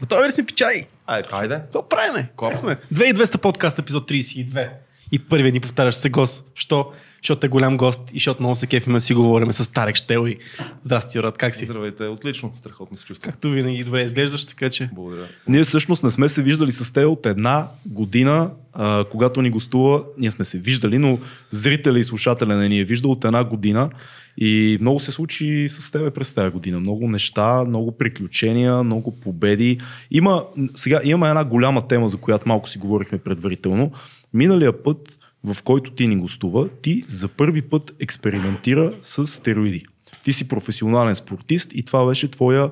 Готови ли сме пичай? Айде. Айде. Какво правиме? Как сме? 2200 подкаст, епизод 32. И първият ни повтаряш се гост. Що? Защото е голям гост и защото много се кефиме да си говорим с Тарек Штелой. Здрасти, брат, как си? Здравейте, отлично, страхотно се чувствам. Както винаги добре изглеждаш, така че. Благодаря. Ние всъщност не сме се виждали с теб от една година, а, когато ни гостува. Ние сме се виждали, но зрителя и слушателя не ни е виждал от една година. И много се случи с тебе през тази година. Много неща, много приключения, много победи. Има, сега имаме една голяма тема, за която малко си говорихме предварително. Миналия път, в който ти ни гостува, ти за първи път експериментира с стероиди. Ти си професионален спортист и това беше твоя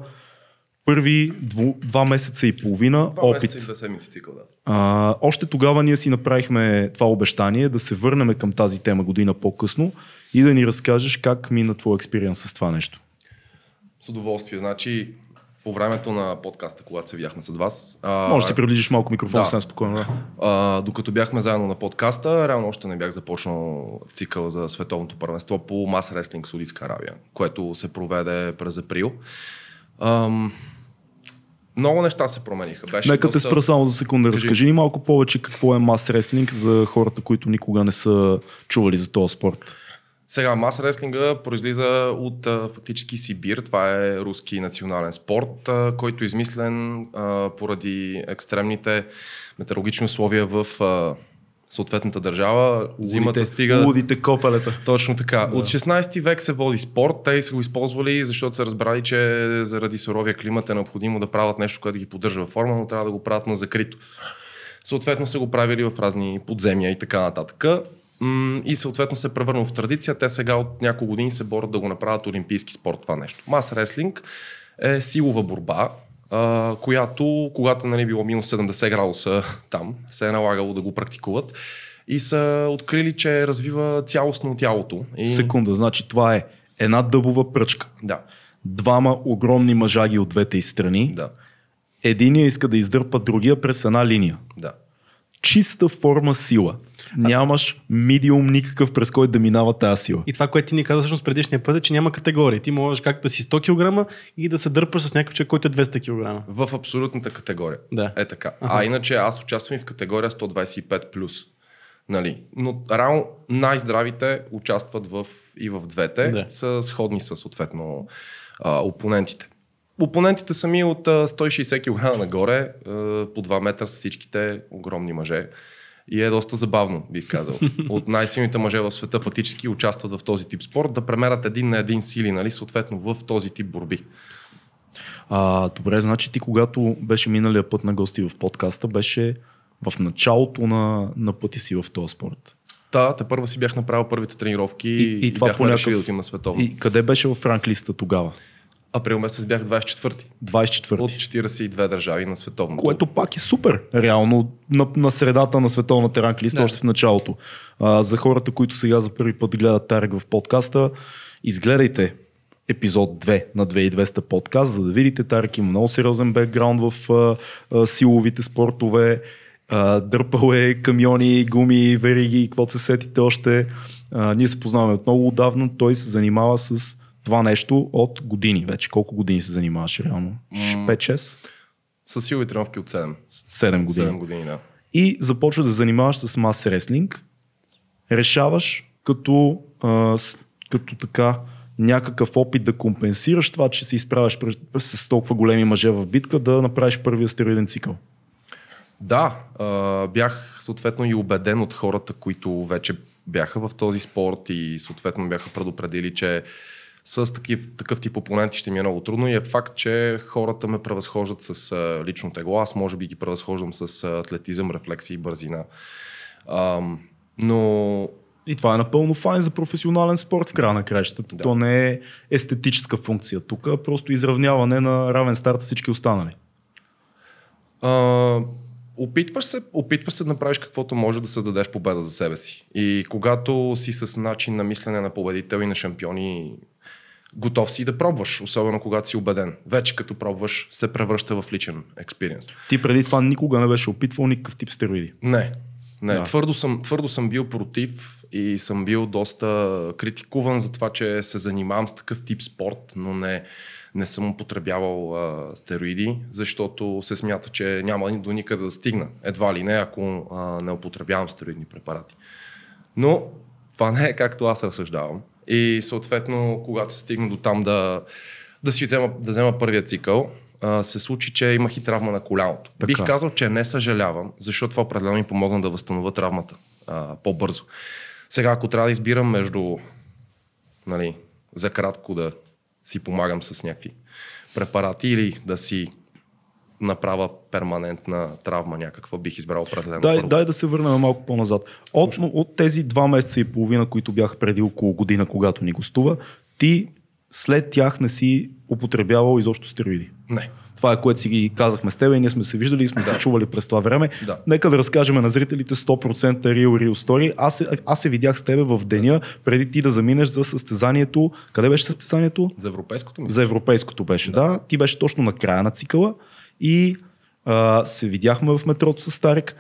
първи дву, два месеца и половина Два опит. месеца и две седмици цикъл, да. А, още тогава ние си направихме това обещание да се върнем към тази тема година по-късно и да ни разкажеш как мина твой експириенс с това нещо. С удоволствие. Значи, по времето на подкаста, когато се видяхме с вас, а, Може да си приближиш малко микрофон да. съвсем спокойно. Да. а, докато бяхме заедно на подкаста, реално още не бях започнал цикъл за световното първенство по мас реслинг в Саудитска Аравия, което се проведе през април. Ам, много неща се промениха. Беше Нека те доста- спра само за секунда. Кажи. Разкажи ни малко повече какво е мас реслинг за хората, които никога не са чували за този спорт. Сега, мас реслинга произлиза от а, фактически Сибир. Това е руски национален спорт, а, който е измислен а, поради екстремните метеорологични условия в а, съответната държава. Зимата стига... лудите копелета. Точно така. Да. От 16 век се води спорт. Те са го използвали, защото са разбрали, че заради суровия климат е необходимо да правят нещо, което да ги поддържа във форма, но трябва да го правят на закрито. Съответно са го правили в разни подземия и така нататък. И съответно се превърна в традиция. Те сега от няколко години се борят да го направят олимпийски спорт това нещо. Мас реслинг е силова борба, а, която, когато нали, било минус 70 градуса там, се е налагало да го практикуват и са открили, че развива цялостно тялото. И... Секунда, значи това е една дъбова пръчка. Да, Двама огромни мъжаги от двете и страни. да, Единия иска да издърпа другия през една линия. да. Чиста форма сила. Нямаш медиум никакъв през който да минава тази сила. И това, което ти ни каза всъщност предишния път е, че няма категории. Ти можеш как да си 100 кг и да се дърпаш с някакъв човек, който е 200 кг. В абсолютната категория. Да. Е така. А иначе аз участвам и в категория 125+. плюс. Нали? Но реално най-здравите участват в, и в двете, Да. са сходни с съответно а, опонентите. Опонентите сами от а, 160 кг нагоре, по 2 метра с всичките огромни мъже. И е доста забавно, бих казал. От най-силните мъже в света фактически участват в този тип спорт, да премерят един на един сили, нали, съответно в този тип борби. А, добре, значи ти когато беше миналия път на гости в подкаста, беше в началото на, на пътя си в този спорт. Та, те първа си бях направил първите тренировки И, и, и това бяхме по решили да на световно. И къде беше в ранглиста тогава? Април месец бях 24-ти 24 от 42 държави на световното. Което пак е супер, реално, на, на средата на световната ранглиста, още в началото. А, за хората, които сега за първи път гледат Тарек в подкаста, изгледайте епизод 2 на 2200 подкаст, за да видите Тарек има много сериозен бекграунд в а, а, силовите спортове, а, дърпал е камиони, гуми, вериги, каквото се сетите още. А, ние се познаваме от много отдавна, той се занимава с това нещо от години вече. Колко години се занимаваш реално? 5-6? С силови тренировки от 7. 7 години. 7 години, да. И започваш да занимаваш с мас реслинг. Решаваш като, а, като така някакъв опит да компенсираш това, че се изправяш с толкова големи мъже в битка, да направиш първия стероиден цикъл. Да, а, бях съответно и убеден от хората, които вече бяха в този спорт и съответно бяха предупредили, че с такив, такъв тип опоненти ще ми е много трудно и е факт, че хората ме превъзхождат с а, лично тегло. Аз може би ги превъзхождам с а, атлетизъм, рефлекси и бързина. Ам, но И това е напълно файн за професионален спорт в края на краищата. Да. То не е естетическа функция тук, а просто изравняване на равен старт с всички останали. А, опитваш, се, опитваш се да направиш каквото може да създадеш победа за себе си. И когато си с начин на мислене на победител и на шампиони, готов си да пробваш, особено когато си убеден. Вече като пробваш, се превръща в личен експириенс. Ти преди това никога не беше опитвал никакъв тип стероиди. Не, не. Да. Твърдо, съм, твърдо съм бил против и съм бил доста критикуван за това, че се занимавам с такъв тип спорт, но не, не съм употребявал а, стероиди, защото се смята, че няма до никъде да стигна. Едва ли не, ако а, не употребявам стероидни препарати. Но това не е както аз разсъждавам. И съответно, когато се стигна до там да, да си взема, да взема първия цикъл, а, се случи, че имах и травма на коляното. Така. Бих казал, че не съжалявам, защото това определено ми помогна да възстановя травмата а, по-бързо. Сега, ако трябва да избирам между, нали, за кратко да си помагам с някакви препарати или да си направя перманентна травма някаква, бих избрал определено. Дай, първо. дай да се върнем малко по-назад. От, от тези два месеца и половина, които бяха преди около година, когато ни гостува, ти след тях не си употребявал изобщо стероиди. Не. Това е което си ги казахме с теб и ние сме се виждали и сме Да. се чували през това време. Да. Нека да разкажем на зрителите 100% Real Real Story. Аз, се- аз се видях с тебе в деня, преди ти да заминеш за състезанието. Къде беше състезанието? За европейското ми. За европейското беше, да. да. Ти беше точно на края на цикъла и а, се видяхме в метрото с Тарек.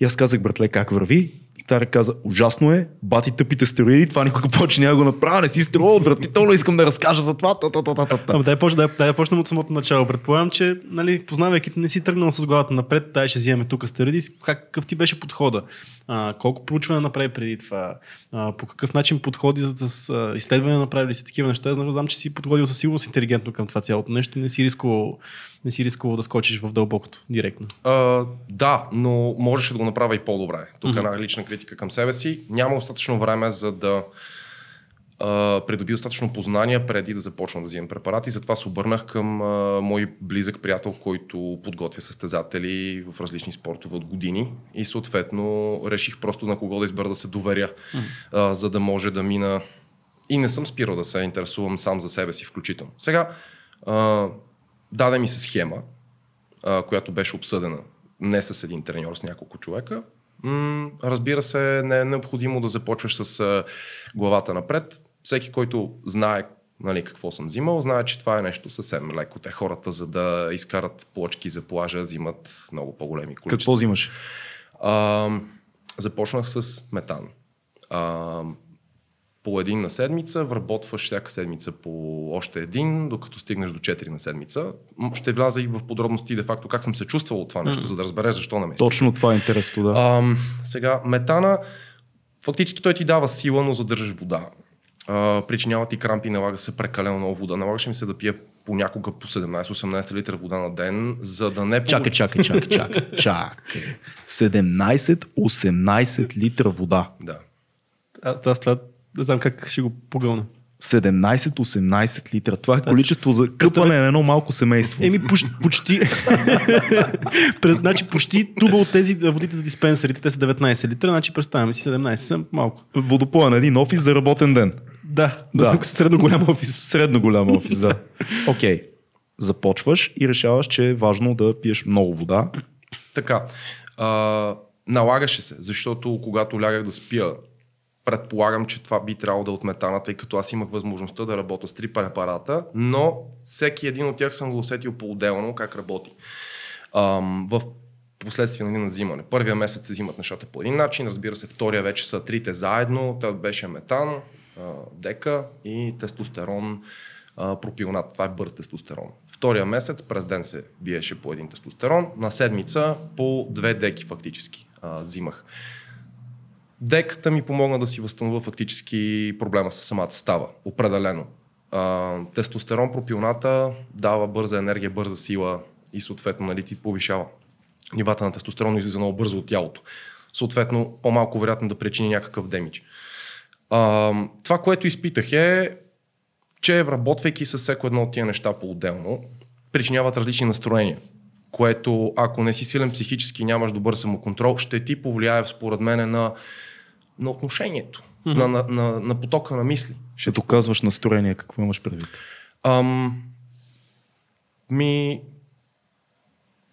И аз казах, братле, как върви? И Тарек каза, ужасно е, бати тъпите стероиди, това никога повече няма го направя, не си струва, отвратително, искам да разкажа за това. Та, та, та, та, та. Ама дай, почна, дай, дай почнем от самото начало. Предполагам, че нали, познавайки не си тръгнал с главата напред, дай ще вземем тук стероиди. Как, какъв ти беше подхода? А, колко проучване направи преди това? А, по какъв начин подходи за, с а, изследвания направили си такива неща? Знам, знам, че си подходил със сигурност интелигентно към това цялото нещо не си рискувал, не си рискувал да скочиш в дълбокото директно. А, да, но можеше да го направя и по-добре. Тук е една лична критика към себе си. Няма достатъчно време за да а, придоби достатъчно познания преди да започна да взимам препарати. Затова се обърнах към а, мой близък приятел, който подготвя състезатели в различни спортове от години и съответно реших просто на кого да избера да се доверя, а, за да може да мина и не съм спирал да се интересувам сам за себе си включително. Сега, а, даде ми се схема, а, която беше обсъдена не с един треньор, с няколко човека. М, разбира се, не е необходимо да започваш с а, главата напред. Всеки, който знае нали, какво съм взимал, знае, че това е нещо съвсем леко. Те хората, за да изкарат плочки за плажа, взимат много по-големи количества. Какво взимаш? А, започнах с метан. А, по един на седмица, вработваш всяка седмица по още един, докато стигнеш до 4 на седмица. Ще вляза и в подробности, де факто, как съм се чувствал от това нещо, за да разбереш защо ме Точно това е интересно, да. Ам, сега, метана, фактически той ти дава сила, но задържаш вода. А, причинява ти крампи, налага се прекалено много вода. Налагаше ми се да пия понякога по 17-18 литра вода на ден, за да не... Чакай, чакай, чакай, чакай, чакай. 17-18 литра вода. Да. А, аз това не знам как ще го погълна. 17-18 литра. Това е количество за къпане на едно малко семейство. Еми, почти. почти През, значи, почти туба от тези водите за диспенсерите, те са 19 литра, значи представяме си 17 са малко. Водопоя на един офис за работен ден. Да, Да. да. средно голям офис. Средно голям офис, да. Окей. Okay. Започваш и решаваш, че е важно да пиеш много вода. Така. А, налагаше се, защото когато лягах да спя, предполагам, че това би трябвало да е от метана, тъй като аз имах възможността да работя с три препарата, но всеки един от тях съм го усетил по-отделно как работи. Ам, в последствие нали, на взимане. Първия месец се взимат нещата по един начин, разбира се, втория вече са трите заедно, това беше метан, дека и тестостерон, а, пропилнат. Това е бърз тестостерон. Втория месец през ден се биеше по един тестостерон, на седмица по две деки фактически а, взимах. Деката ми помогна да си възстановя фактически проблема с самата става. Определено. А, тестостерон, пропилната дава бърза енергия, бърза сила и съответно нали, ти повишава нивата на тестостерон излиза много бързо от тялото. Съответно, по-малко вероятно да причини някакъв демидж. А, това, което изпитах е, че работвайки с всеко едно от тия неща по-отделно, причиняват различни настроения, което ако не си силен психически и нямаш добър самоконтрол, ще ти повлияе според мен на, на отношението, mm-hmm. на, на, на, на потока на мисли. Ще Като казваш настроение, какво имаш предвид? Ам, ми,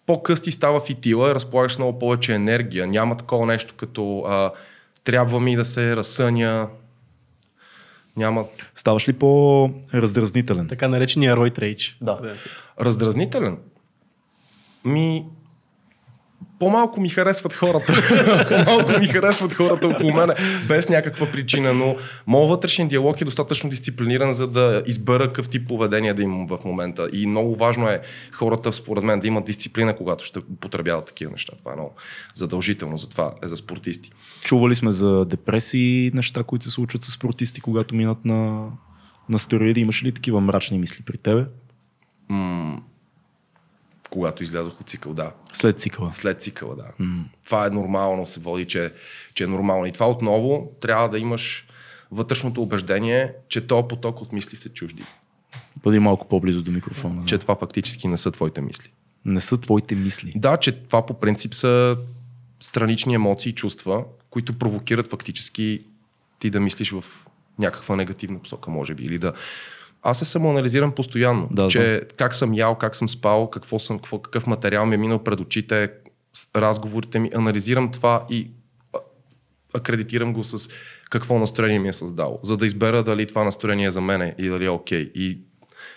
по-късти става фитила, разполагаш много повече енергия. Няма такова нещо като а, трябва ми да се разсъня. Няма Ставаш ли по-раздразнителен? Така наречения Рой Трейдж. Да. раздразнителен. Ми, по-малко ми харесват хората. по-малко ми харесват хората около мене, без някаква причина, но моят вътрешен диалог е достатъчно дисциплиниран, за да избера какъв тип поведение да имам в момента. И много важно е хората, според мен, да имат дисциплина, когато ще потребяват такива неща. Това е много задължително, затова е за спортисти. Чували сме за депресии, неща, които се случват с спортисти, когато минат на, на стероиди. Имаш ли такива мрачни мисли при тебе? М- когато излязох от цикъл, да. След цикъла. След цикъла, да. Mm. Това е нормално, се води, че, че е нормално. И това отново трябва да имаш вътрешното убеждение, че то поток от мисли са чужди. Бъди малко по-близо до микрофона. Че това фактически не са твоите мисли. Не са твоите мисли. Да, че това по принцип са странични емоции и чувства, които провокират фактически ти да мислиш в някаква негативна посока, може би, или да аз се самоанализирам постоянно, Да, че знам. как съм ял, как съм спал, какво съм, какво, какъв материал ми е минал пред очите, разговорите ми, анализирам това и акредитирам го с какво настроение ми е създало, за да избера дали това настроение е за мене и дали е окей. И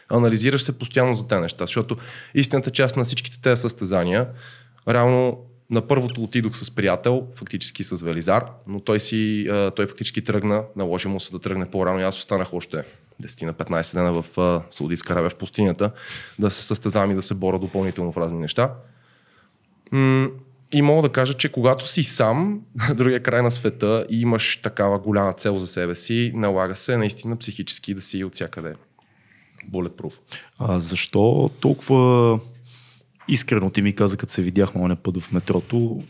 анализираш се постоянно за тези неща, защото истината част на всичките тези състезания, реално на първото отидох с приятел, фактически с Велизар, но той си, той фактически тръгна, наложи му се да тръгне по-рано и аз останах още 10 на 15 дена в Саудитска Аравия в пустинята, да се състезавам и да се боря допълнително в разни неща. И мога да кажа, че когато си сам на другия край на света и имаш такава голяма цел за себе си, налага се наистина психически да си от всякъде bulletproof. А защо толкова искрено ти ми каза, като се видяхме оня път в метрото,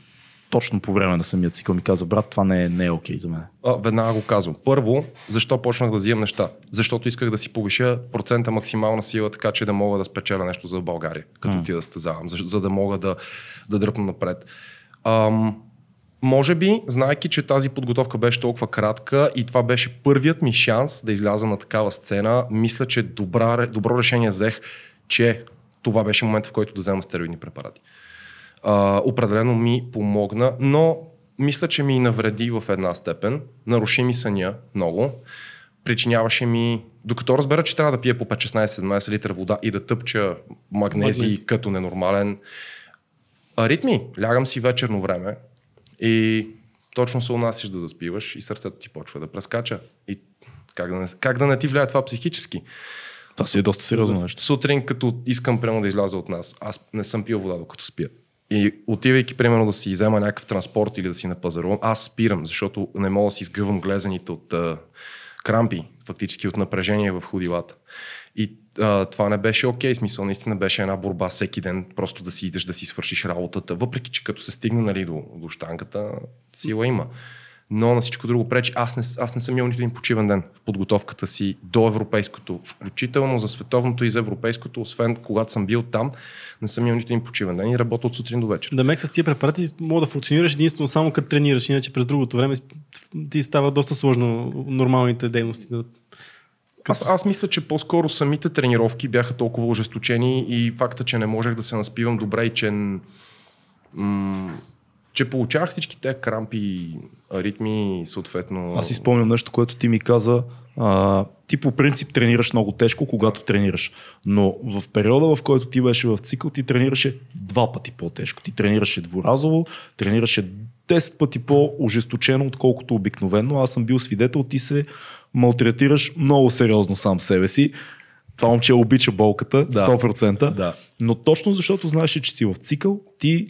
точно по време на самия цикъл ми каза, брат, това не е, не е окей за мен. А, веднага го казвам. Първо, защо почнах да взимам неща? Защото исках да си повиша процента максимална сила, така че да мога да спечеля нещо за България, като М. ти да стезавам, за, за да мога да, да дръпна напред. Ам, може би, знайки, че тази подготовка беше толкова кратка и това беше първият ми шанс да изляза на такава сцена, мисля, че добра, добро решение взех, че това беше момент, в който да взема стероидни препарати. А, определено ми помогна, но мисля, че ми навреди в една степен. Наруши ми съня много. Причиняваше ми, докато разбера, че трябва да пия по 5-16-17 литра вода и да тъпча магнези като ненормален. Аритми. Лягам си вечерно време и точно се унасиш да заспиваш и сърцето ти почва да прескача. И как да не, как да не ти влияе това психически? Това си е доста сериозно нещо. Сутрин, като искам прямо да изляза от нас, аз не съм пил вода, докато спя. И отивайки, примерно, да си взема някакъв транспорт или да си напазарувам, аз спирам, защото не мога да си изгъвам глезените от а, крампи, фактически от напрежение в ходилата. И а, това не беше окей, смисъл наистина беше една борба всеки ден, просто да си идеш да си свършиш работата, въпреки че като се стигне нали, до, до штангата, сила има. Но на всичко друго пречи. Аз не, аз не съм имал нито един почивен ден в подготовката си до европейското, включително за световното и за европейското, освен когато съм бил там, не съм имал нито един почивен ден и работя от сутрин до вечер. Да мек с тия препарати мога да функционираш единствено само като тренираш, иначе през другото време ти става доста сложно нормалните дейности. да- Аз, аз мисля, че по-скоро самите тренировки бяха толкова ожесточени и факта, че не можех да се наспивам добре и че, м- че получавах всички те крампи, аритми, съответно. Аз си спомням нещо, което ти ми каза. А, ти по принцип тренираш много тежко, когато тренираш. Но в периода, в който ти беше в цикъл, ти тренираше два пъти по-тежко. Ти тренираше дворазово, тренираше 10 пъти по-ожесточено, отколкото обикновено. Аз съм бил свидетел, ти се малтретираш много сериозно сам себе си. Това момче обича болката, Да. 100%. Да. Но точно защото знаеш, че си в цикъл, ти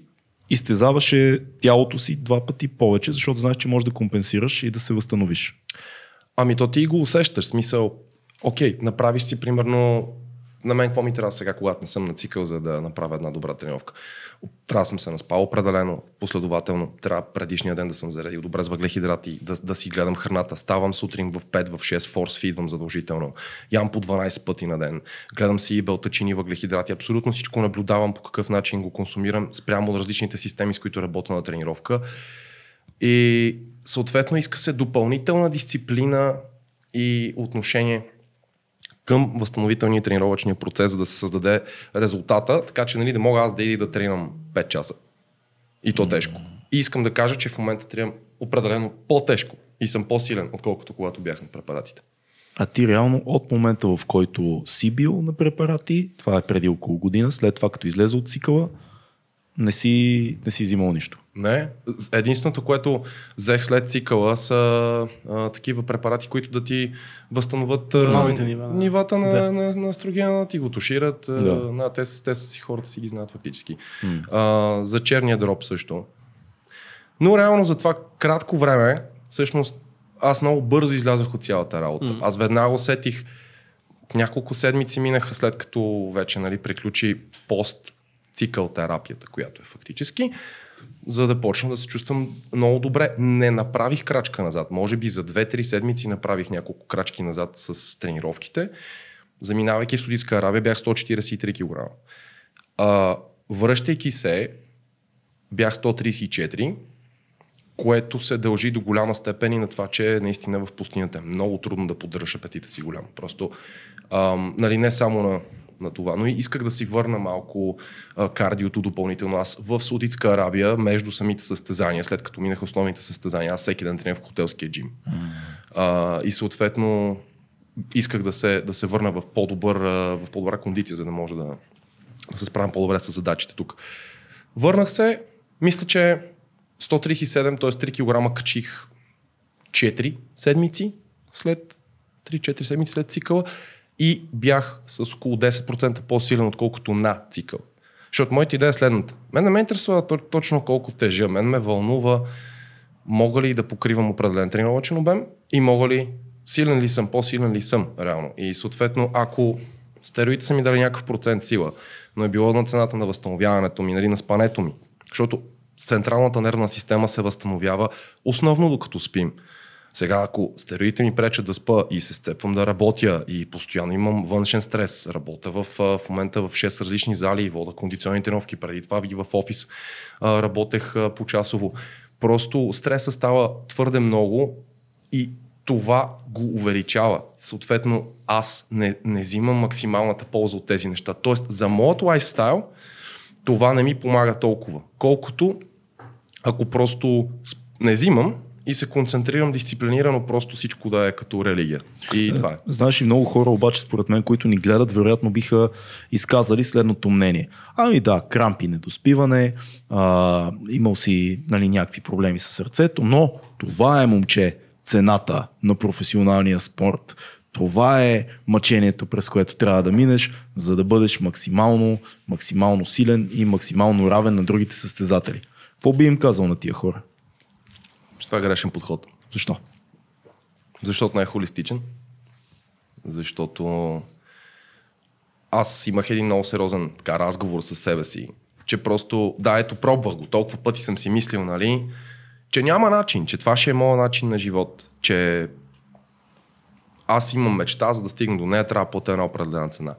изтезаваше тялото си два пъти повече, защото знаеш, че можеш да компенсираш и да се възстановиш. Ами то ти го усещаш, смисъл, окей, направиш си примерно, на мен какво ми трябва сега, когато не съм на цикъл, за да направя една добра тренировка. Трябва да съм се наспал определено, последователно, трябва предишния ден да съм заредил добре с въглехидрати, да, да си гледам храната. Ставам сутрин в 5, в 6, форс фидвам задължително. Ям по 12 пъти на ден. Гледам си и белтачини, въглехидрати. Абсолютно всичко наблюдавам по какъв начин го консумирам спрямо от различните системи, с които работя на тренировка. И съответно иска се допълнителна дисциплина и отношение към възстановителния тренировъчния процес, за да се създаде резултата, така че нали, да мога аз да ида и да тренирам 5 часа. И то тежко. И искам да кажа, че в момента тренирам определено по-тежко и съм по-силен, отколкото когато бях на препаратите. А ти реално от момента, в който си бил на препарати, това е преди около година, след това като излезе от цикъла, не си, не си взимал нищо. Не. Единственото, което взех след цикъла са а, такива препарати, които да ти възстановят а, Нормалните нива, нивата на, Да. на, на естрогена, ти го тушират. Да. Да. На, те, са- те са си хората си ги знаят фактически. А, за черния дроб също. Но реално за това кратко време, всъщност аз много бързо излязох от цялата работа. Аз веднага усетих, няколко седмици минаха след като вече нали, приключи пост цикъл терапията, която е фактически, за да почна да се чувствам много добре. Не направих крачка назад. Може би за 2-3 седмици направих няколко крачки назад с тренировките. Заминавайки в Судитска Арабия бях 143 кг. Връщайки се, бях 134, което се дължи до голяма степен и на това, че наистина в пустинята е много трудно да поддържаш апетита си голям. Просто, ам, нали, не само на, на това, но исках да си върна малко а, кардиото допълнително. Аз в Саудитска Арабия, между самите състезания, след като минах основните състезания, аз всеки ден тренирах в хотелския джим. А, и съответно исках да се, да се върна в, по-добър, в по-добра кондиция, за да може да, да се справям по-добре с задачите тук. Върнах се, мисля, че 137, т.е. 3 кг качих 4 седмици след 3-4 седмици след цикъла и бях с около 10% по-силен, отколкото на цикъл. Защото моята идея е следната. Мен не ме интересува то- точно колко тежа. Мен ме вълнува мога ли да покривам определен тренировъчен обем и мога ли, силен ли съм, по-силен ли съм реално. И съответно, ако стероидите са ми дали някакъв процент сила, но е било на цената на възстановяването ми, нали, на спането ми, защото централната нервна система се възстановява основно докато спим. Сега, ако стероидите ми пречат да спа и се сцепвам да работя и постоянно имам външен стрес, работя в, в момента в 6 различни зали и вода кондиционни тренировки, преди това и в офис работех по-часово. Просто стреса става твърде много и това го увеличава. Съответно, аз не, не взимам максималната полза от тези неща. Тоест, за моят лайфстайл, това не ми помага толкова, колкото ако просто не взимам и се концентрирам дисциплинирано, просто всичко да е като религия. И това е. Знаеш, и много хора обаче, според мен, които ни гледат, вероятно биха изказали следното мнение. Ами да, крампи, недоспиване, а, имал си нали, някакви проблеми с сърцето, но това е, момче, цената на професионалния спорт. Това е мъчението, през което трябва да минеш, за да бъдеш максимално, максимално силен и максимално равен на другите състезатели. Какво би им казал на тия хора? Че това е грешен подход. Защо? Защото не е холистичен. Защото аз имах един много сериозен така, разговор с себе си, че просто, да, ето, пробвах го, толкова пъти съм си мислил, нали, че няма начин, че това ще е моят начин на живот, че аз имам мечта, за да стигна до нея, трябва да платя една определена цена.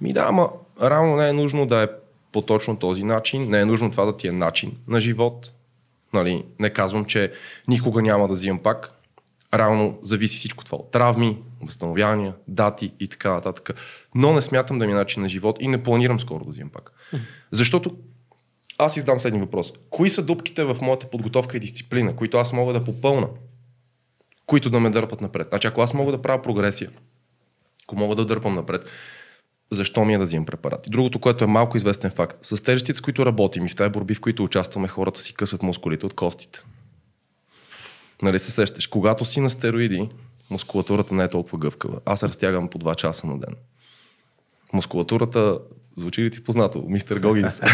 Ми да, ама равно не е нужно да е по точно този начин, не е нужно това да ти е начин на живот. Нали, не казвам, че никога няма да взимам пак. Реално зависи всичко това от травми, възстановявания, дати и така нататък. Но не смятам да ми е начин на живот и не планирам скоро да взимам пак. Защото аз издам следния въпрос. Кои са дупките в моята подготовка и дисциплина, които аз мога да попълна, които да ме дърпат напред? Значи, ако аз мога да правя прогресия, ако мога да дърпам напред, защо ми е да взимам препарати. Другото, което е малко известен факт. С тежестите, с които работим и в тази борби, в които участваме, хората си късат мускулите от костите. Нали се сещаш? Когато си на стероиди, мускулатурата не е толкова гъвкава. Аз разтягам по 2 часа на ден. Мускулатурата, звучи ли ти познато? Мистер Гогинс.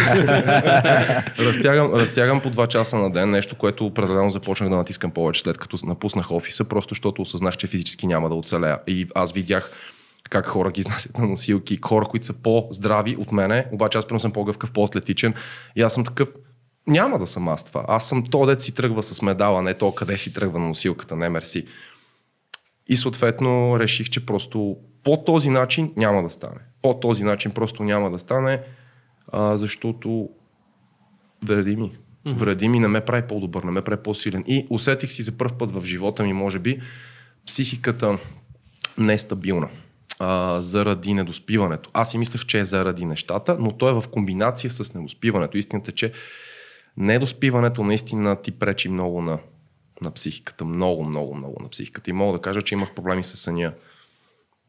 разтягам, разтягам по 2 часа на ден, нещо, което определено започнах да натискам повече след като напуснах офиса, просто защото осъзнах, че физически няма да оцелея. И аз видях как хора ги изнасят на носилки, хора, които са по-здрави от мене, обаче аз примерно съм по-гъвкав, по-атлетичен и аз съм такъв, няма да съм аз това. Аз съм то, дет си тръгва с медала, не то къде си тръгва на носилката, не мерси. И съответно реших, че просто по този начин няма да стане. По този начин просто няма да стане, а, защото вреди ми. Вреди ми не ме прави по-добър, не ме прави по-силен. И усетих си за първ път в живота ми, може би, психиката нестабилна а, заради недоспиването. Аз си мислех, че е заради нещата, но то е в комбинация с недоспиването. Истината е, че недоспиването наистина ти пречи много на, на психиката. Много, много, много на психиката. И мога да кажа, че имах проблеми с съня.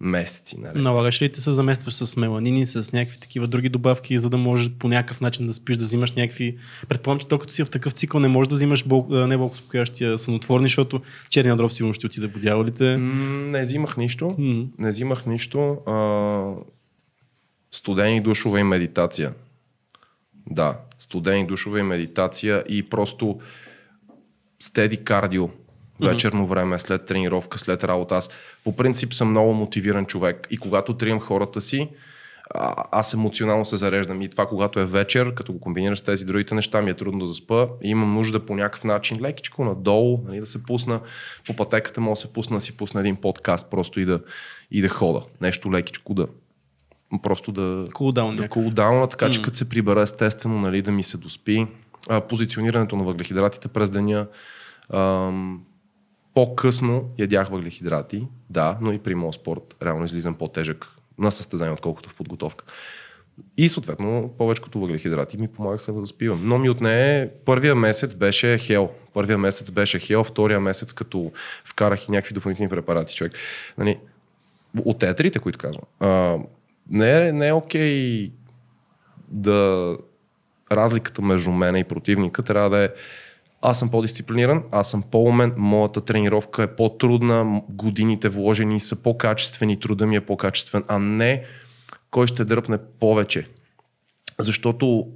Месеци. Нали? Налагаш ли те се заместваш с меланини, с някакви такива други добавки, за да можеш по някакъв начин да спиш, да взимаш някакви... Предполагам, че докато си в такъв цикъл не можеш да взимаш бол... не болкоспокоящия сънотворни, защото черния дроб сигурно ще отиде по дяволите. Не взимах нищо. М. Не взимах нищо. А, студени душове и медитация. Да, студени душове и медитация и просто стеди кардио вечерно време, след тренировка, след работа. Аз по принцип съм много мотивиран човек и когато трием хората си, а, аз емоционално се зареждам и това когато е вечер, като го комбинираш с тези другите неща, ми е трудно да заспа и имам нужда по някакъв начин лекичко надолу, нали, да се пусна по пътеката, мога да се пусна да си пусна един подкаст просто и да, и да хода. Нещо лекичко да просто да, Кулдаун да кулдауна, така че като се прибера естествено нали, да ми се доспи. А, позиционирането на въглехидратите през деня. Ам, по-късно ядях въглехидрати, да, но и при моят спорт реално излизам по-тежък на състезание, отколкото в подготовка. И съответно повечето въглехидрати ми помагаха да заспивам. Но ми отне първия месец беше хел. Първия месец беше хел, втория месец като вкарах и някакви допълнителни препарати. Човек. Нали, от тези трите, които казвам. А, не, е, не е окей да разликата между мен и противника трябва да е аз съм по-дисциплиниран, аз съм по-умен, моята тренировка е по-трудна, годините вложени са по-качествени, труда ми е по-качествен, а не кой ще дръпне повече. Защото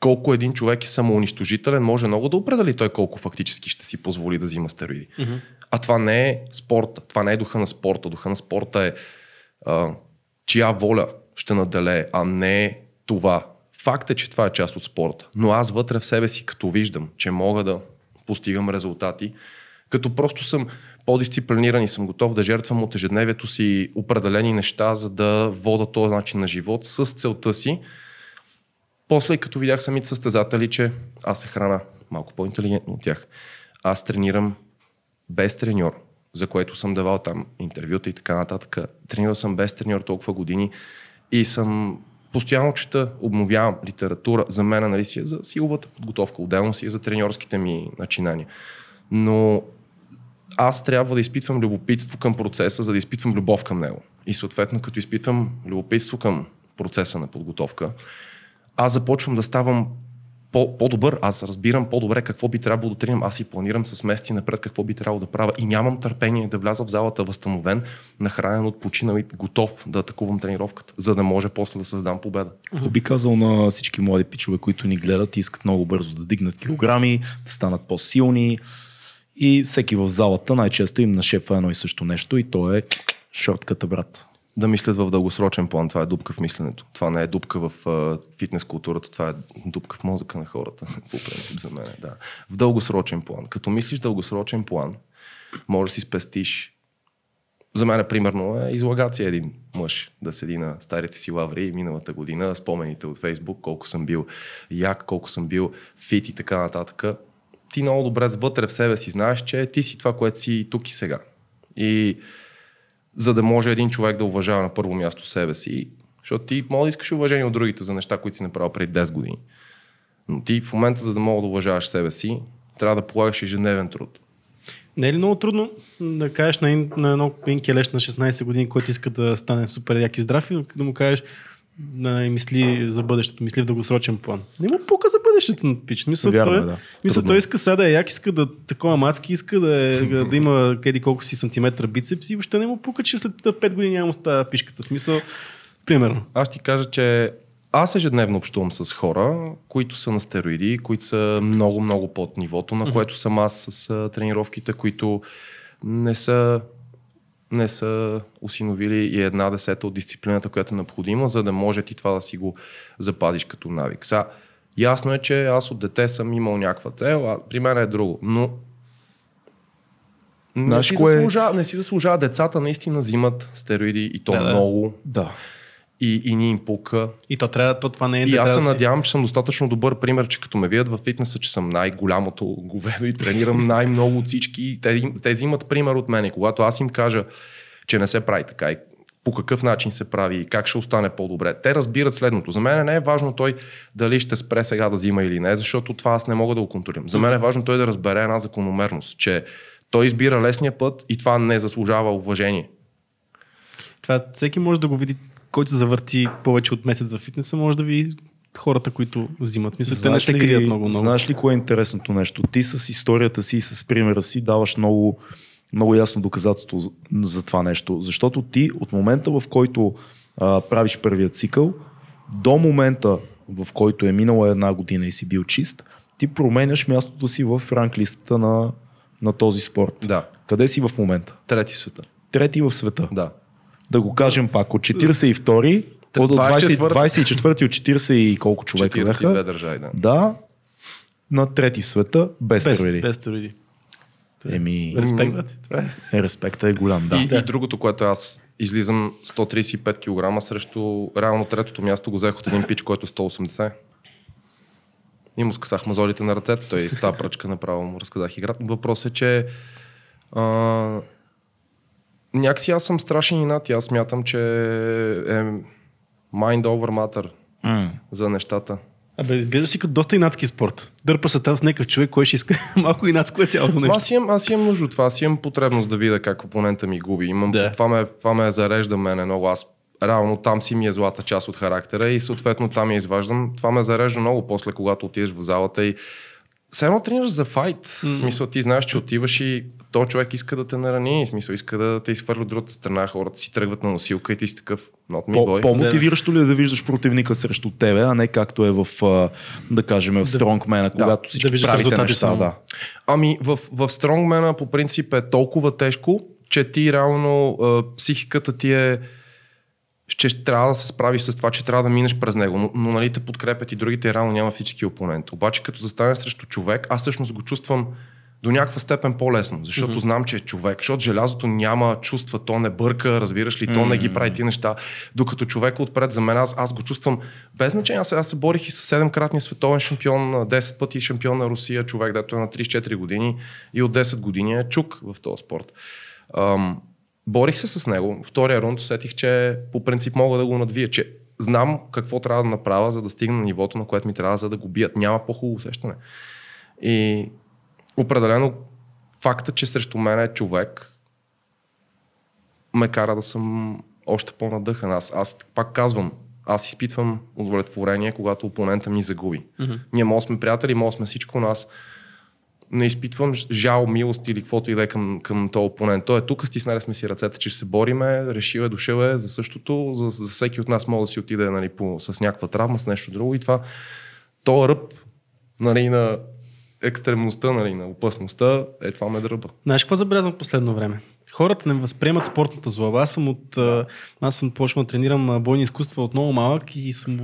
колко един човек е самоунищожителен, може много да определи той колко фактически ще си позволи да взима стероиди. Мгм. А това не е спорта, това не е духа на спорта. Духа на спорта е а, чия воля ще наделее, а не това. Факт е, че това е част от спорта. Но аз вътре в себе си, като виждам, че мога да постигам резултати, като просто съм по-дисциплиниран и съм готов да жертвам от ежедневието си определени неща, за да вода този начин на живот с целта си. После, като видях самите състезатели, че аз се храна малко по-интелигентно от тях, аз тренирам без треньор, за което съм давал там интервюта и така нататък. Тренирал съм без треньор толкова години и съм постоянно чета, обновявам литература. За мен нали, си е за силовата подготовка, отделно си е за треньорските ми начинания. Но аз трябва да изпитвам любопитство към процеса, за да изпитвам любов към него. И съответно, като изпитвам любопитство към процеса на подготовка, аз започвам да ставам по- по-добър, аз разбирам по-добре какво би трябвало да тренирам, аз си планирам с месеци напред какво би трябвало да правя и нямам търпение да вляза в залата възстановен, нахранен, отпочинал и готов да атакувам тренировката, за да може после да създам победа. Какво би казал на всички млади пичове, които ни гледат и искат много бързо да дигнат килограми, да станат по-силни и всеки в залата най-често им нашепва едно и също нещо и то е шортката, брат. Да мислят в дългосрочен план, това е дупка в мисленето. Това не е дупка в а, фитнес културата, това е дупка в мозъка на хората, по принцип за мен. Да. В дългосрочен план. Като мислиш дългосрочен план, може да си спестиш за мен, примерно, е излагация един мъж да седи на старите си лаври миналата година, спомените от Фейсбук, колко съм бил як, колко съм бил фит и така нататък. Ти много добре вътре в себе си знаеш, че ти си това, което си тук и сега. И за да може един човек да уважава на първо място себе си, защото ти може да искаш уважение от другите за неща, които си направил преди 10 години. Но ти в момента, за да мога да уважаваш себе си, трябва да полагаш ежедневен труд. Не е ли много трудно да кажеш на, на едно един келеш на 16 години, който иска да стане супер як и здрав и да му кажеш да мисли за бъдещето, мисли в дългосрочен план. Не му пука за бъдещето на пич. Мисля, Вярно той, е, да. мисля, той иска сега да е як, иска да такова мацки, иска да, е, да има къде колко си сантиметра бицепс и въобще не му пука, че след 5 години няма става пишката. Смисъл, примерно. Аз ти кажа, че аз ежедневно общувам с хора, които са на стероиди, които са много, много под нивото, на което съм аз с тренировките, които не са, не са усиновили и една десета от дисциплината, която е необходима, за да може ти това да си го запазиш като навик. Сега, ясно е, че аз от дете съм имал някаква цел, а при мен е друго, но не Знаеш си, кое заслужава, не си заслужава. Децата наистина взимат стероиди и то да. много Да. И, и ни им пука. И то, трябва, то това не е И да аз се да надявам, че съм достатъчно добър пример, че като ме видят във фитнеса, че съм най-голямото говедо и тренирам най-много от всички. Те, те взимат пример от мен. И когато аз им кажа, че не се прави така и по какъв начин се прави и как ще остане по-добре. Те разбират следното. За мен не е важно той дали ще спре сега да взима или не, защото това аз не мога да го контролирам. За мен е важно той да разбере една закономерност, че той избира лесния път и това не заслужава уважение. Това всеки може да го види, който се завърти повече от месец в фитнеса, може да ви хората, които взимат. Мисля, те не се крият много, много. Знаеш ли кое е интересното нещо? Ти с историята си и с примера си даваш много, много ясно доказателство за, за това нещо. Защото ти от момента, в който а, правиш първият цикъл, до момента, в който е минала една година и си бил чист, ти променяш мястото си в ранглистата на, на този спорт. Да. Къде си в момента? Трети в света. Трети в света. Да. Да го кажем пак, от 42 от 20, 24 от 40 и колко човека 42 бяха. държави, да. Да, на трети в света, без, без, стероиди. без стероиди. Еми, Респект, брат. Това е. е, респекта е голям, да. И, и другото, което аз излизам 135 кг срещу реално третото място го взех от един пич, който е 180. И му скъсах мазолите на ръцете, той с тази пръчка направо му разказах играта. Въпросът е, че а, някакси аз съм страшен инат и аз смятам, че е mind over matter М. за нещата. Абе, изглежда си като доста инатски спорт. Дърпа се там с някакъв човек, кой ще иска. Малко инатско е цялото нещо. Аз имам, аз имам нужда от това, аз имам потребност да видя как опонента ми губи. Имам, Да. това, ме, това ме зарежда мене много. Аз реално там си ми е злата част от характера и съответно там я изваждам. Това ме зарежда много после, когато отидеш в залата и все едно тренираш за файт. Mm. В смисъл ти знаеш, че отиваш и то човек иска да те нарани. В смисъл иска да те изхвърля от другата страна. Хората си тръгват на носилка и ти си такъв not me boy. по-мотивиращо ли е да виждаш противника срещу тебе, а не както е в, да кажем, в Стронгмена, когато всички да виждаш правите неща. само. Да. Ами в, в Стронгмена по принцип е толкова тежко, че ти реално а, психиката ти е ще трябва да се справиш с това, че трябва да минеш през него, но, но нали те подкрепят и другите и реално няма физически опонент. Обаче като застане срещу човек, аз всъщност го чувствам до някаква степен по-лесно, защото mm-hmm. знам, че е човек, защото желязото няма чувства, то не бърка, разбираш ли, то mm-hmm. не ги прави ти неща, докато човек отпред за мен, аз, аз го чувствам без значение, аз, аз се борих и с 7-кратния световен шампион, 10 пъти шампион на Русия, човек, дето е на 34 години и от 10 години е чук в този спорт. Ам, борих се с него. Втория рунд усетих, че по принцип мога да го надвия, че знам какво трябва да направя, за да стигна на нивото, на което ми трябва, за да го бият. Няма по-хубаво усещане. И определено факта, че срещу мен е човек, ме кара да съм още по-надъхан. Аз, аз пак казвам, аз изпитвам удовлетворение, когато опонента ми загуби. Mm-hmm. Ние може сме приятели, може сме всичко, но аз не изпитвам жал, милост или каквото и да е към, към този опонент. Той е тук, стиснали сме си ръцете, че ще се бориме, решил е, дошъл е за същото, за, за всеки от нас може да си отиде нали, по, с някаква травма, с нещо друго и това, то ръб нали, на екстремността, нали, на опасността, е това ме дръба. Знаеш какво забелязвам в последно време? Хората не възприемат спортната злоба. Аз съм от. Аз съм почнал да тренирам бойни изкуства от много малък и съм,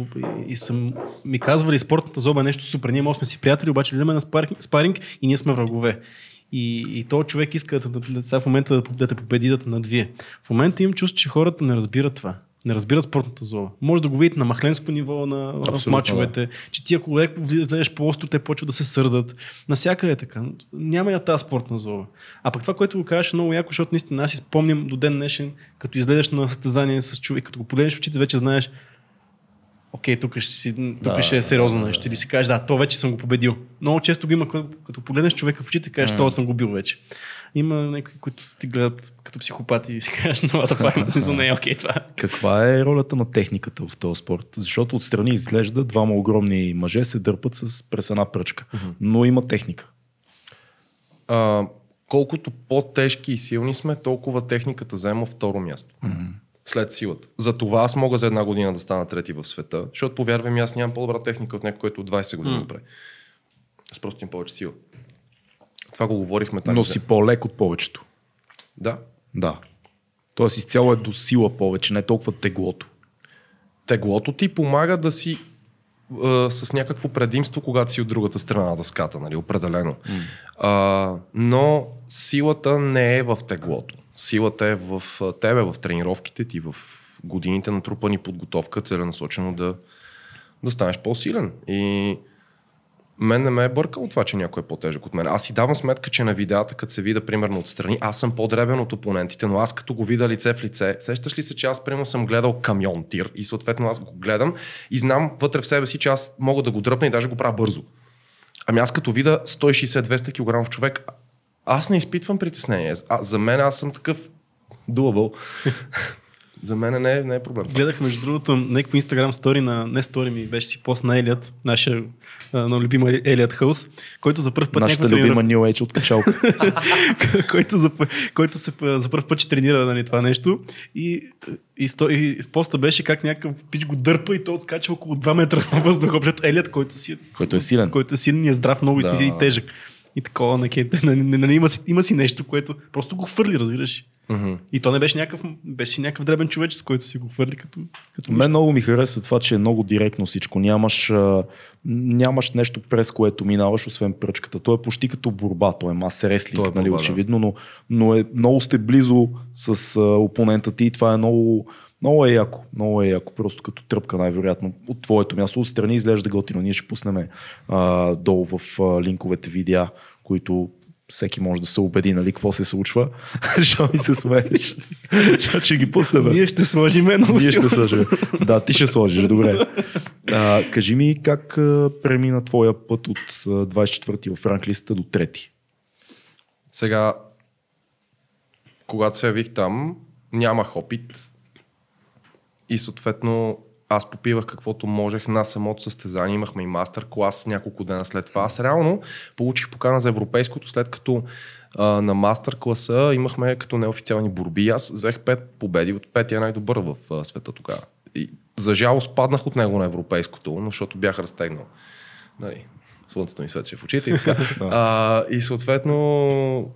и съм ми казвали спортната злоба е нещо супер. Ние може сме си приятели, обаче вземем на спаринг, спаринг и ние сме врагове. И, и то човек иска да, да, да, в момента да, да те победи, да те надвие. В момента имам чувство, че хората не разбират това. Не разбират спортната злоба. Може да го видите на махленско ниво, на, в Абсолютно, мачовете, да. че ти ако леко влезеш по-остро, те почват да се сърдат. Насякъде е така. Няма я тази спортна злоба. А пък това, което го кажеш е много яко, защото наистина аз си спомням до ден днешен, като излезеш на състезание с човек, като го погледнеш в очите, вече знаеш, окей, тук ще, си, тук Да, ще е сериозно да, нещо. Или си кажеш, да, то вече съм го победил. Много често го има, като, погледнеш човека в очите, кажеш, това съм го бил вече. Има някои, които си ти гледат като психопати и си кажеш, новата пак, смисъл не е окей това. Каква е ролята на техниката в този спорт? Защото отстрани изглежда двама огромни мъже се дърпат с през една пръчка. Но има техника. А, колкото по-тежки и силни сме, толкова техниката заема второ място. Mm-hmm. След силата. За това аз мога за една година да стана трети в света, защото повярвай ми, аз нямам по-добра техника от някой, който от 20 години mm. прави. Аз просто имам повече сила. Това го говорихме там. Но си по-лек от повечето. Да. Да. Тоест изцяло е до сила повече, не толкова теглото. Теглото ти помага да си а, с някакво предимство, когато си от другата страна на дъската, нали, определено. Mm. А, но силата не е в теглото. Силата е в тебе, в тренировките ти, в годините на трупани подготовка, целенасочено да, да станеш по-силен. И мен не ме е бъркало това, че някой е по-тежък от мен. Аз си давам сметка, че на видеята, като се видя примерно отстрани, аз съм по-дребен от опонентите, но аз като го видя лице в лице, сещаш ли се, че аз примерно съм гледал камион тир и съответно аз го гледам и знам вътре в себе си, че аз мога да го дръпна и даже го правя бързо. Ами аз като видя 160-200 кг човек, аз не изпитвам притеснение. А, за мен аз съм такъв doable. За мен не е, не е проблем. Гледах между другото някакво инстаграм стори на, не стори ми, беше си пост на Елият, нашия на любима Елият Хълс, който за първ път Нашата някакво любима New Age от качалка. който, за, който се, за първ път ще тренира нали, това нещо. И, и, сто, и поста беше как някакъв пич го дърпа и той отскача около 2 метра на въздуха. Защото Елият, който, си, Който е силен. който е силен и е здрав много Да. и, и тежък. И такова, нали, нали, нали, има, си, има си нещо, което просто го хвърли, разбираш. Мгм. И то не беше някакъв, беше някакъв дребен човечец, с който си го хвърли като, като Мен много ми харесва това, че е много директно всичко. Нямаш, а, нямаш нещо през което минаваш, освен пръчката. То е почти като борба. То е мас реслинг, е нали, борба, да. очевидно, но, но е, много сте близо с а, опонента ти и това е много, много е яко. Много е яко. Просто като тръпка най-вероятно от твоето място. Отстрани изглежда готино. Ние ще пуснем а, долу в а, линковете видеа, които всеки може да се убеди, нали, какво се случва. Защо ми се смееш? Защото ще ги пуснем. Ние ще сложим много Ние ще сложим. Да, ти ще сложиш, добре. А, кажи ми как а, премина твоя път от а, 24-ти в ранглистата до 3-ти? Сега, когато се явих там, нямах опит и съответно аз попивах каквото можех на самото състезание. Имахме и мастер клас няколко дена след това. Аз реално получих покана за европейското, след като а, на мастер класа имахме като неофициални борби. Аз взех пет победи, от петия най-добър в а, света тогава. И, за жалост паднах от него на европейското, но защото бях разтегнал. Нали, слънцето ми светеше в очите и така. а, и съответно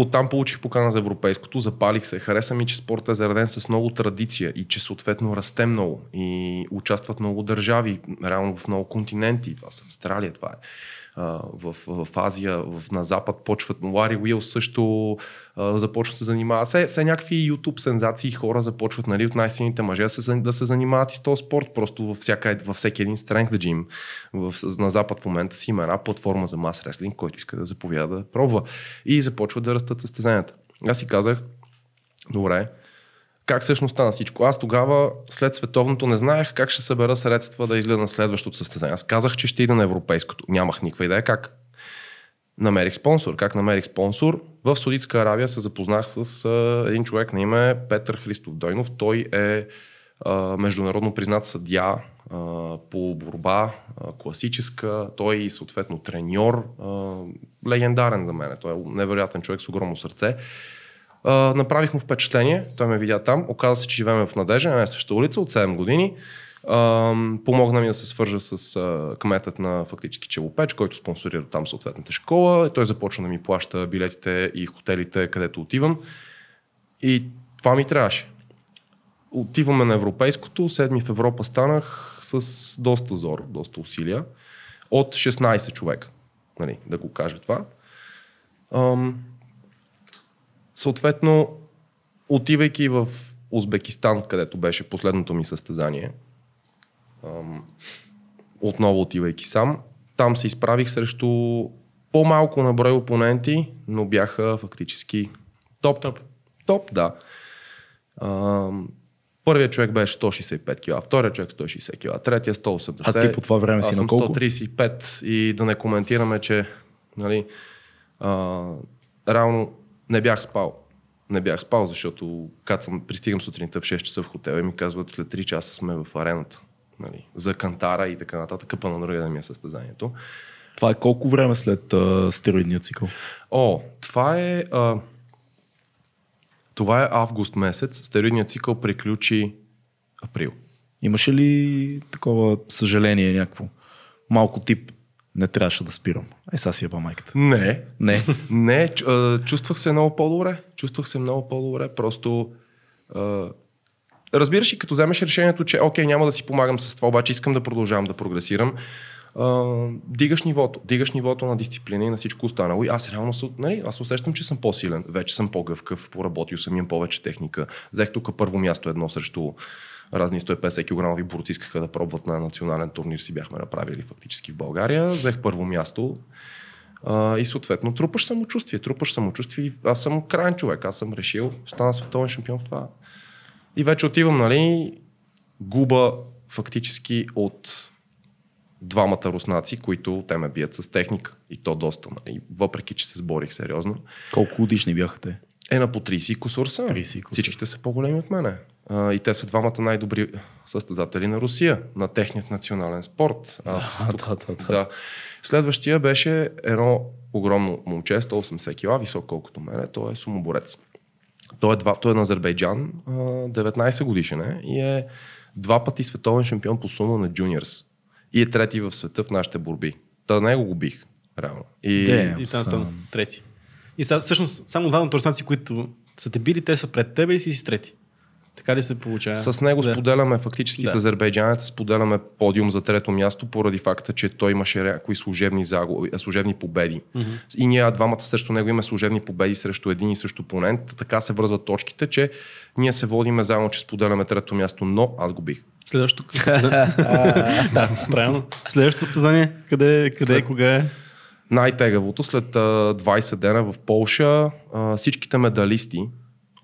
Оттам получих покана за европейското, запалих се. Хареса ми, че спортът е зареден с много традиция и че съответно расте много и участват много държави, реално в много континенти. Това са Австралия, това е. В, в Азия, в, на Запад почват. Лари Уил също а, започва да се занимава. Все, някакви YouTube сензации хора започват нали, от най-силните мъже да се, да се занимават и с този спорт. Просто във, всяка, във всеки един strength gym в, на Запад в момента си има една платформа за мас реслинг, който иска да заповяда да пробва. И започват да растат състезанията. Аз си казах, добре, как всъщност стана всичко? Аз тогава, след световното, не знаех как ще събера средства да изгледа на следващото състезание. Аз казах, че ще ида на европейското. Нямах никаква идея как. Намерих спонсор. Как намерих спонсор? В Саудитска Аравия се запознах с а, един човек на име Петър Христов Дойнов. Той е а, международно признат съдия а, по борба, а, класическа. Той и съответно треньор. А, легендарен за мен. Той е невероятен човек с огромно сърце. Uh, направих му впечатление, той ме видя там, оказа се, че живеем в Надежда, на същата улица от 7 години. Помогна ми да се свържа с кметът на фактически Челопеч, който спонсорира там съответната школа. Той започна да ми плаща билетите и хотелите, където отивам. И това ми трябваше. Отиваме на европейското, седми в Европа станах с доста зор, доста усилия. От 16 човека, нали, да го кажа това. Съответно, отивайки в Узбекистан, където беше последното ми състезание, отново отивайки сам, там се изправих срещу по-малко на брой опоненти, но бяха фактически топ. Топ, топ да. Първият човек беше 165 кг, вторият човек 160 кг, третия 180. А ти по това време си на колко? 135 и да не коментираме, че нали, а, реално не бях спал. Не бях спал, защото като съм, пристигам сутринта в 6 часа в хотела и ми казват след 3 часа сме в арената. Нали, за кантара и така нататък. Къпа на другия ден ми е състезанието. Това е колко време след а, стероидния цикъл? О, това е... А, това е август месец. Стероидният цикъл приключи април. Имаше ли такова съжаление някакво? Малко тип, не трябваше да спирам. Е, сега си еба майката. Не, Не. Не, чувствах се много по-добре. Чувствах се много по-добре. Просто. Разбираш и като вземеш решението, че окей, няма да си помагам с това, обаче искам да продължавам да прогресирам. А, дигаш нивото. Дигаш нивото на дисциплина и на всичко останало. И аз реално се, нали, аз усещам, че съм по-силен. Вече съм по-гъвкав, поработил съм, имам повече техника. Взех тук първо място едно срещу разни 150 кг борци искаха да пробват на национален турнир, си бяхме направили фактически в България. Взех първо място. А, и съответно трупаш самочувствие, трупаш самочувствие. Аз съм крайен човек, аз съм решил, стана световен шампион в това. И вече отивам, нали, губа фактически от двамата руснаци, които те ме бият с техника. И то доста, нали, въпреки че се сборих сериозно. Колко годишни бяха те? Е, на по 30 кусор са. 30 кусор. Всичките са по-големи от мене. И те са двамата най-добри състезатели на Русия, на техният национален спорт. Аз Да, тук- да, да, да. да. Следващия беше едно огромно момче, 180 кила, висок колкото мене. Той е сумоборец. Той е, два, той е на Азербайджан, а, 19 годишен е и е два пъти световен шампион по сумо на джуниорс. И е трети в света в нашите борби. Та него го бих, реално. И, Де. И там стана трети. И всъщност, само два на турсанци, които са те били, те са пред тебе и си си трети. Така ли се получава? С него Да. споделяме фактически Да. с азербайджанец, споделяме подиум за трето място, поради факта, че той имаше някои служебни, загуби, а, служебни победи. Мгм. И ние двамата срещу него имаме служебни победи срещу един и също опонент. Така се връзват точките, че ние се водиме заедно, че споделяме трето място, но аз го бих. Следващото. да, правилно. Следващото състезание, къде, къде След- е, кога е? Най-тегавото след а, 20 дена в Полша всичките медалисти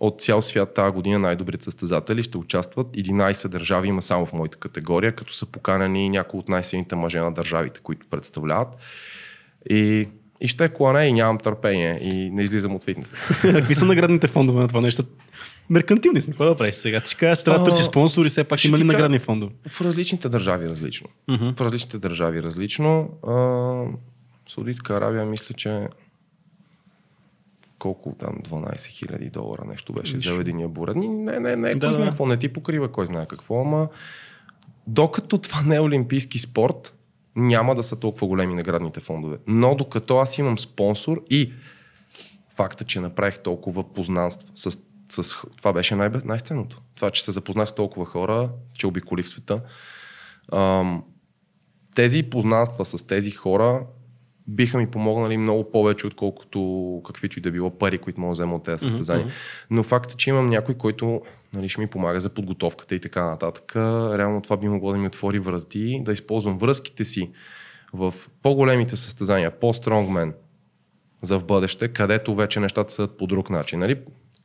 от цял свят тази година най-добрите състезатели ще участват. 11 държави има само в моята категория, като са поканени някои от най-силните мъже на държавите, които представляват. И, и ще е клане и нямам търпение и не излизам от фитнеса. Какви са наградните фондове на това нещо? Меркантилни сме, какво да правиш сега? Ти кажеш, трябва да търси спонсори, все пак има ли наградни фондове? В различните държави различно. Мгм. В различните държави различно. А, Саудитска Аравия мисля, че колко там 12 хиляди долара нещо беше за единия борец. Не, не, не, Да, кой знае да. какво, не ти покрива кой знае какво, ама докато това не е олимпийски спорт, няма да са толкова големи наградните фондове. Но докато аз имам спонсор и факта, че направих толкова познанства с, с това беше най- най-ценното. Това, че се запознах с толкова хора, че обиколих света. Ам, тези познанства с тези хора биха ми помогнали много повече, отколкото каквито и да било пари, които мога да взема от тези състезания. Но факт е, че имам някой, който нали, ще ми помага за подготовката и така нататък. Реално това би могло да ми отвори врати, да използвам връзките си в по-големите състезания, по-стронгмен за в бъдеще, където вече нещата са по друг начин. Нали?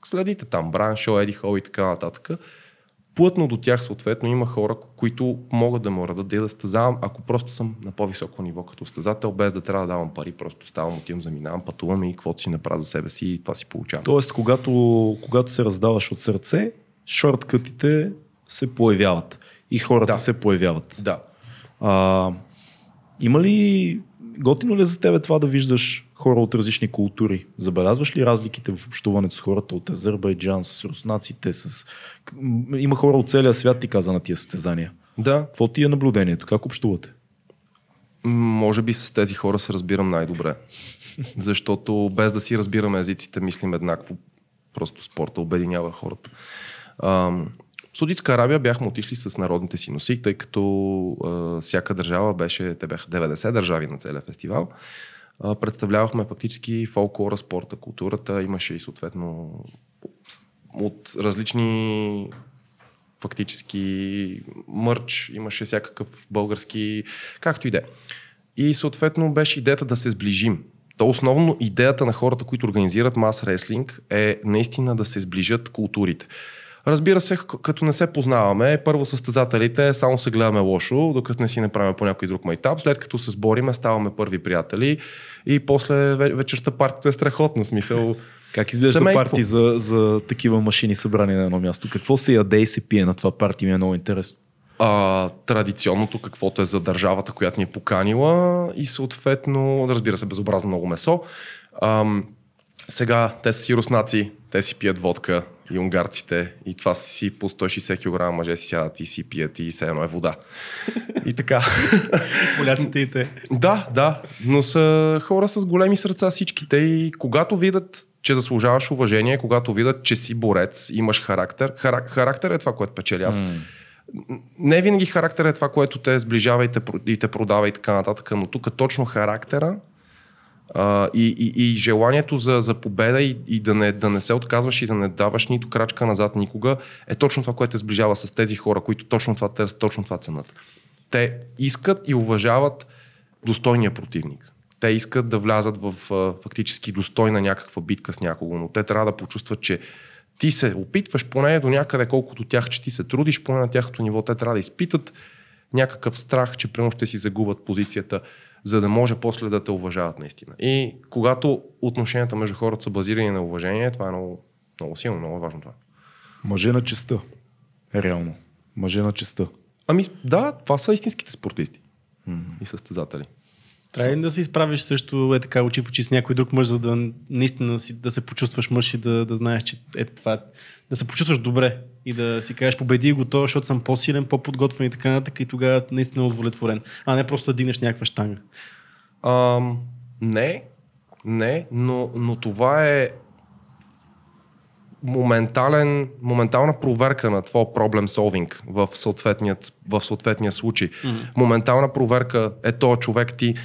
Следите там, Бран Шоу, Еди Хол и така нататък. Плътно до тях съответно има хора, които могат да уредат да я да състезавам, ако просто съм на по-високо ниво като състезател, без да трябва да давам пари, просто ставам, отивам, заминавам, пътувам и каквото си направя за себе си и това си получавам. Тоест, когато, когато се раздаваш от сърце, шорткътите се появяват. И хората Да. се появяват. Да. А, има ли, готино ли е за тебе това да виждаш хора от различни култури? Забелязваш ли разликите в общуването с хората от Азербайджан, с руснаците, с... Има хора от целия свят, ти каза на тия състезания. Да, Какво ти е наблюдението? Как общувате? Може би с тези хора се разбирам най-добре. Защото без да си разбираме езиците, мислим еднакво. Просто спорта обединява хората. Ам, В Судитска Арабия бяхме отишли с народните си носи, тъй като а, всяка държава беше, те бяха 90 държави на целия фестивал. Представлявахме фактически фолклора, спорта, културата. Имаше и съответно от различни фактически мърч, имаше всякакъв български, както и да е. И съответно беше идеята да се сближим. То основно идеята на хората, които организират мас реслинг е наистина да се сближат културите. Разбира се, като не се познаваме, първо състезателите само се гледаме лошо, докато не си направим по някой друг майтап. След като се сбориме, ставаме първи приятели и после ве- вечерта партията е страхотно. Смисъл, Как изглежда Семейство. парти за, за такива машини събрани на едно място? Какво се яде и се пие на това парти? Ми е много интересно. а, традиционното, каквото е за държавата, която ни е поканила и съответно, разбира се, безобразно много месо. Ам, сега те са си руснаци, те си пият водка и унгарците и това си по 160 кг мъже си сядат и си пият и все едно е вода. И така. Поляците и те. Да, да, но са хора с големи сърца всичките и когато видят, че заслужаваш уважение, когато видят, че си борец, имаш характер, харак, характер е това, което печели аз. Не винаги характер е това, което те сближава и те, и те продава и така нататък, но тук точно характера а, и, и, и желанието за, за победа и, и да, не, да не се отказваш и да не даваш нито крачка назад никога е точно това, което те сближава с тези хора, които точно това търсят, точно това ценят. Те искат и уважават достойния противник. Те искат да влязат в а, фактически достойна някаква битка с някого, но те трябва да почувстват, че ти се опитваш поне до някъде, колкото тях, че ти се трудиш, поне на тяхното ниво, те трябва да изпитат някакъв страх, че прямо ще си загубят позицията, за да може после да те уважават наистина. И когато отношенията между хората са базирани на уважение, това е много, Много силно, много важно това. Мъже на честа. Реално. Мъже на честа. Ами да, това са истинските спортисти mm-hmm. и състезатели. Трябва ли да се изправиш срещу е така очи в очи с някой друг мъж, за да наистина си, да се почувстваш мъж и да, да знаеш, че е това, да се почувстваш добре и да си кажеш победи го то, защото съм по-силен, по-подготвен и така нататък и тогава наистина е удовлетворен, а не просто да дигнеш някаква штанга. Ам, не, не, но, но това е моментален, моментална проверка на твоя проблем солвинг в съответния, в съответния случай. Mm-hmm. Моментална проверка е то човек ти.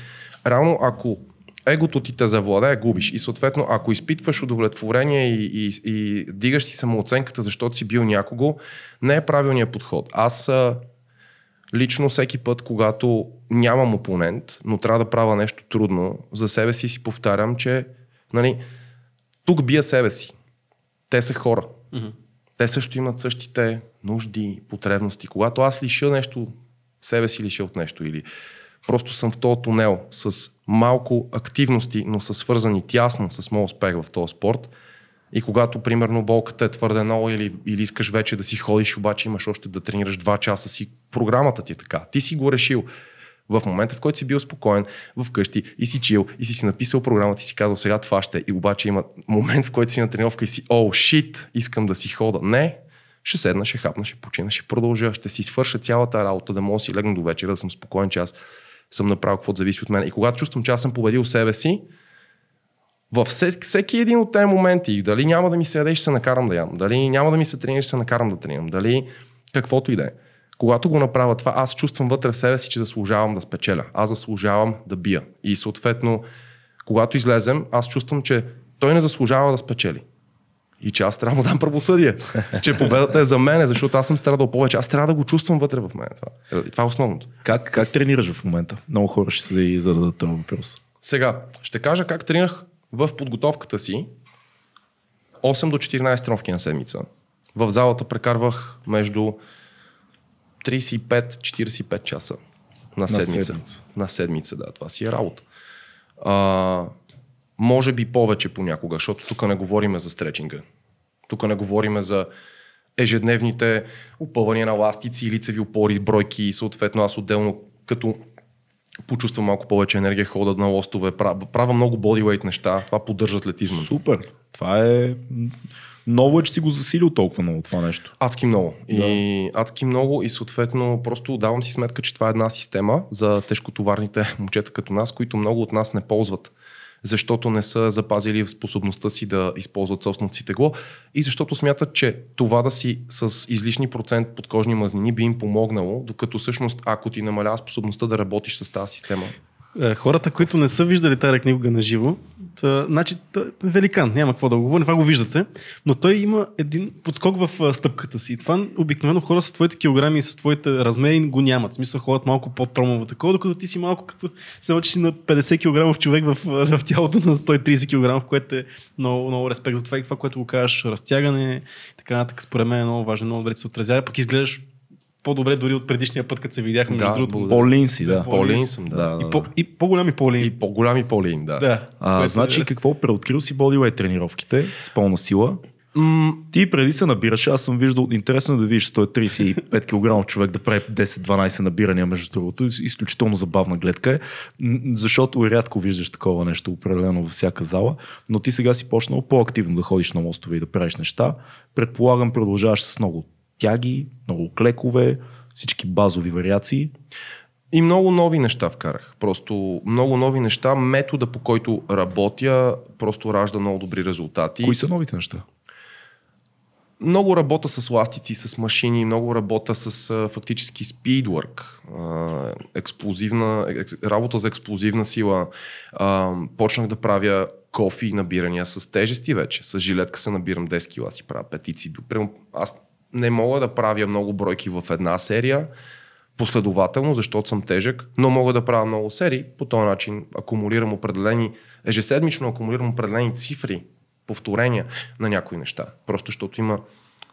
Реално, ако егото ти те завладее, губиш. И съответно, ако изпитваш удовлетворение и, и, и дигаш си самооценката, защото си бил някого, не е правилният подход. Аз лично всеки път, когато нямам опонент, но трябва да правя нещо трудно, за себе си си повтарям, че нали, тук бия себе си. Те са хора. Mm-hmm. Те също имат същите нужди, потребности. Когато аз лиша нещо, себе си лиша от нещо или просто съм в този тунел с малко активности, но са свързани тясно с моят успех в този спорт, и когато, примерно, болката е твърде много или, или искаш вече да си ходиш, обаче имаш още да тренираш 2 часа си, програмата ти е така. Ти си го решил. В момента, в който си бил спокоен вкъщи и си чил и си си написал програмата и си казал сега това ще и обаче има момент, в който си на тренировка и си о, шит, искам да си хода. Не, ще седна, ще хапна, ще почина, ще продължа, ще си свърша цялата работа, да мога си легна до вечера, да съм спокоен, че аз съм направил каквото зависи от мен. И когато чувствам, че аз съм победил себе си, във всеки, един от тези моменти, дали няма да ми се яде, ще се накарам да ям, дали няма да ми се тренира, ще се накарам да тренирам, дали каквото и да е. Когато го направя това, аз чувствам вътре в себе си, че заслужавам да спечеля. Аз заслужавам да бия. И съответно, когато излезем, аз чувствам, че той не заслужава да спечели. И че аз трябва да дам правосъдие. че победата е за мен, защото аз съм страдал повече. Аз трябва да го чувствам вътре в мен. Това, това е основното. Как, как тренираш в момента? Много хора ще се зададат този въпрос. Сега, ще кажа как тренирах в подготовката си 8 до 14 тренировки на седмица. В залата прекарвах между 35-45 часа на седмица. на седмица. На седмица, да. Това си е работа. А, може би повече понякога, защото тук не говориме за стречинга. Тук не говориме за ежедневните опъвания на ластици, лицеви опори, бройки и съответно аз отделно като почувствам малко повече енергия, хода на лостове, правя, правя много бодивейт неща, това поддържа атлетизма. Супер! Това е ново е, че си го засилил толкова много това нещо. Адски много. Да. И адски много и съответно просто давам си сметка, че това е една система за тежкотоварните момчета като нас, които много от нас не ползват защото не са запазили способността си да използват собственото си тегло и защото смятат, че това да си с излишни процент подкожни мазнини би им помогнало, докато всъщност ако ти намалява способността да работиш с тази система, хората, които не са виждали тази книга на живо, значи, той е великан, няма какво да го говорим, това го виждате, но той има един подскок в стъпката си. И това обикновено хора с твоите килограми и с твоите размери го нямат. В смисъл ходят малко по-тромово такова, докато ти си малко като се учиш си на 50 кг човек в, в тялото на 130 кг, което е много, много респект за това и това, което го кажеш, разтягане, така нататък, според мен е много важно, много добре се отразява, пък изглеждаш по-добре дори от предишния път, като се видяхме. Да, другото. По-лин си, да. По-лин съм, да. да, и, по, и по-голям и по-лин. И по-голям и по-лин, да. да а, значи, е... какво преоткрил си бодилей тренировките с пълна сила? Mm. Ти преди се набираш, аз съм виждал, интересно е да видиш 135 кг човек да прави 10-12 набирания между другото. Изключително забавна гледка е, защото рядко виждаш такова нещо определено във всяка зала, но ти сега си почнал по-активно да ходиш на мостове и да правиш неща. Предполагам, продължаваш с много тяги, много клекове, всички базови вариации. И много нови неща вкарах. Просто много нови неща. Метода по който работя просто ражда много добри резултати. Кои са новите неща? Много работа с ластици, с машини, много работа с а, фактически спидворк, експлозивна, екс, работа за експлозивна сила. А, почнах да правя кофи и набирания с тежести вече. С жилетка се набирам 10 кила, си правя петици. Аз не мога да правя много бройки в една серия, последователно, защото съм тежък, но мога да правя много серии. По този начин акумулирам определени, ежеседмично акумулирам определени цифри, повторения на някои неща. Просто защото има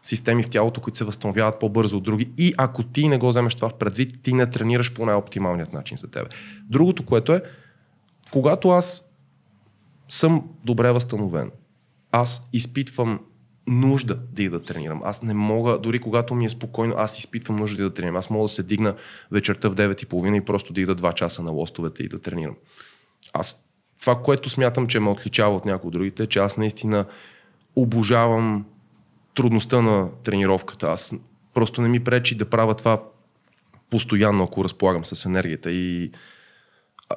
системи в тялото, които се възстановяват по-бързо от други. И ако ти не го вземеш това в предвид, ти не тренираш по най-оптималният начин за тебе. Другото, което е, когато аз съм добре възстановен, аз изпитвам нужда да и да тренирам. Аз не мога, дори когато ми е спокойно, аз изпитвам нужда да, да тренирам. Аз мога да се дигна вечерта в 9.30 и просто да ида 2 часа на лостовете и да тренирам. Аз това, което смятам, че ме отличава от някои от другите, е, че аз наистина обожавам трудността на тренировката. Аз просто не ми пречи да правя това постоянно, ако разполагам с енергията. И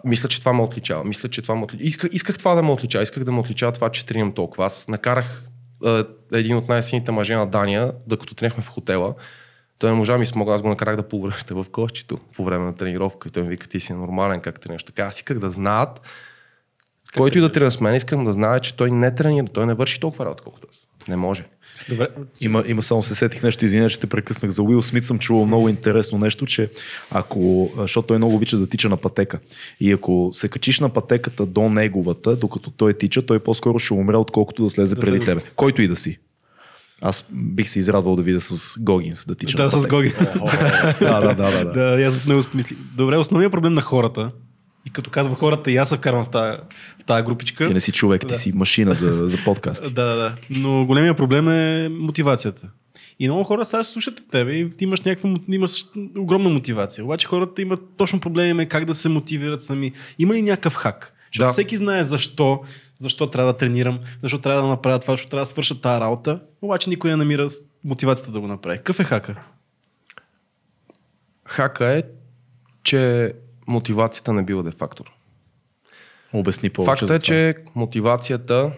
мисля, че това ме отличава. Мисля, че това ме отличава. Исках, исках това да ме отличава. Исках да ме отличава това, че тренирам толкова. Аз накарах един от най-силните мъже на Дания, докато тренехме в хотела. Той не можа ми смога, аз го накарах да повръща в кошчето по време на тренировка. И той ми вика, ти си нормален, как тренираш. Така аз исках да знаят, как който и да тренира с мен, искам да знае, че той не тренира, той не върши толкова работа, колкото аз. Не може. Добре. Има, има само се сетих нещо, извиня, че те прекъснах. За Уил Смит съм чувал много интересно нещо, че ако, защото той много обича да тича на пътека. И ако се качиш на пътеката до неговата, докато той тича, той по-скоро ще умре, отколкото да слезе да преди тебе. Който и да си. Аз бих се израдвал да видя с Гогинс да тича. Да, с Гогинс. да, да, да, да. да, аз смисли. Добре, основният проблем на хората, и като казва хората, и аз се вкарвам в тази, в тази групичка. Ти не си човек, да. ти си машина за, за подкаст. да, да, да. Но големия проблем е мотивацията. И много хора сега слушат тебе и ти имаш някаква имаш огромна мотивация. Обаче хората имат точно проблеми как да се мотивират сами. Има ли някакъв хак? Защото да. всеки знае защо, защо трябва да тренирам, защо трябва да направя това, защо трябва да свърша тази работа, обаче никой не намира мотивацията да го направи. Какъв е хака? Хака е, че мотивацията не бива да е фактор. Обясни повече. Факт е, че мотивацията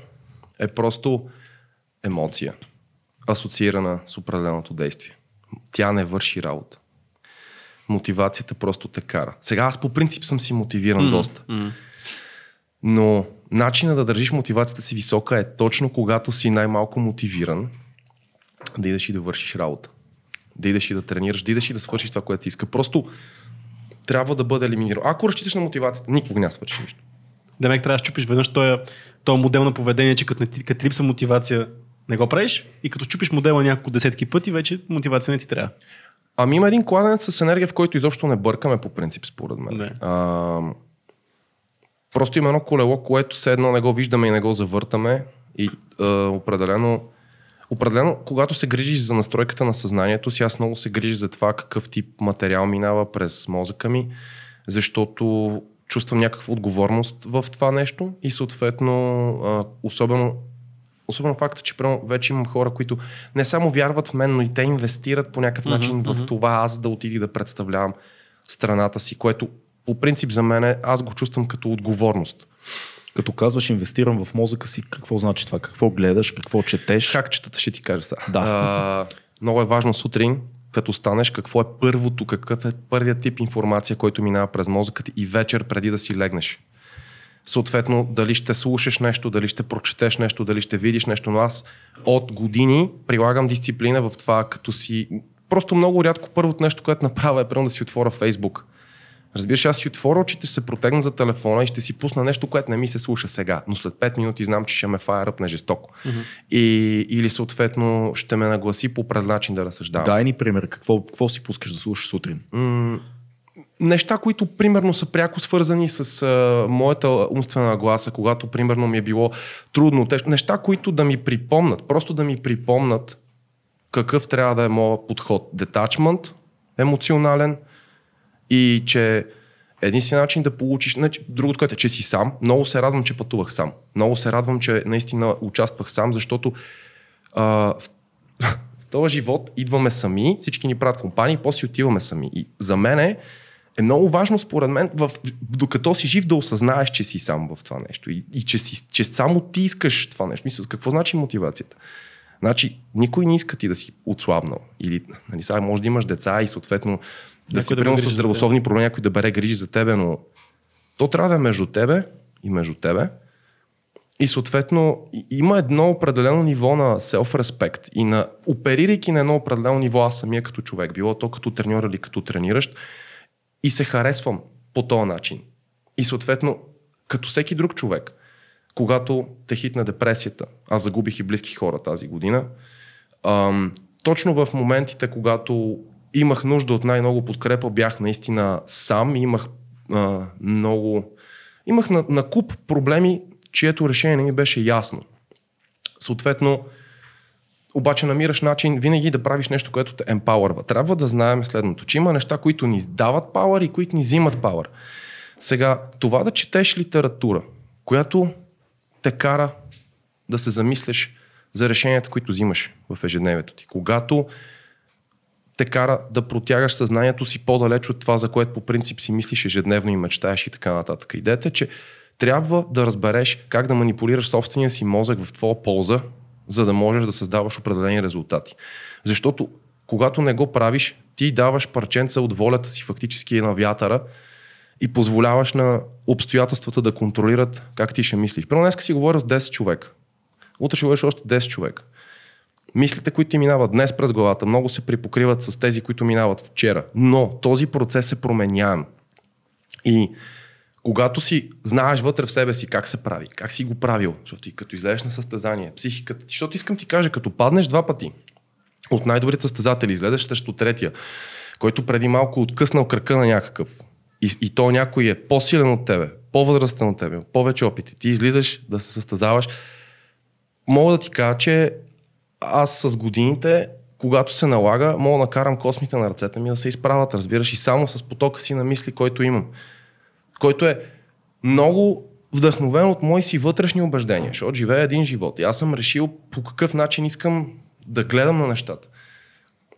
е просто емоция, асоциирана с определеното действие. Тя не върши работа. Мотивацията просто те кара. Сега аз по принцип съм си мотивиран mm, доста. Mm. Но начина да държиш мотивацията си висока е точно когато си най-малко мотивиран да идеш и да вършиш работа. Да идеш и да тренираш, да идеш и да свършиш това, което си иска. Просто трябва да бъде елиминиран. Ако разчиташ на мотивацията, никога няма свършиш нищо. Демек трябва да чупиш веднъж този, този модел на поведение, че като, като липса мотивация не го правиш и като чупиш модела няколко десетки пъти, вече мотивация не ти трябва. Ами има един кладенец с енергия, в който изобщо не бъркаме по принцип, според мен. Не. А, просто има едно колело, което все едно не го виждаме и не го завъртаме и а, определено Определено, когато се грижиш за настройката на съзнанието си, аз много се грижа за това какъв тип материал минава през мозъка ми, защото чувствам някаква отговорност в това нещо и съответно, особено, особено факта, че вече имам хора, които не само вярват в мен, но и те инвестират по някакъв начин mm-hmm. в това аз да отида да представлявам страната си, което по принцип за мен аз го чувствам като отговорност. Като казваш инвестирам в мозъка си, какво значи това? Какво гледаш, какво четеш? Как четата ще ти кажа сега. Да. А, много е важно сутрин, като станеш, какво е първото, какъв е първият тип информация, който минава през мозъка ти и вечер преди да си легнеш. Съответно, дали ще слушаш нещо, дали ще прочетеш нещо, дали ще видиш нещо, но аз от години прилагам дисциплина в това, като си... Просто много рядко първото нещо, което направя е прямо да си отворя Фейсбук Разбираш, аз си отворя очите, се протегна за телефона и ще си пусна нещо, което не ми се слуша сега, но след 5 минути знам, че ще ме фаеръпне жестоко. Mm-hmm. И, или съответно ще ме нагласи по пред начин да разсъждавам. Дай ни пример, какво, какво си пускаш да слушаш сутрин? М- неща, които примерно са пряко свързани с а, моята умствена гласа, когато примерно ми е било трудно. Теж, неща, които да ми припомнат, просто да ми припомнат какъв трябва да е моят подход. Детачмент, емоционален, и че си начин да получиш, не, другото, което е, че си сам, много се радвам, че пътувах сам. Много се радвам, че наистина участвах сам, защото а, в, в този живот идваме сами, всички ни правят компании, после отиваме сами. И за мен е, е много важно, според мен, в, докато си жив, да осъзнаеш, че си сам в това нещо и, и че, си, че само ти искаш това нещо. Мисля, какво значи мотивацията? Значи, никой не иска ти да си отслабнал. Или, нали, сега може да имаш деца и съответно да си примерно с здравословни проблеми, някой да бере грижи за тебе, но то трябва да е между тебе и между тебе. И съответно има едно определено ниво на self-respect и на оперирайки на едно определено ниво аз самия като човек, било то като треньор или като трениращ и се харесвам по този начин. И съответно, като всеки друг човек, когато те хитна депресията, аз загубих и близки хора тази година, ам, точно в моментите, когато имах нужда от най-много подкрепа, бях наистина сам, имах а, много... Имах на, на куп проблеми, чието решение не ми беше ясно. Съответно, обаче намираш начин винаги да правиш нещо, което те емпауърва. Трябва да знаем следното, че има неща, които ни дават пауър и които ни взимат пауър. Сега, това да четеш литература, която те кара да се замислиш за решенията, които взимаш в ежедневието ти. Когато те кара да протягаш съзнанието си по-далеч от това, за което по принцип си мислиш ежедневно и мечтаеш и така нататък. Идеята е, че трябва да разбереш как да манипулираш собствения си мозък в твоя полза, за да можеш да създаваш определени резултати. Защото когато не го правиш, ти даваш парченца от волята си фактически на вятъра и позволяваш на обстоятелствата да контролират как ти ще мислиш. Първо днес си говоря с 10 човека. Утре ще говориш още 10 човека. Мислите, които ти минават днес през главата, много се припокриват с тези, които минават вчера. Но този процес е променяем. И когато си знаеш вътре в себе си как се прави, как си го правил, защото ти като излезеш на състезание, психиката ти, защото искам ти кажа, като паднеш два пъти от най-добрите състезатели, излезеш срещу третия, който преди малко откъснал кръка на някакъв и, и то някой е по-силен от тебе, по-възрастен от тебе, повече опити, ти излизаш да се състезаваш, мога да ти кажа, че аз с годините, когато се налага, мога да накарам космите на ръцете ми да се изправят, разбираш, и само с потока си на мисли, който имам. Който е много вдъхновен от мои си вътрешни убеждения, защото живея един живот. И аз съм решил по какъв начин искам да гледам на нещата.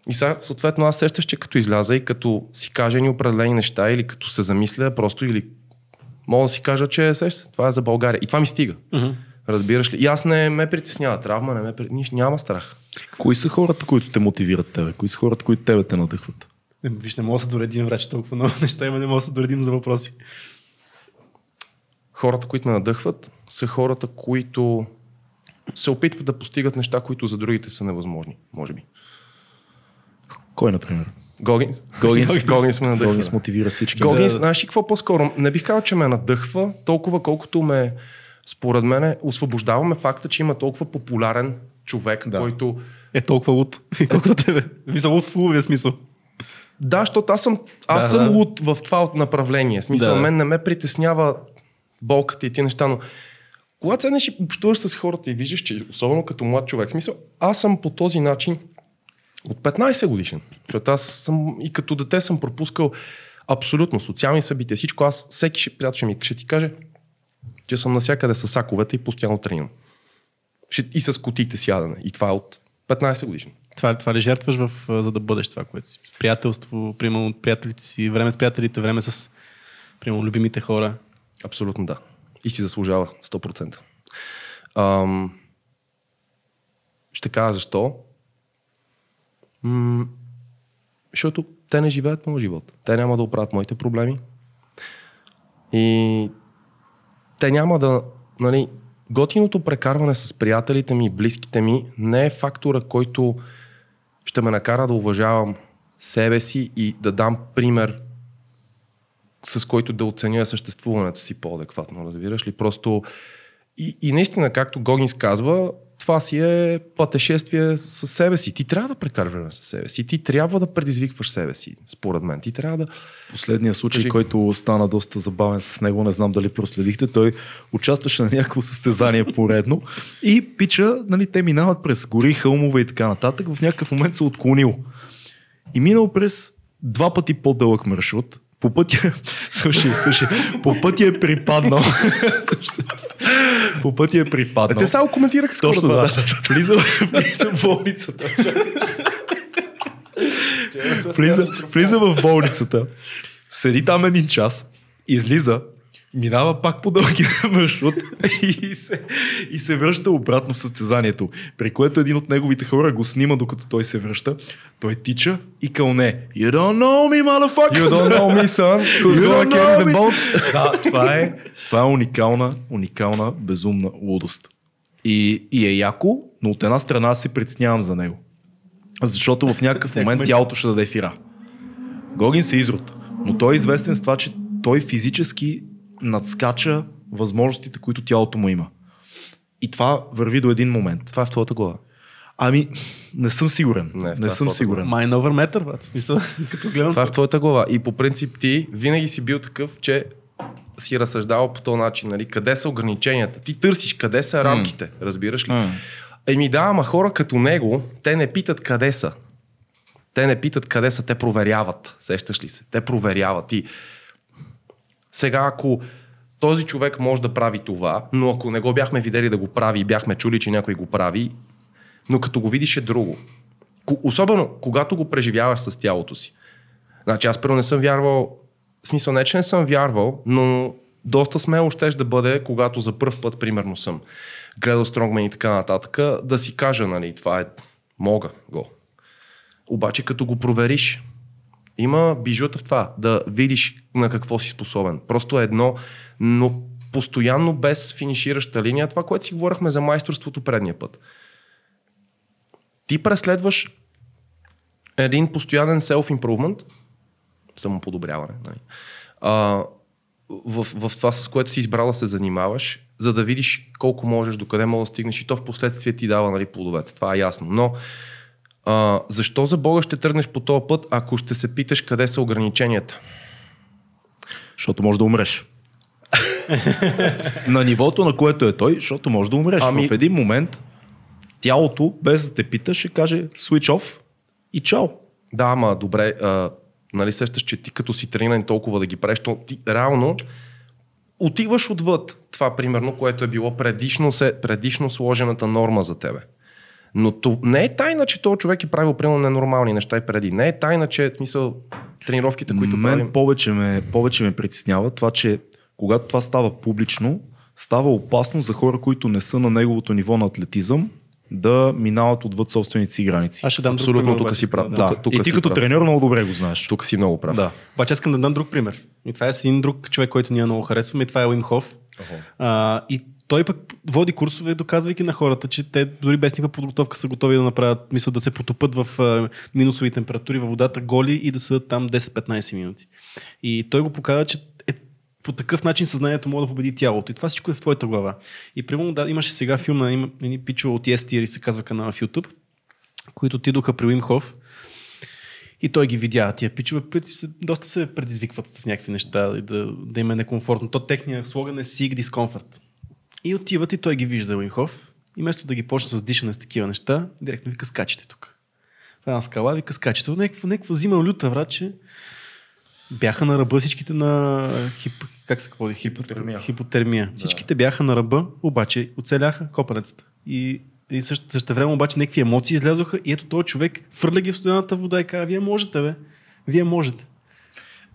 И сега, съответно, аз сещаш, че като изляза и като си кажа ни определени неща или като се замисля, просто или мога да си кажа, че сеща, това е за България. И това ми стига. Mm-hmm. Разбираш ли? И аз не ме притеснява травма, не ме притеснява, няма страх. Кои са хората, които те мотивират тебе? Кои са хората, които тебе те надъхват? Виж, не мога да се доредим, враче, толкова много неща има, не мога да се доредим за въпроси. Хората, които ме надъхват, са хората, които се опитват да постигат неща, които за другите са невъзможни, може би. Кой, например? Гогинс. Гогинс, Гогинс ме надъхва. Гогинс мотивира всички. Гогинс, да... знаеш ли какво по-скоро? Не бих казал, че ме надъхва толкова, колкото ме, според мен, освобождаваме факта, че има толкова популярен човек, да. който... Е толкова луд, колкото тебе. Мисля, луд в хубавия смисъл. Да, защото аз съм, аз Да, съм да. луд в това направление. Смисъл, Да. мен не ме притеснява болката и ти неща, но когато седнеш и общуваш с хората и виждаш, че особено като млад човек, смисъл, аз съм по този начин от 15 годишен. Защото аз съм и като дете съм пропускал абсолютно социални събития, всичко. Аз, всеки ще, приятел ще ми ще ти каже, че съм навсякъде с саковете и постоянно тренирам. И с котите с ядене. И това е от 15 годишен. Това, това ли жертваш, в, за да бъдеш това, което си? Приятелство, примерно приятелите си, време с приятелите, време с примерно, любимите хора. Абсолютно да. И си заслужава 100%. Ам... Ще кажа защо. М- защото те не живеят моят живот. Те няма да оправят моите проблеми. И те няма да... Нали, готиното прекарване с приятелите ми близките ми не е фактора, който ще ме накара да уважавам себе си и да дам пример с който да оценя съществуването си по-адекватно, разбираш ли? Просто и, и наистина, както Гогинс казва, това си е пътешествие със себе си. Ти трябва да прекараш време със себе си. Ти трябва да предизвикваш себе си, според мен. Ти трябва да... Последният случай, Кажи. който стана доста забавен с него, не знам дали проследихте, той участваше на някакво състезание поредно и пича, нали, те минават през гори, хълмове и така нататък, в някакъв момент се отклонил. И минал през два пъти по-дълъг маршрут, по пътя, слушай, слушай, по пътя е припаднал. по пътя е припаднал. Те само коментираха скоро Точно да. Влиза, влиза в болницата. влиза, влиза в болницата. Седи там един час, излиза, минава пак по дългия маршрут и се, и се връща обратно в състезанието. При което един от неговите хора го снима докато той се връща. Той тича и кълне. You don't know me, motherfucker! You don't know me, son. Who's You gonna carry the boats? Да, това е, това е уникална, уникална, безумна лудост. И, и е яко, но от една страна се притеснявам за него. Защото в някакъв момент тялото ще даде фира. Гогин се изрод, но той е известен с това, че той физически надскача възможностите, които тялото му има. И това върви до един момент. Това е в твоята глава. Ами, не съм сигурен. Не, Не, съм сигурен. Mind over matter, брат. Смисъл, като гледам. Това е в твоята глава. И по принцип ти винаги си бил такъв, че си разсъждавал по този начин. Нали? Къде са ограниченията? Ти търсиш къде са рамките, разбираш ли? М. Еми да, ама хора като него, те не питат къде са. Те не питат къде са, те проверяват. Сещаш ли се? Те проверяват. И сега, ако този човек може да прави това, но ако не го бяхме видели да го прави и бяхме чули, че някой го прави, но като го видиш е друго. Особено когато го преживяваш с тялото си. Значи аз първо не съм вярвал, в смисъл не, че не съм вярвал, но доста смело щеш да бъде, когато за първ път, примерно съм гледал Стронгмен и така нататък, да си кажа, нали, това е, мога го. Обаче като го провериш, има бижута в това, да видиш на какво си способен. Просто е едно, но постоянно без финишираща линия, това, което си говорихме за майсторството предния път. Ти преследваш един постоянен self-improvement, самоподобряване, нали? а, в, в това, с което си избрала се занимаваш, за да видиш колко можеш, докъде можеш да стигнеш и то в последствие ти дава нали, плодовете. Това е ясно. Но а, защо за Бога ще тръгнеш по този път, ако ще се питаш къде са ограниченията? Защото може да умреш. на нивото, на което е той, защото може да умреш. Ами-. В един момент тялото, без да те питаш, ще каже switch off и чао. Да, ама добре, а, нали сещаш, че ти като си трениран толкова да ги правиш, то ти реално отиваш отвъд това, примерно, което е било предишно, предишно сложената норма за тебе. Но то, не е тайна, че този човек е правил примерно ненормални неща и преди. Не е тайна, че в смисъл, тренировките, които Мен правим... повече ме, повече ме притеснява това, че когато това става публично, става опасно за хора, които не са на неговото ниво на атлетизъм, да минават отвъд собствените си граници. Аз ще дам друг Абсолютно, пример, тук си прав. да. да. тук- тук и ти като прав. треньор много добре го знаеш. Тук си много прав. Да. Обаче искам да дам друг пример. И това е с един друг човек, който ние много харесваме. И това е Уим Хоф. А, и той пък води курсове, доказвайки на хората, че те дори без никаква подготовка са готови да направят, мисля, да се потопат в минусови температури във водата голи и да са там 10-15 минути. И той го показва, че е, по такъв начин съзнанието може да победи тялото. И това всичко е в твоята глава. И примерно да, имаше сега филм на едни пичове от Yes се казва канала в YouTube, които отидоха при Уим Хоф и той ги видя. Тия пичове принцип доста се предизвикват в някакви неща и да, да им е некомфортно. То техния слоган е Seek Discomfort. И отиват и той ги вижда Уинхоф. И вместо да ги почне с дишане с такива неща, директно вика скачите тук. В една скала вика скачите. Някаква, някаква зима люта, брат, че бяха на ръба всичките на хип, как се води? Хипотермия. Хипотермия. Всичките бяха на ръба, обаче оцеляха копанецата. И, и също, също време обаче някакви емоции излязоха и ето този човек фърля ги в студената вода и казва, вие можете, бе. Вие можете.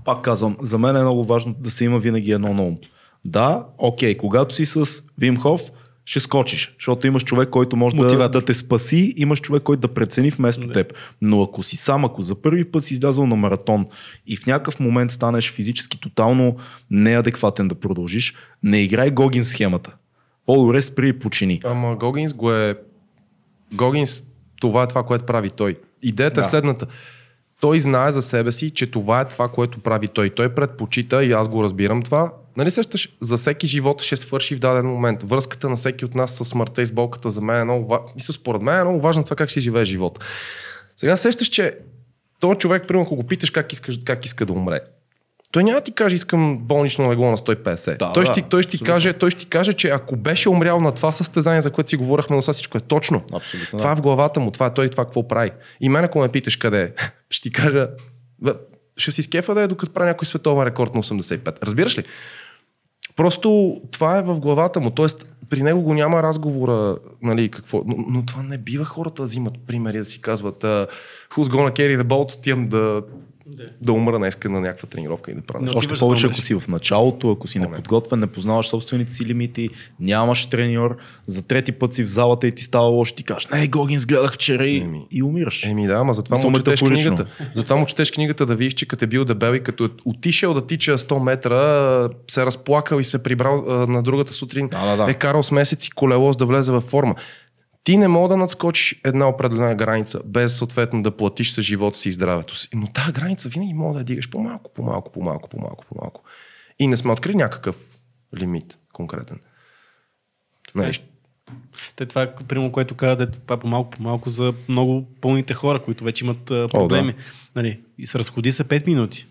Пак казвам, за мен е много важно да се има винаги едно на ум. Да, окей, когато си с Вимхов, ще скочиш, защото имаш човек, който може да, да те спаси, имаш човек, който да прецени вместо Да. теб. Но ако си сам, ако за първи път си излязъл на маратон и в някакъв момент станеш физически тотално неадекватен да продължиш, не играй Гогин схемата. По-добре спри и почини. Ама Гогинс го е... Гогинс, това е това, което прави той. Идеята Да. е следната. Той знае за себе си, че това е това, което прави той. Той предпочита, и аз го разбирам това, нали сещаш, за всеки живот ще свърши в даден момент. Връзката на всеки от нас с смъртта и с болката за мен е много важна. Мисля, според мен е много важно това как си живее живот. Сега сещаш, че този човек, примерно, ако го питаш как, искаш, как иска да умре, той няма да ти каже, искам болнично легло на 150. Да, той, да, ще, ти- той, ще ти абсолютно. каже, той ще ти каже, че ако беше умрял на това състезание, за което си говорихме, но сега всичко е точно. Абсолютно. Това е в главата му, това е той, това какво прави. И мен, ако ме питаш къде е, ще ти кажа, ще си скефа да е докато прави някой световен рекорд на 85. Разбираш ли? Просто това е в главата му. Тоест, при него го няма разговора, нали, какво. Но, но това не бива хората да взимат примери, да си казват uh, who's gonna carry the boat, отивам да, да умра днеска на някаква тренировка и да правя. Още повече, ако си в началото, ако си неподготвен, не познаваш собствените си лимити, нямаш треньор, за трети път си в залата и ти става лошо, ти кажеш, не, Гогинс гледах вчера и, Еми. и умираш. Еми да, ама затова му четеш метафорично. книгата. Затова му четеш книгата да видиш, че като е бил дебел и като е отишъл да тича 100 метра, се е разплакал и се е прибрал а, на другата сутрин. Да, да, да. Е карал с месеци колело за да влезе във форма. Ти не мога да надскочиш една определена граница, без съответно да платиш с живота си и здравето си. Но тази граница винаги мога да я дигаш по-малко, по-малко, по-малко, по-малко, по-малко. И не сме открили някакъв лимит конкретен. Нали? Те това, примерно, което казвате, това е по-малко, по-малко за много пълните хора, които вече имат а, проблеми. нали, и се разходи се 5 минути.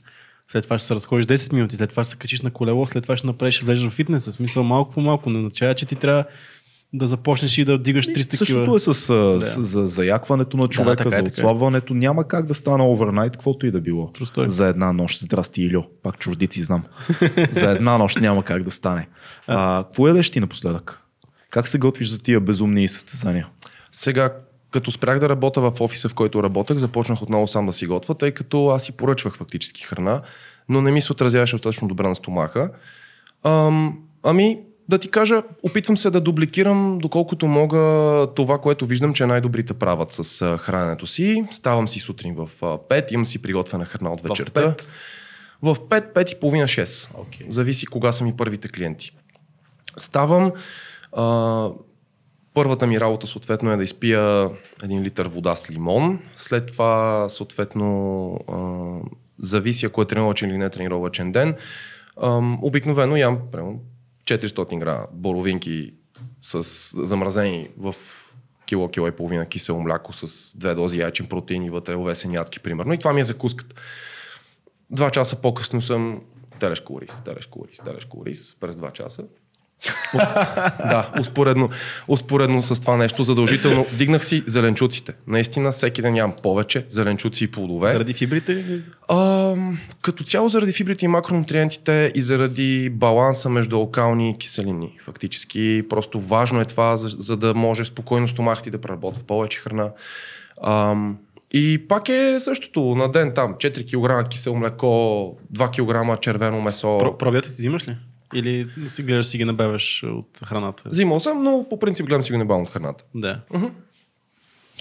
След това ще се разходиш 10 минути, след това ще се качиш на колело, след това ще направиш, влезеш в фитнеса. Смисъл малко по малко. Не означава, че ти трябва да започнеш и да вдигаш 300 Същото кила. е с, да. с за заякването на човека, така е, за така е. отслабването. Няма как да стане овернайт, каквото и да било. True story. За една нощ. Здрасти, Илю. Пак чуждици знам. за една нощ няма как да стане. А, какво ядеш ти напоследък? Как се готвиш за тия безумни състезания? Сега, като спрях да работя в офиса, в който работех, започнах отново сам да си готвя, тъй като аз си поръчвах фактически храна, но не ми се отразяваше достатъчно добре на стомаха. Ам, ами, да ти кажа, опитвам се да дубликирам доколкото мога това, което виждам, че най-добрите правят с храненето си. Ставам си сутрин в а, 5, имам си приготвена храна от вечерта. пет? В 5, 5 и половина, 6. Окей. Зависи кога са ми първите клиенти. Ставам, а, първата ми работа съответно е да изпия един литър вода с лимон. След това съответно а, зависи ако е тренировачен или не тренировачен ден. А, обикновено ям примерно, 400 грама боровинки с замразени в кило, кило и половина кисело мляко с две дози яйчен протеин и вътре овесен ядки, примерно. И това ми е закуската. Два часа по-късно съм телешко рис, телешко рис, телешко рис през два часа. Да, успоредно, успоредно с това нещо задължително дигнах си зеленчуците. Наистина всеки ден ям повече зеленчуци и плодове. Заради фибрите? А, като цяло заради фибрите и макронутриентите и заради баланса между алкални и киселини. Фактически просто важно е това, за, за да може спокойно стомахът ти да преработва повече храна. Ам, и пак е същото на ден там. 4 кг кисело млеко, 2 кг червено месо. Про, пробиотици взимаш ли? Или си гледаш си ги набавяш от храната? Взимал съм, но по принцип гледам си го небавно от храната. Да.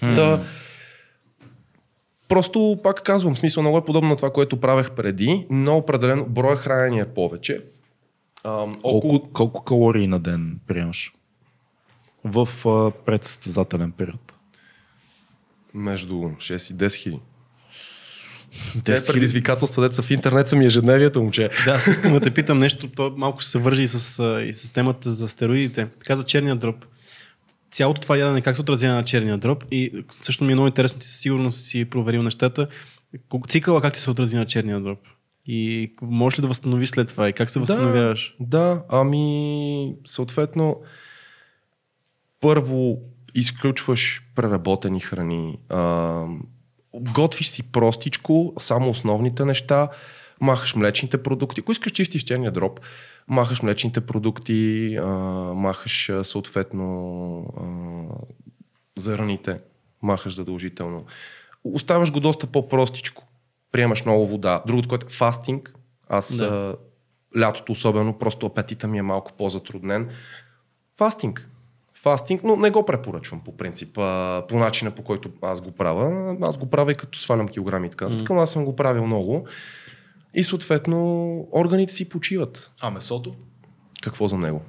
Да. Просто пак казвам, смисъл много е подобно на това, което правех преди, но определено броя хранение е повече. Ам, около Колко, колко калории на ден приемаш? В а, предсъстезателен период. между 6 и 10 хиляди. Те предизвикателства, деца в интернет са ми ежедневието, момче. Да, искам да те питам нещо, то малко ще се вържи и с, и с темата за стероидите. Така за черния дроп. Цялото това ядене как се отразява на черния дроп и също ми е много интересно, ти със сигурност си проверил нещата. Цикъла как ти се отрази на черния дроп? И можеш ли да възстановиш след това? И как се възстановяваш? Да, да, ами съответно първо изключваш преработени храни, а, готвиш си простичко, само основните неща, махаш млечните продукти. Ако искаш чистиш черния дроб, махаш млечните продукти, а, махаш съответно а, зърните, махаш задължително. Оставаш го доста по-простичко. Приемаш много вода. Другото, което е фастинг. Аз Да. да. лятото особено, просто апетита ми е малко по-затруднен. Фастинг. Фастинг, но не го препоръчвам по принцип, а, по начина по който аз го правя. Аз го правя и като свалям килограми и така. Mm. Така, но аз съм го правил много. И съответно органите си почиват. А месото? Какво за него?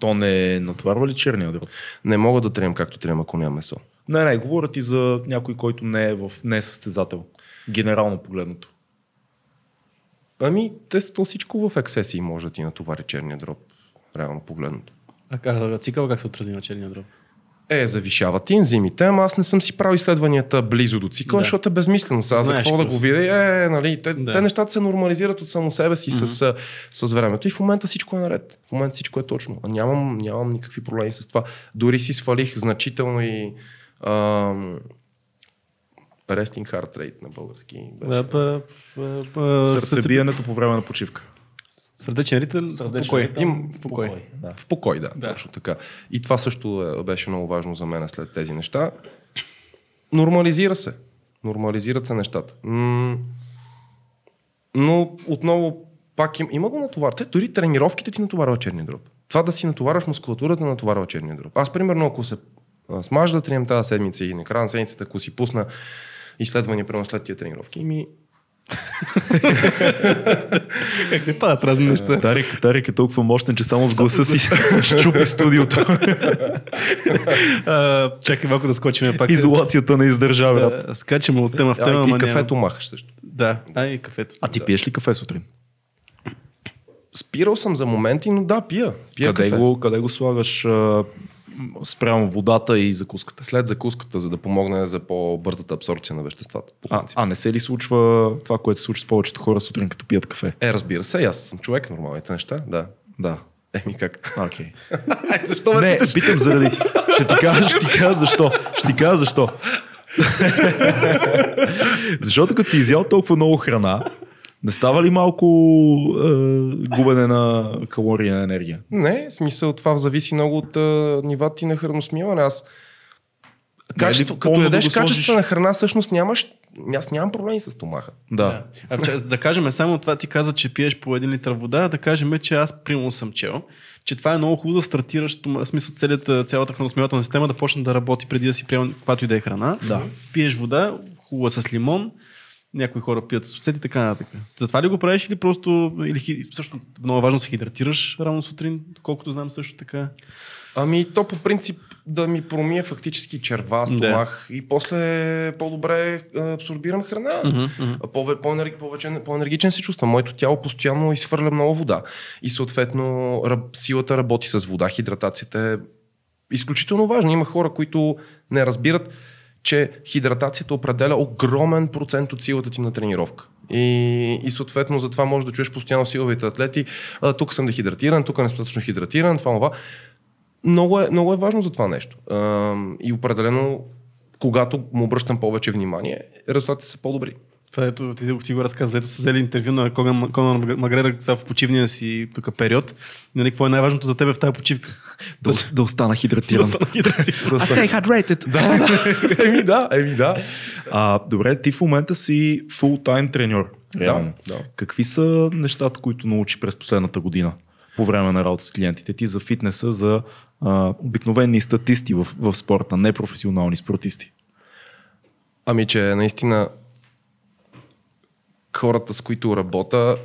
То не натоварва ли черния дроб? Не мога да трием както трием, ако няма месо. Не, не, говоря ти за някой, който не е в не е състезател. Генерално погледнато. Ами, те то всичко в ексесии може да ти натовари черния дроб, реално погледнато. А, а цикъла как се отрази на черния дроб? Е, завишават ензимите, ама аз не съм си правил изследванията близо до цикъла, Да. да. защото е безмислено. Сега за какво да го видя? Е, нали, те, Да. да. те нещата се нормализират от само себе си mm-hmm. с, с времето и в момента всичко е наред. В момента всичко е точно. А нямам, нямам никакви проблеми с това. Дори си свалих значително и ам, resting heart rate на български. Беше. А, па, па, па, Сърцебиенето по време на почивка. Сърдечен ритъм, покой. Им, покой. Да. В покой, да, Да. точно така. И това също е, беше много важно за мен след тези неща. Нормализира се. Нормализират се нещата. Но отново пак им, има го натовар. Те, дори тренировките ти натоварва черния дроб. Това да си натоварваш мускулатурата натоварва черния дроб. Аз примерно ако се а, смажа да тренирам тази седмица и на края на седмицата, ако си пусна изследвания прямо след тия тренировки, ми Как не падат разни неща. Тарик, Тарик е толкова мощен, че само с гласа си щупи студиото. А, чакай малко да скочим пак. Изолацията не издържа, брат. Да, скачаме от тема в а, тема. и ама кафето няма. махаш също. Да, а и кафето. А ти пиеш ли кафе сутрин? Спирал съм за моменти, но да, пия. пия Къде кафе. го, къде го слагаш а, спрямо водата и закуската? След закуската, за да помогне за по-бързата абсорбция на веществата. А, а не се ли случва това, което се случва с повечето хора сутрин, като пият кафе? Е, разбира се, аз съм човек, нормалните неща, да. Да. Еми как? Окей. Защо ме Не, питаш? питам заради... Ще ти кажа, ще ти кажа защо. Ще ти кажа защо. Защото като си изял толкова много храна, не става ли малко е, губене на калории на енергия? Не, в смисъл това зависи много от а, нивата ти на храносмилане. Аз Качество, ли като ядеш да сложиш? качествена храна, всъщност нямаш, аз нямам проблеми с стомаха. Да. А, че, да кажем, само това ти каза, че пиеш по един литър вода, да кажем, че аз примерно съм чел, че това е много хубаво да стартираш, в смисъл целият, цялата храносмилателна система да почне да работи преди да си приема каквато и да е храна. Да. Пиеш вода, хубава е с лимон, някои хора пият с оцет и така нататък. Затова ли го правиш или просто, или също много важно да се хидратираш рано сутрин, колкото знам също така. Ами то по принцип да ми промие фактически черва, стомах и после по-добре а, абсорбирам храна. А По- по-енерги, повече, по-енергичен се чувствам. Моето тяло постоянно изхвърля много вода. И съответно силата работи с вода. Хидратацията е изключително важна. Има хора, които не разбират, че хидратацията определя огромен процент от силата ти на тренировка. И, и съответно затова можеш да чуеш постоянно силовите атлети. А, тук съм дехидратиран, тук не съм достатъчно хидратиран, това, това. Много е, много е важно за това нещо. А, и определено, когато му обръщам повече внимание, резултатите са по-добри. Това ето, ти, ти го разказа, ето са взели интервю на Коган, Конор Магрегор сега в почивния си тук период. Нали, какво е най-важното за теб в тази почивка? Да, да остана хидратиран. Да стана хидратиран. I stay hydrated. Да, еми да, еми да. А, добре, ти в момента си фултайм треньор. Реално. Да, да. Какви са нещата, които научи през последната година по време на работа с клиентите ти за фитнеса, за а, обикновени статисти в, в спорта, не професионални спортисти? Ами, че наистина хората, с които работя,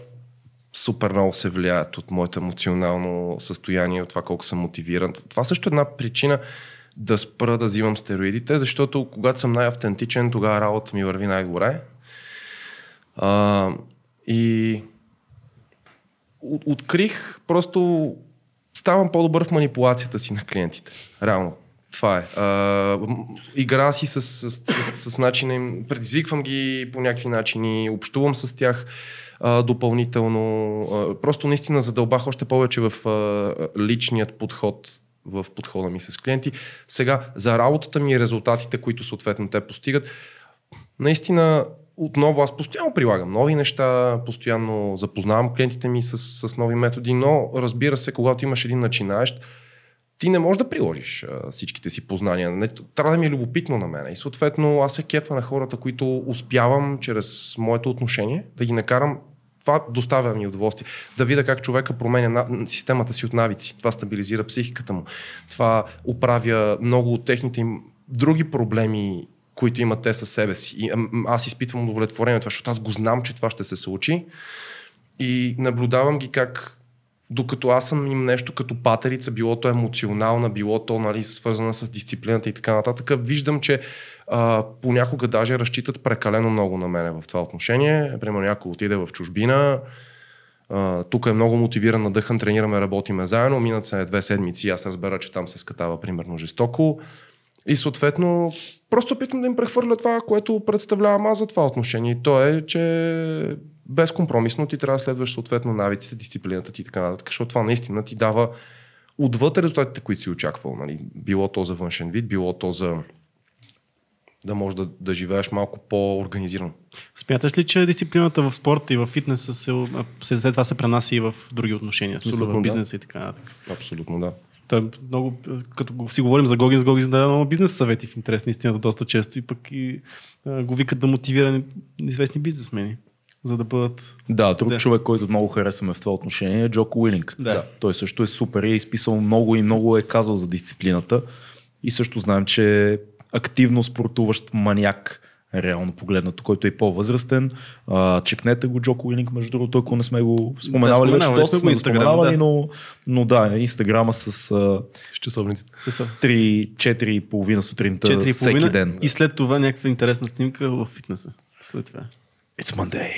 супер много се влияят от моето емоционално състояние, от това колко съм мотивиран. Това също е една причина да спра да взимам стероидите, защото когато съм най-автентичен, тогава работа ми върви най-добре. А, и от- открих просто ставам по-добър в манипулацията си на клиентите. Реално. Това е. А, игра си с, с, с, с начина им, предизвиквам ги по някакви начини, общувам с тях а, допълнително. А, просто наистина задълбах още повече в а, личният подход в подхода ми с клиенти. Сега, за работата ми и резултатите, които съответно те постигат, наистина отново аз постоянно прилагам нови неща, постоянно запознавам клиентите ми с, с нови методи, но разбира се, когато имаш един начинаещ, ти не можеш да приложиш а, всичките си познания. Не, трябва да ми е любопитно на мен. И съответно аз се кефа на хората, които успявам чрез моето отношение да ги накарам това доставя ми удоволствие. Да видя как човека променя на, системата си от навици. Това стабилизира психиката му. Това оправя много от техните им други проблеми, които имат те със себе си. И, аз изпитвам удовлетворение от това, защото аз го знам, че това ще се случи. И наблюдавам ги как докато аз съм им нещо като патерица, било то емоционална, било то нали, свързана с дисциплината и така нататък, виждам, че а, понякога даже разчитат прекалено много на мене в това отношение. Примерно някой отиде в чужбина, а, тук е много мотивиран, надъхан, тренираме, работиме заедно, минат се две седмици, аз разбера, че там се скатава примерно жестоко. И съответно, просто опитвам да им прехвърля това, което представлявам аз за това отношение. И то е, че безкомпромисно ти трябва да следваш съответно навиците, дисциплината ти и така нататък, защото това наистина ти дава отвъд резултатите, които си очаквал. Нали? Било то за външен вид, било то за да можеш да, да живееш малко по-организирано. Смяташ ли, че дисциплината в спорта и в фитнеса се, се, след това се пренася и в други отношения, в смисъл в да. бизнеса и така нататък? Абсолютно, да. Той е много, като си говорим за Гогин, с Гогин дава много бизнес съвети в интерес на истината доста често и пък и а, го викат да мотивира известни бизнесмени, за да бъдат... Да, друг Да. човек, който много харесваме в това отношение е Джоко Уилинг. Да. Той също е супер и е изписал много и много е казал за дисциплината. И също знаем, че е активно спортуващ маняк, реално погледнато, който е по-възрастен. А, чекнете го Джоко Уилинг, между другото, ако не сме го споменавали, Да, вече доста сме го споменавали, да. но, но да, инстаграма с а, часовниците. 3-4,5 сутринта 4,5 всеки ден. и след това някаква интересна снимка в фитнеса. След това. It's Monday.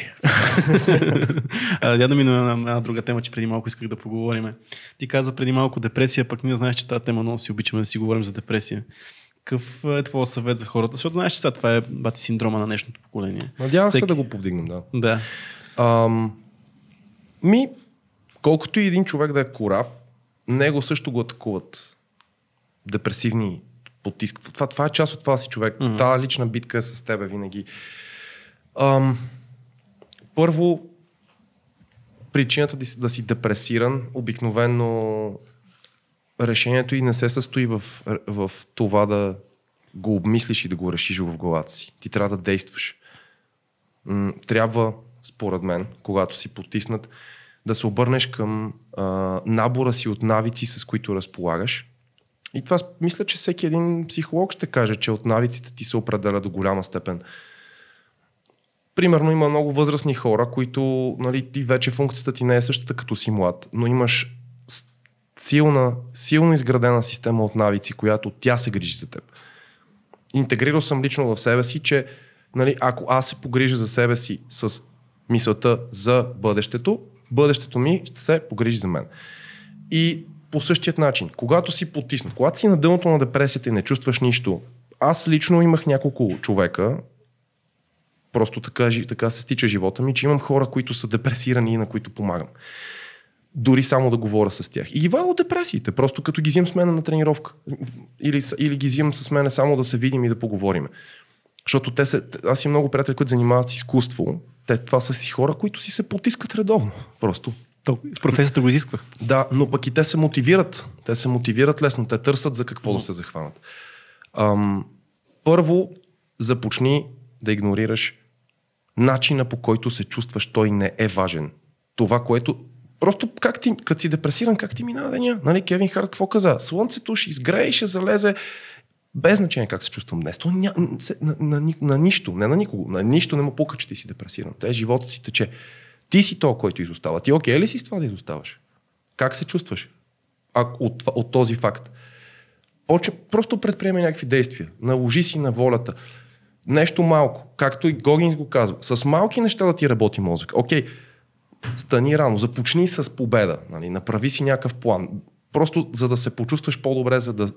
Я да мина на една друга тема, че преди малко исках да поговорим. Ти каза преди малко депресия, пък ние знаеш, че тази тема много си обичаме да си говорим за депресия. Какъв е твой съвет за хората? Защото знаеш, че сега това е бати синдрома на днешното поколение. Надявам Всеки- се да го повдигнем, да. Да. Ам, ми, колкото и един човек да е корав, него също го атакуват депресивни потиск. Това, това е част от това си човек. Mm-hmm. Та лична битка е с тебе винаги. Ам, първо, причината да си, депресиран, обикновено решението и не се състои в, в това да го обмислиш и да го решиш в главата си. Ти трябва да действаш. Трябва, според мен, когато си потиснат, да се обърнеш към а, набора си от навици, с които разполагаш. И това мисля, че всеки един психолог ще каже, че от навиците ти се определя до голяма степен. Примерно има много възрастни хора, които нали, ти вече функцията ти не е същата като си млад, но имаш силна, силно изградена система от навици, която тя се грижи за теб. Интегрирал съм лично в себе си, че нали, ако аз се погрижа за себе си с мисълта за бъдещето, бъдещето ми ще се погрижи за мен. И по същият начин, когато си потиснат, когато си на дъното на депресията и не чувстваш нищо, аз лично имах няколко човека, просто така, така се стича живота ми, че имам хора, които са депресирани и на които помагам. Дори само да говоря с тях. И ги вада от депресиите, просто като ги взимам с мен на тренировка. Или, или ги взимам с мен само да се видим и да поговорим. Защото те се, аз имам много приятели, които занимават с изкуство. Те, това са си хора, които си се потискат редовно. Просто. То, професията го изисква. Да, но пък и те се мотивират. Те се мотивират лесно. Те търсят за какво mm. да се захванат. Ам, първо, започни да игнорираш начина по който се чувстваш, той не е важен. Това, което Просто как ти, като си депресиран, как ти минава деня? Нали, Кевин Харт какво каза? Слънцето ще изгрее и ще залезе. Без значение как се чувствам днес. То ня, на, на, на, на, нищо, не на никого, на нищо не му пука, че ти си депресиран. Те живота си тече. Ти си то, който изостава. Ти окей ли си с това да изоставаш? Как се чувстваш? А, от, от този факт. Поче, просто предприеме някакви действия. Наложи си на волята. Нещо малко, както и Гогинс го казва. С малки неща да ти работи мозък. Окей, стани рано, започни с победа. Нали? Направи си някакъв план. Просто за да се почувстваш по-добре, за да,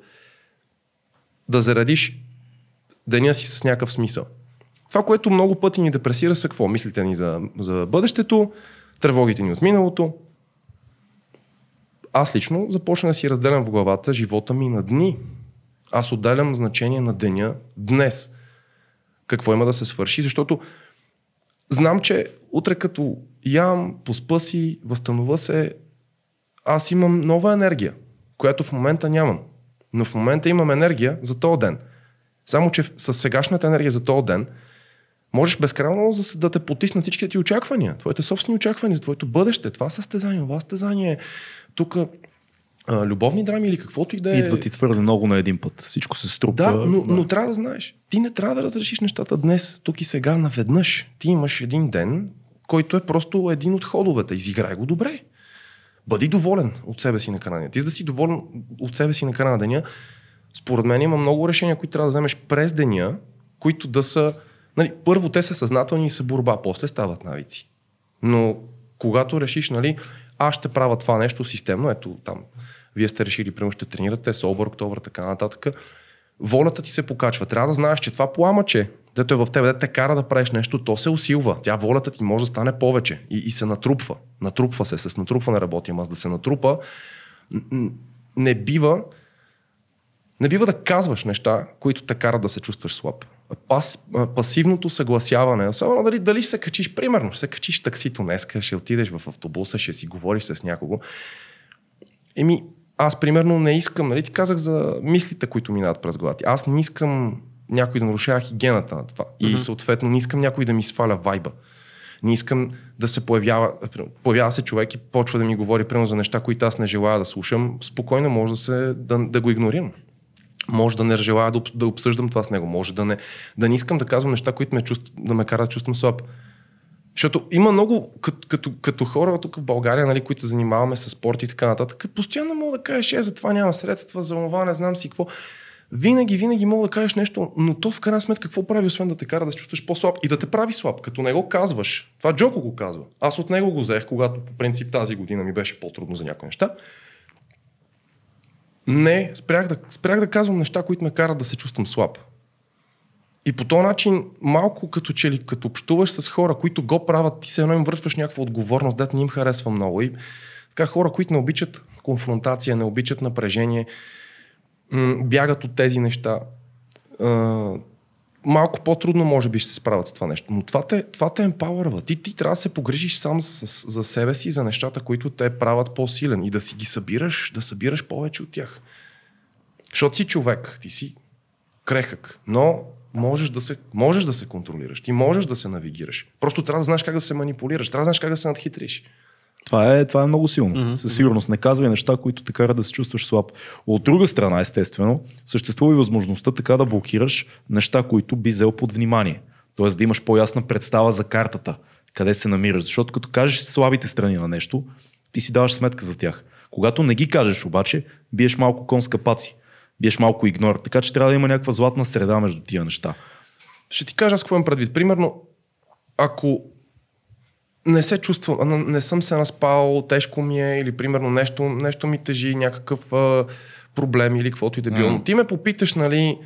да зарадиш деня си с някакъв смисъл. Това, което много пъти ни депресира са какво? Мислите ни за, за бъдещето, тревогите ни от миналото. Аз лично започна да си разделям в главата живота ми на дни. Аз отделям значение на деня днес. Какво има да се свърши, защото знам, че утре като ям, поспа си, възстановя се, аз имам нова енергия, която в момента нямам. Но в момента имам енергия за този ден. Само, че с сегашната енергия за този ден, можеш безкрайно да те потиснат всичките ти очаквания, твоите собствени очаквания за твоето бъдеще, това състезание, това състезание, тук любовни драми или каквото и да е. Идва ти твърде много на един път. Всичко се струпва. Да, но, да. но трябва да знаеш. Ти не трябва да разрешиш нещата днес, тук и сега, наведнъж. Ти имаш един ден, който е просто един от ходовете. Изиграй го добре. Бъди доволен от себе си на края Ти за да си доволен от себе си на края деня, според мен има много решения, които трябва да вземеш през деня, които да са... Нали, първо те са съзнателни и са борба, после стават навици. Но когато решиш, нали, аз ще правя това нещо системно, ето там, вие сте решили, примерно ще тренирате, собър, октобър, така нататък, волята ти се покачва. Трябва да знаеш, че това пламъче, дето е в тебе, да те кара да правиш нещо, то се усилва. Тя волята ти може да стане повече и, и се натрупва. Натрупва се, с натрупване работи, аз да се натрупа. Не бива, не бива да казваш неща, които те карат да се чувстваш слаб. Пас, пасивното съгласяване, особено дали, дали ще се качиш, примерно, ще се качиш таксито днеска, ще отидеш в автобуса, ще си говориш с някого. Еми, аз примерно не искам, нали ти казах за мислите, които минават през главата. Аз не искам някой да нарушава хигиената на това. И mm-hmm. съответно не искам някой да ми сваля вайба. Не искам да се появява, появява се човек и почва да ми говори примерно за неща, които аз не желая да слушам. Спокойно може да, се, да, да го игнорирам. Може да не желая да, да обсъждам това с него. Може да не, да не искам да казвам неща, които ме чувств, да ме карат да чувствам слаб. Защото има много, като, като, като хора тук в България, нали, които се занимаваме с спорт и така нататък, постоянно мога да кажеш, е, за това няма средства, за това не знам си какво. Винаги, винаги мога да кажеш нещо, но то в крайна сметка какво прави, освен да те кара да се чувстваш по-слаб и да те прави слаб, като не го казваш. Това Джоко го казва. Аз от него го взех, когато по принцип тази година ми беше по-трудно за някои неща. Не, спрях да, спрях да казвам неща, които ме карат да се чувствам слаб. И по този начин, малко като че ли, като общуваш с хора, които го правят, ти се едно им вършваш някаква отговорност, дете не им харесва много. И така хора, които не обичат, конфронтация, не обичат напрежение, бягат от тези неща. Малко по-трудно може би ще се справят с това нещо. Но това те, това те емпауърва. Ти, ти трябва да се погрижиш сам за, за себе си, за нещата, които те правят по-силен и да си ги събираш, да събираш повече от тях. Защото си човек, ти си крехък, но можеш да, се, можеш да се контролираш, ти можеш да се навигираш. Просто трябва да знаеш как да се манипулираш, трябва да знаеш как да се надхитриш. Това е, това е много силно. Mm-hmm. Със сигурност не казвай неща, които те карат да се чувстваш слаб. От друга страна, естествено, съществува и възможността така да блокираш неща, които би взел под внимание. Тоест да имаш по-ясна представа за картата, къде се намираш. Защото като кажеш слабите страни на нещо, ти си даваш сметка за тях. Когато не ги кажеш обаче, биеш малко кон с капаци, биеш малко игнор. Така че трябва да има някаква златна среда между тия неща. Ще ти кажа аз какво имам предвид. Примерно, ако не се чувствам, не съм се наспал, тежко ми е или примерно нещо, нещо ми тежи, някакъв а, проблем или каквото и да било. Но ти ме попиташ, нали,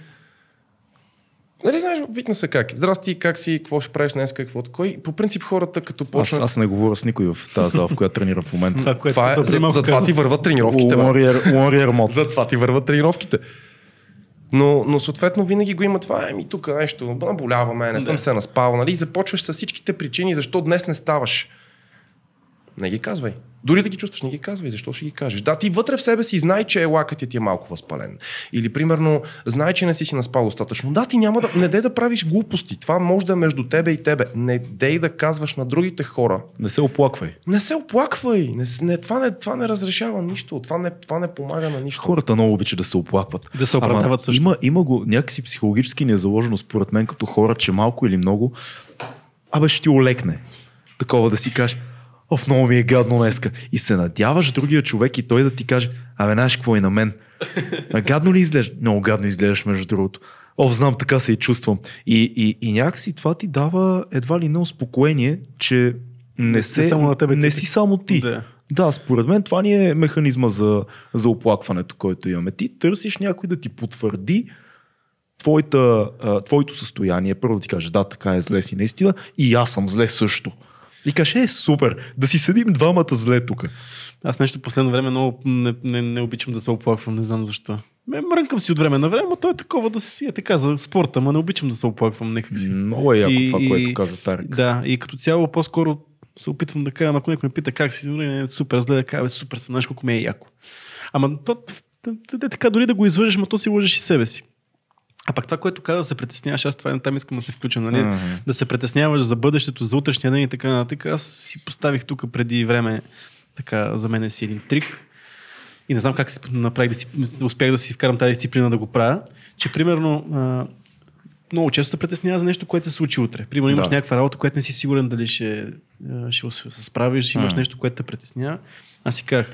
Нали знаеш, викна се как? Здрасти, как си, какво ще правиш днес, какво Кой? По принцип хората като почнат... Аз, аз не говоря с никой в тази зала, в която тренирам в момента. това, това е, за, за това ти върват тренировките. Warrior мод. За това ти върват тренировките. Но, но съответно винаги го има това, еми тук нещо, наболяваме, не съм се наспал, нали? Започваш с всичките причини, защо днес не ставаш. Не ги казвай. Дори да ги чувстваш, не ги казвай. Защо ще ги кажеш? Да, ти вътре в себе си знай, че лакът ти е малко възпален. Или, примерно, знай, че не си си наспал достатъчно. Да, ти няма да. Не дей да правиш глупости. Това може да е между тебе и тебе. Не дей да казваш на другите хора. Не се оплаквай. Не се оплаквай. Не, не, това, не, това не разрешава нищо. Това не, това не помага на нищо. Хората много обичат да се оплакват. Да се оправдават също. Има, има го някакси психологически не е заложено според мен като хора, че малко или много. Абе ще ти олекне. Такова да си кажеш Оф, много ми е гадно днеска. И се надяваш другия човек и той да ти каже, абе, знаеш какво е на мен? А гадно ли изглеждаш? Много гадно изглеждаш, между другото. О, знам, така се и чувствам. И, и, и някакси това ти дава едва ли не успокоение, че не, се, не, само на тебе, не си само ти. Да. Да, според мен това ни е механизма за, за оплакването, който имаме. Ти търсиш някой да ти потвърди твоята, твоето състояние. Първо да ти каже, да, така е зле си наистина и аз съм зле също. И каже, е, супер, да си седим двамата зле тук. Аз нещо последно време много не, не, не обичам да се оплаквам, не знам защо. Ме мрънкам си от време на време, но то е такова да си е така за спорта, ма не обичам да се оплаквам някак си. Много е яко и, това, което каза Тарик. Да, и като цяло по-скоро се опитвам да кажа, ако някой ме пита как си, е супер, зле да кажа, супер съм, знаеш колко ми е яко. Ама то, те, така, дори да го извържеш, ма то си лъжеш и себе си. А пак това, което каза да се притесняваш, аз това там искам да се включа, нали? Uh-huh. Да се притесняваш за бъдещето, за утрешния ден и така нататък. Аз си поставих тук преди време така за мен е си един трик. И не знам как си направих да си, успях да си вкарам тази дисциплина да го правя, че примерно а, много често се притеснява за нещо, което се случи утре. Примерно имаш да. някаква работа, която не си сигурен дали ще, ще се справиш, имаш uh-huh. нещо, което те притеснява. Аз си казах,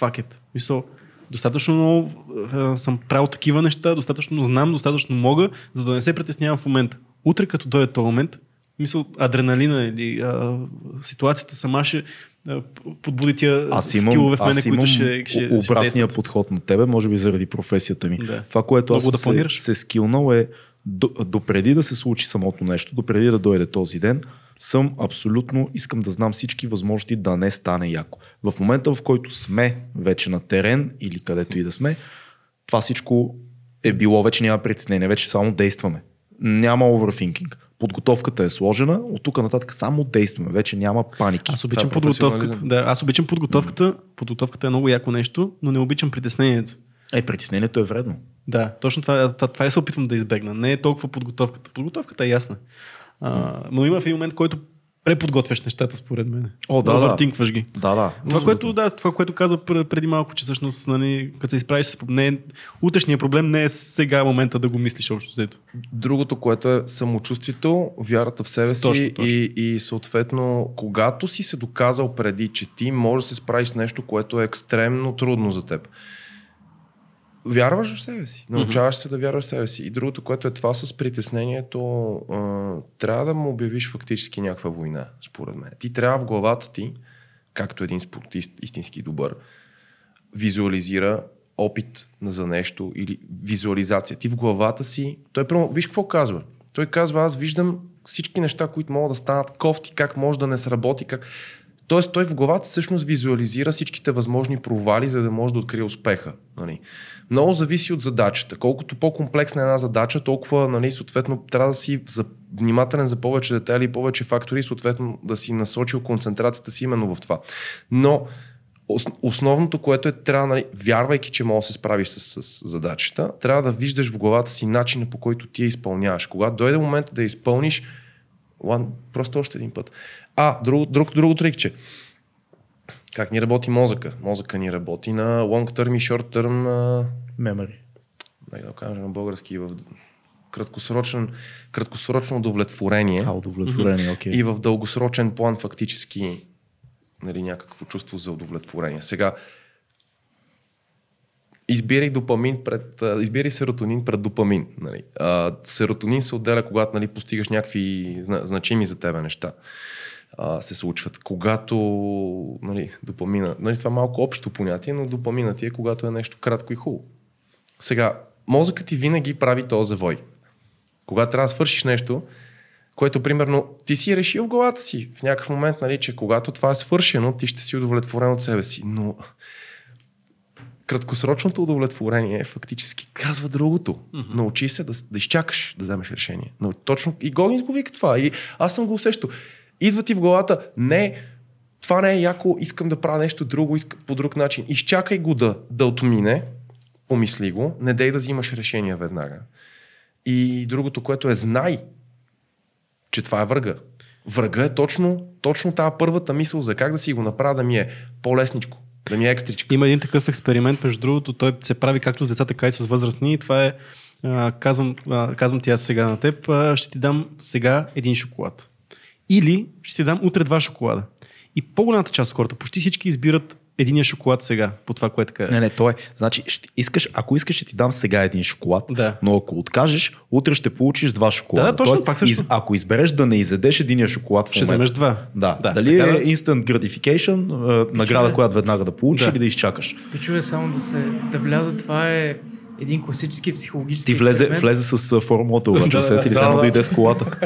fuck it. Мисъл, достатъчно много а, съм правил такива неща, достатъчно знам, достатъчно мога, за да не се притеснявам в момента. Утре, като дойде този момент, мисъл, адреналина или а, ситуацията сама ще а, подбуди тия аз имам, скилове в мене, аз които ще, ще обратния ще подход на тебе, може би заради професията ми. Да. Това, което аз да се, се скилнал е допреди до да се случи самото нещо, допреди да дойде този ден, съм абсолютно, искам да знам всички възможности да не стане яко. В момента, в който сме вече на терен или където и да сме, това всичко е било, вече няма притеснение, вече само действаме. Няма overthinking. Подготовката е сложена, от тук нататък само действаме, вече няма паники. Аз обичам е подготовката. Да, аз обичам подготовката. Подготовката е много яко нещо, но не обичам притеснението. Е, притеснението е вредно. Да, точно това, това, това е се опитвам да избегна. Не е толкова подготовката. Подготовката е ясна. А, но има в един момент, който преподготвяш нещата, според мен. О, да, да. ги. Да, да. Това, което, да, това, което каза преди малко, че всъщност, нали, като се изправиш с не, утрешния проблем не е сега момента да го мислиш общо взето. Другото, което е самочувствието, вярата в себе си точно, точно. И, и съответно, когато си се доказал преди, че ти можеш да се справиш с нещо, което е екстремно трудно за теб вярваш в себе си. Научаваш се да вярваш в себе си. И другото, което е това с притеснението, а, трябва да му обявиш фактически някаква война, според мен. Ти трябва в главата ти, както един спортист, истински добър, визуализира опит за нещо или визуализация. Ти в главата си, той прямо, виж какво казва. Той казва, аз виждам всички неща, които могат да станат кофти, как може да не сработи, как Тоест той в главата всъщност визуализира всичките възможни провали, за да може да открие успеха. Нали. Много зависи от задачата. Колкото по-комплексна е една задача, толкова нали, съответно трябва да си за, внимателен за повече детайли и повече фактори, съответно да си насочил концентрацията си именно в това. Но основното, което е, трябва, нали, вярвайки, че можеш да се справиш с, с задачата, трябва да виждаш в главата си начина по който ти я изпълняваш. Когато дойде момент да я изпълниш, one, просто още един път. А, друг, друг, друго трикче. Как ни работи мозъка? Мозъка ни работи на long term и short term memory. Да го кажа на български в краткосрочен, краткосрочно удовлетворение. А, удовлетворение, окей. Okay. И в дългосрочен план фактически нали, някакво чувство за удовлетворение. Сега, избирай допамин пред, избирай серотонин пред допамин. Нали. А, серотонин се отделя, когато нали, постигаш някакви значими за тебе неща а, се случват. Когато нали, допамина, нали, това е малко общо понятие, но допамина ти е когато е нещо кратко и хубаво. Сега, мозъкът ти винаги прави този завой. Когато трябва да свършиш нещо, което, примерно, ти си решил в главата си в някакъв момент, нали, че когато това е свършено, ти ще си удовлетворен от себе си. Но краткосрочното удовлетворение фактически казва другото. Mm-hmm. Научи се да, да изчакаш да вземеш решение. Но точно и Гогинс го вика това. И аз съм го усещал. Идва ти в главата, не, това не е яко, искам да правя нещо друго, искам по друг начин. Изчакай го да, да отмине, помисли го, не дей да взимаш решения веднага. И другото, което е знай, че това е врага. Врага е точно, точно тази първата мисъл за как да си го направя да ми е по-лесничко, да ми е екстричка. Има един такъв експеримент, между другото, той се прави както с децата, така и с възрастни. И това е, казвам, казвам ти аз сега на теб, ще ти дам сега един шоколад. Или ще ти дам утре два шоколада. И по-голямата част от хората, почти всички избират единия шоколад сега, по това, което каза. Не, не, то е. Значи, ще искаш, ако искаш, ще ти дам сега един шоколад, да. но ако откажеш, утре ще получиш два шоколада. Да, точно, Тоест, пак из, ако избереш да не изедеш единия шоколад в Ще вземеш два. Да. да. Дали така, е instant gratification, награда, която веднага да получиш да. или да изчакаш. Пичове само да се да вляза, това е един класически психологически Ти влезе, влезе с формулата, обаче да, сети ли да, само дойде с колата?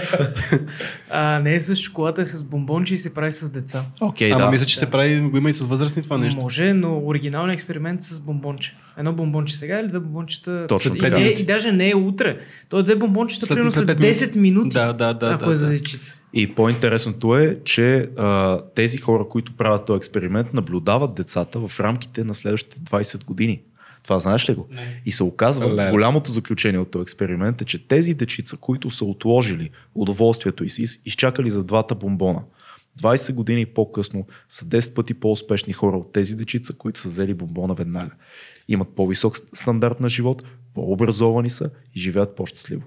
а, не е с шоколата, е с бомбонче и се прави с деца. Okay, Ама да. мисля, че да. се прави, го има и с възрастни това нещо. Може, но оригинален експеримент с бомбонче. Едно бомбонче сега или две бомбончета. Точно и, не, и даже не е утре. То е две бомбончета, примерно след 10 минути. Да, да, да. Ако да, е за дечица. И по-интересното е, че а, тези хора, които правят този експеримент, наблюдават децата в рамките на следващите 20 години. Това знаеш ли го? Не. И се оказва, Леле. голямото заключение от този експеримент е, че тези дечица, които са отложили удоволствието и си изчакали за двата бомбона, 20 години по-късно са 10 пъти по-успешни хора от тези дечица, които са взели бомбона веднага. Имат по-висок стандарт на живот, по-образовани са и живеят по-щастливо.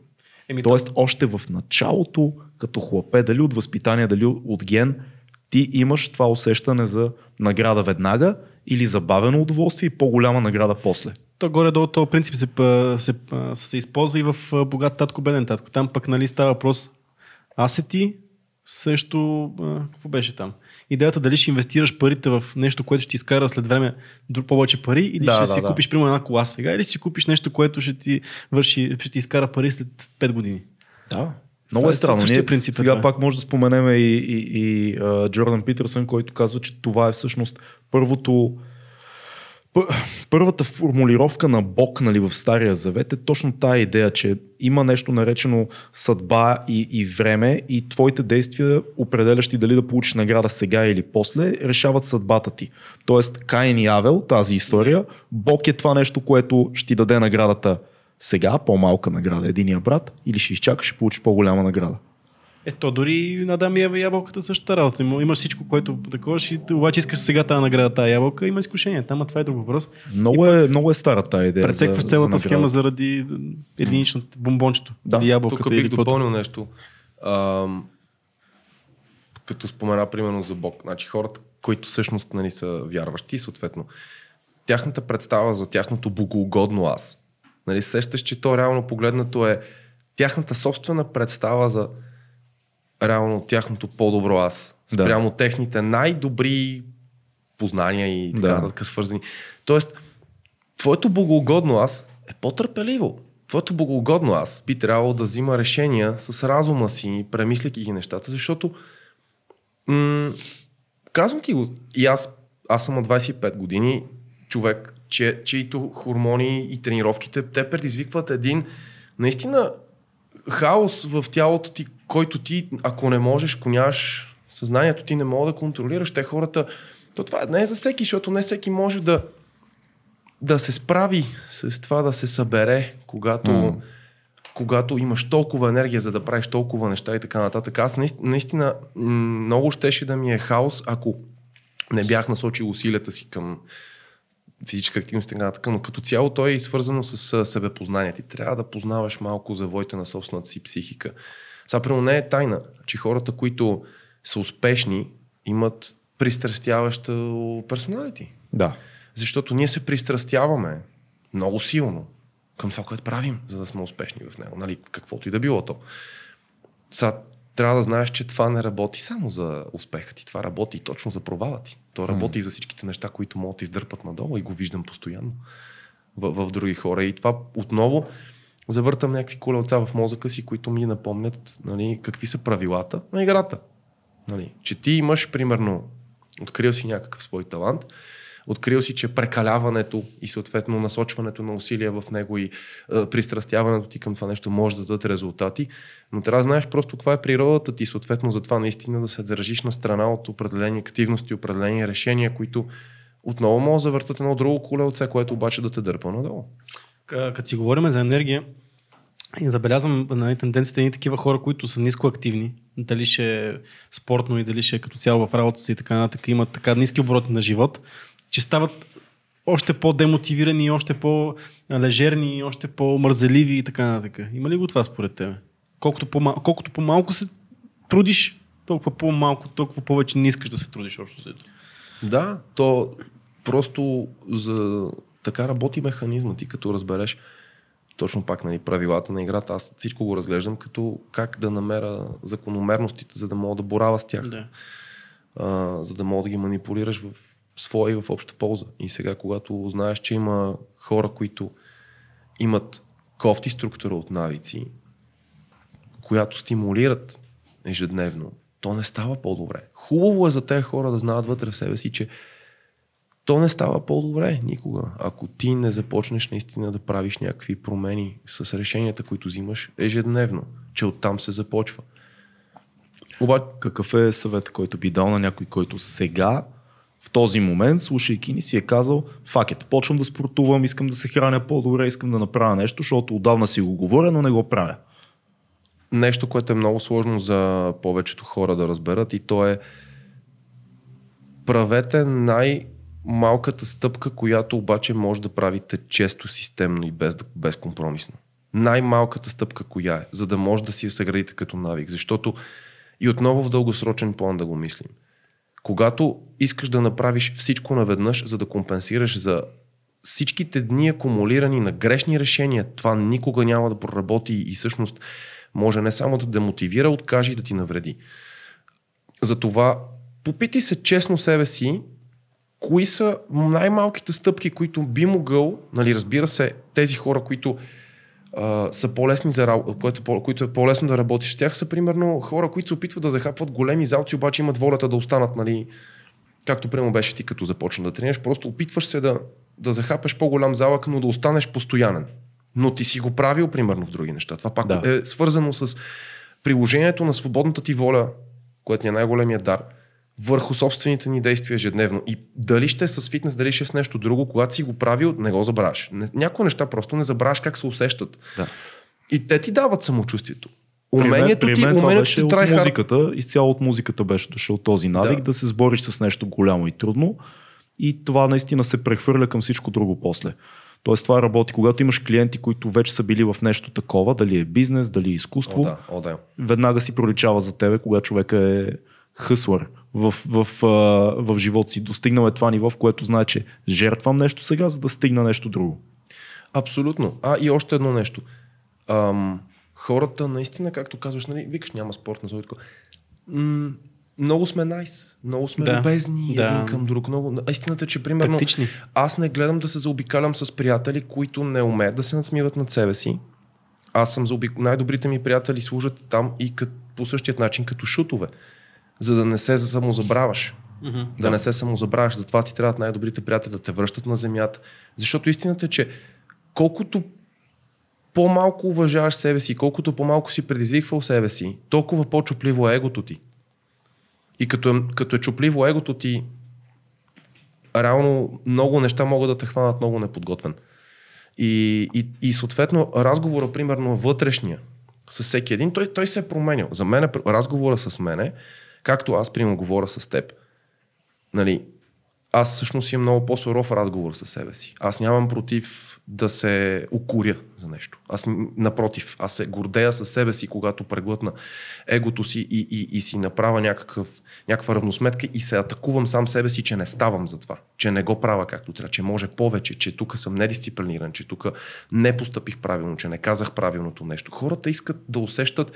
Еми, Тоест, още в началото, като хлапе, дали от възпитание, дали от ген, ти имаш това усещане за награда веднага или забавено удоволствие и по-голяма награда после. То горе-долу този принцип се, се, се, се използва и в богат татко, беден татко. Там пък нали, става въпрос аз е ти срещу... а, Какво беше там? Идеята дали ще инвестираш парите в нещо, което ще ти изкара след време повече пари, или Да, ще да, си да. купиш примерно една кола сега, или ще си купиш нещо, което ще ти, върши, ще ти изкара пари след 5 години. Да. Много Това е е странно. Ние принцип сега това. пак може да споменем и, и, и а, Джордан Питърсън, който казва, че това е всъщност първото пър- Първата формулировка на Бог нали, в Стария Завет е точно тая идея, че има нещо наречено съдба и, и време и твоите действия, определящи дали да получиш награда сега или после, решават съдбата ти. Тоест Каин и Авел, тази история, Бог е това нещо, което ще ти даде наградата сега, по-малка награда, единия брат, или ще изчакаш и получиш по-голяма награда. Ето, дори на Адам и Ева ябълката същата работа. Има- Имаш всичко, което такова, и обаче искаш сега тази награда, тази ябълка, има изкушение. Там, а това е друг въпрос. Много е, много е стара тази идея. Пресекваш цялата за схема заради единичното бомбончето. Да. или ябълката. Тук или бих каквото. допълнил нещо. Ам, като спомена примерно за Бог. Значи хората, които всъщност нали, са вярващи, съответно, тяхната представа за тяхното богоугодно аз. Нали, сещаш, че то реално погледнато е тяхната собствена представа за реално тяхното по-добро аз. Да. Спрямо техните най-добри познания и така Да. нататък свързани. Тоест, твоето богоугодно аз е по-търпеливо. Твоето богоугодно аз би трябвало да взима решения с разума си, премисляйки ги нещата, защото м- казвам ти го, и аз, аз съм на 25 години, човек, че, чието хормони и тренировките, те предизвикват един наистина хаос в тялото ти, който ти, ако не можеш, ако нямаш съзнанието ти не мога да контролираш. Те хората, то това не е за всеки, защото не всеки може да, да се справи с това да се събере, когато, mm. когато имаш толкова енергия, за да правиш толкова неща и така нататък. Аз наистина, наистина много щеше да ми е хаос, ако не бях насочил усилията си към физическа активност и така нататък, но като цяло той е свързано с себепознание. Ти трябва да познаваш малко завоите на собствената си психика. Сега, примерно, не е тайна, че хората, които са успешни, имат пристрастяваща персоналити. Да. Защото ние се пристрастяваме много силно към това, което правим, за да сме успешни в него. Нали, каквото и да било то. Сега, трябва да знаеш, че това не работи само за успеха ти, това работи и точно за провала ти. То работи mm. и за всичките неща, които могат да издърпат надолу и го виждам постоянно в, в други хора. И това отново завъртам някакви колелца в мозъка си, които ми напомнят нали, какви са правилата на играта. Нали, че ти имаш, примерно, открил си някакъв свой талант, открил си, че прекаляването и съответно насочването на усилия в него и е, пристрастяването ти към това нещо може да дадат резултати, но трябва да знаеш просто каква е природата ти, съответно за това наистина да се държиш на страна от определени активности, определени решения, които отново могат да завъртат едно друго колелце, което обаче да те дърпа надолу. Като си говорим за енергия, и забелязвам на нали, тенденцията ни такива хора, които са ниско активни, дали ще е спортно и дали ще е като цяло в работата си и така нататък, имат така ниски обороти на живот, че стават още по-демотивирани, още по-лежерни, още по-мързеливи и така нататък. Има ли го това според тебе? Колкото, по колкото по-малко се трудиш, толкова по-малко, толкова повече не искаш да се трудиш общо след. Да, то просто за така работи механизма ти, като разбереш точно пак нали, правилата на играта. Аз всичко го разглеждам като как да намеря закономерностите, за да мога да борава с тях. Да. А, за да мога да ги манипулираш в своя и в обща полза. И сега, когато знаеш, че има хора, които имат кофти структура от навици, която стимулират ежедневно, то не става по-добре. Хубаво е за тези хора да знаят вътре в себе си, че то не става по-добре никога. Ако ти не започнеш наистина да правиш някакви промени с решенията, които взимаш ежедневно, че оттам се започва. Обаче, какъв е съвет, който би дал на някой, който сега, в този момент, слушайки ни, си е казал, факет, почвам да спортувам, искам да се храня по-добре, искам да направя нещо, защото отдавна си го говоря, но не го правя. Нещо, което е много сложно за повечето хора да разберат и то е правете най- малката стъпка, която обаче може да правите често системно и без, безкомпромисно. Най-малката стъпка коя е, за да може да си я съградите като навик. Защото и отново в дългосрочен план да го мислим. Когато искаш да направиш всичко наведнъж, за да компенсираш за всичките дни акумулирани на грешни решения, това никога няма да проработи и всъщност може не само да демотивира, откаже и да ти навреди. Затова попити се честно себе си кои са най-малките стъпки, които би могъл, нали, разбира се, тези хора, които са по-лесни за работа, които, които е по-лесно да работиш с тях, са примерно хора, които се опитват да захапват големи залци, обаче имат волята да останат, нали, както прямо беше ти като започна да тренираш, просто опитваш се да, да захапеш по-голям залък, но да останеш постоянен. Но ти си го правил, примерно, в други неща. Това пак да. е свързано с приложението на свободната ти воля, което ни е най-големият дар – върху собствените ни действия ежедневно. И дали ще е с фитнес, дали ще е с нещо друго, когато си го правил, не го забравяш. Някои неща просто не забравяш как се усещат. Да. И те ти дават самочувствието. Умението при мен, ти, умението беше ти от музиката, изцяло от музиката беше дошъл този навик да. да се сбориш с нещо голямо и трудно. И това наистина се прехвърля към всичко друго после. Тоест това работи, когато имаш клиенти, които вече са били в нещо такова, дали е бизнес, дали е изкуство, о, да, о, да. веднага си проличава за тебе, когато човека е хъслър в, в, в, в живота си. Достигнал е това ниво, в което знае, че жертвам нещо сега, за да стигна нещо друго. Абсолютно. А и още едно нещо. Ам, хората наистина, както казваш, нали, викаш няма спорт на Зоитко. М- много сме найс, много сме да, любезни да. един към друг. Много... Истината е, че примерно Тактични. аз не гледам да се заобикалям с приятели, които не умеят да се надсмиват над себе си. Аз съм заобик... най-добрите ми приятели служат там и кът... по същия начин като шутове за да не се самозабраваш. Мгм. Да, не се самозабравяш. Затова ти трябват най-добрите приятели да те връщат на земята. Защото истината е, че колкото по-малко уважаваш себе си, колкото по-малко си предизвиквал себе си, толкова по-чупливо е егото ти. И като е, като е чупливо егото ти, реално много неща могат да те хванат много неподготвен. И, и, и съответно разговора, примерно вътрешния, с всеки един, той, той се е променял. За мен разговора с мене, както аз, примерно, говоря с теб, нали, аз всъщност имам много по-суров разговор със себе си. Аз нямам против да се укоря за нещо. Аз напротив, аз се гордея със себе си, когато преглътна егото си и, и, и си направя някакъв, някаква равносметка и се атакувам сам себе си, че не ставам за това, че не го правя както трябва, че може повече, че тук съм недисциплиниран, че тук не постъпих правилно, че не казах правилното нещо. Хората искат да усещат,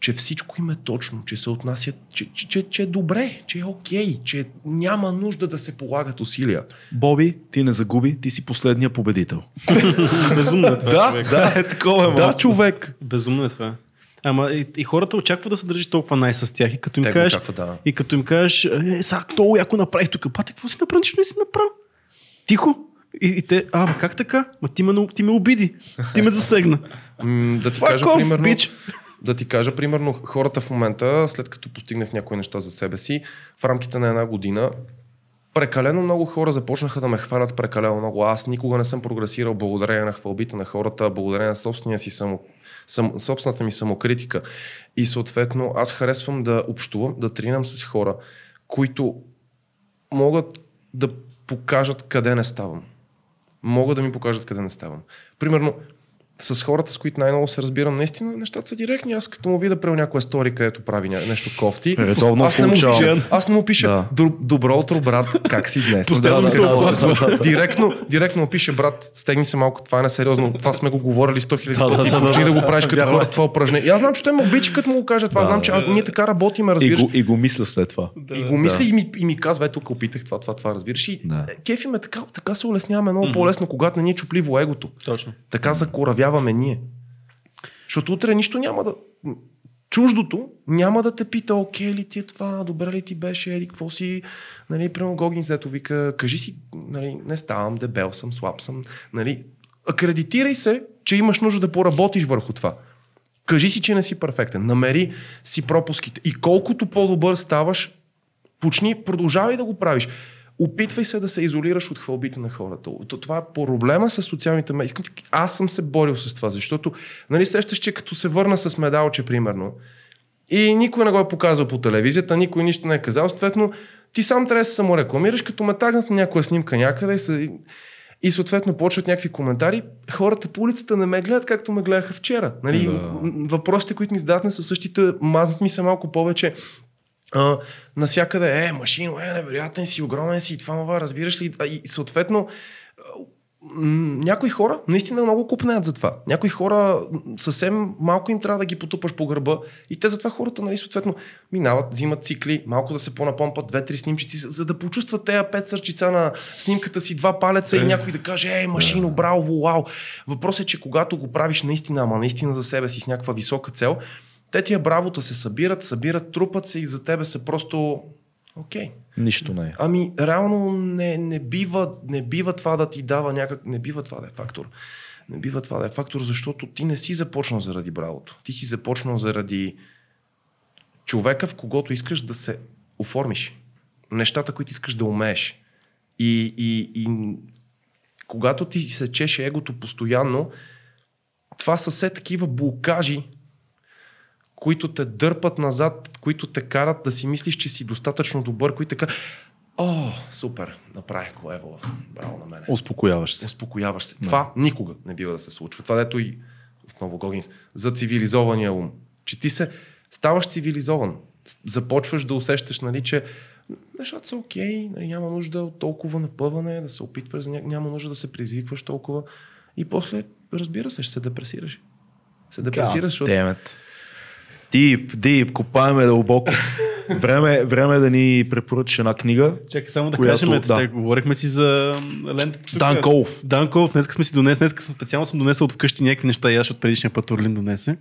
че всичко им е точно, че се отнасят, че, че, че, че е добре, че е окей, че няма нужда да се полагат усилия. Боби, ти не загуби, ти си последния победител. Безумно е това. Да, човек. да, е такова, е, Да, човек. Безумно е това. Ама и, и хората очакват да се държиш толкова най с тях. И като им Те кажеш, очакват, да. и като им кажеш, е, сега много яко направих тук. Пате, какво си направил? Нищо не си направил. Тихо. И, и те, а, ма как така? Ма ти ме, ти ме обиди. Ти ме засегна. М, да ти Fuck кажа, off, примерно, bitch. Да ти кажа, примерно, хората в момента, след като постигнах някои неща за себе си, в рамките на една година, прекалено много хора започнаха да ме хванат прекалено много. Аз никога не съм прогресирал благодарение на хвалбите на хората, благодарение на собствения си само, сам, собствената ми самокритика. И съответно, аз харесвам да общувам, да тренирам с хора, които могат да покажат къде не ставам. Могат да ми покажат къде не ставам. Примерно, с хората, с които най-много се разбирам, наистина нещата са директни. Аз като му видя прел някоя стори, където прави нещо кофти, Редовно аз не му пиша, аз не му пиша Да. «Доб- добро утро, брат, как си днес? Постоянно Да, се да, да, директно, директно му пише, брат, стегни се малко, това е несериозно, това сме го говорили 100 хиляди Да, да, пъти, да, да, да, да. го правиш като е. хората това упражнение. И аз знам, че той ме обича, като му го каже това, Да, знам, че аз, ние така работиме, И разбираш. го, и го мисля след това. И го мисля и, ми, и ми казва, ето тук опитах това, това, това, разбираш. И Да. да. кефи ме така, така се улесняваме много по-лесно, когато не ни е чупливо егото. Точно. Така закоравяваме ние. Защото утре нищо няма да... Чуждото няма да те пита, окей ли ти е това, добре ли ти беше, еди, какво си, нали, прямо Гогинс, дето вика, кажи си, нали, не ставам, дебел съм, слаб съм, нали, акредитирай се, че имаш нужда да поработиш върху това. Кажи си, че не си перфектен, намери си пропуските и колкото по-добър ставаш, почни, продължавай да го правиш. Опитвай се да се изолираш от хвалбите на хората. То- Това е проблема с социалните медии. Аз съм се борил с това, защото нали сещаш, че като се върна с медалче, примерно, и никой не го е показал по телевизията, никой нищо не е казал, съответно, ти сам трябва да се саморекламираш, като ме тагнат на някоя снимка някъде и, и съответно почват някакви коментари. Хората по улицата не ме гледат както ме гледаха вчера. Нали? Да. Въпросите, които ми зададат, не са същите, мазнат ми се малко повече а, насякъде, е, машино, е, невероятен си, огромен си, това това, разбираш ли? И съответно, някои хора наистина много купнеят за това. Някои хора съвсем малко им трябва да ги потупаш по гърба и те затова хората, нали, съответно, минават, взимат цикли, малко да се понапомпат, две-три снимчици, за, да почувстват тези пет сърчица на снимката си, два палеца и някой да каже, ей, машино, браво, вау. Въпросът е, че когато го правиш наистина, ама наистина за себе си с някаква висока цел, те тия бравота се събират, събират, трупат се и за тебе са просто окей. Нищо не е. Ами, реално не, не, бива, не бива това да ти дава някак... Не бива това да е фактор. Не бива това да е фактор, защото ти не си започнал заради бравото. Ти си започнал заради човека, в когото искаш да се оформиш. Нещата, които искаш да умееш. И, и, и когато ти се чеше егото постоянно, това са все такива блокажи, които те дърпат назад, които те карат да си мислиш, че си достатъчно добър, които така, о, супер, направих го, ево, браво на мене. Успокояваш се. Успокояваш се. Това никога не бива да се случва. Това дето и отново Гогинс, за цивилизования ум. Че ти се ставаш цивилизован. Започваш да усещаш, нали, че нещата са окей, нали, няма нужда от толкова напъване, да се опитваш, няма нужда да се предизвикваш толкова. И после, разбира се, ще се депресираш. Се депресираш, защото... Дип, дип, копаеме дълбоко. време, време е да ни препоръчаш една книга. Чакай само да Която- кажем, да. говорихме си за лентата. тук. Дан Колов. Дан Колов, днес сме си донесли, днес съм специално съм донесъл от вкъщи някакви неща, и аз от предишния път Орлин донесе.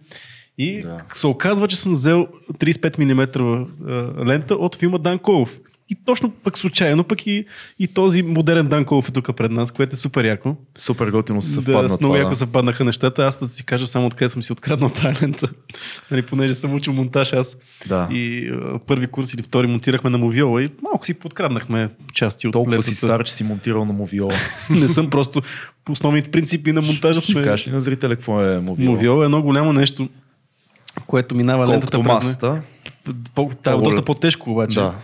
И да. се оказва, че съм взел 35 мм лента от филма Дан Колов. И точно пък случайно, пък и, и този модерен Данков е тук пред нас, което е супер яко. Супер готино се Да, съвпадна с много това. яко Да. съвпаднаха нещата. Аз да си кажа само откъде съм си откраднал тази лента. нали, понеже съм учил монтаж аз. Да. И а, първи курс или втори монтирахме на мовиола и малко си подкраднахме части от Толкова си стар, че си монтирал на мовиола. Не съм просто по основните принципи на монтажа Ще сме. кажеш ли на зрителя какво е мовиола? Мовиола е едно голямо нещо, което минава лентата Колкото масата. По, та, По-голям. доста по-тежко обаче. Да.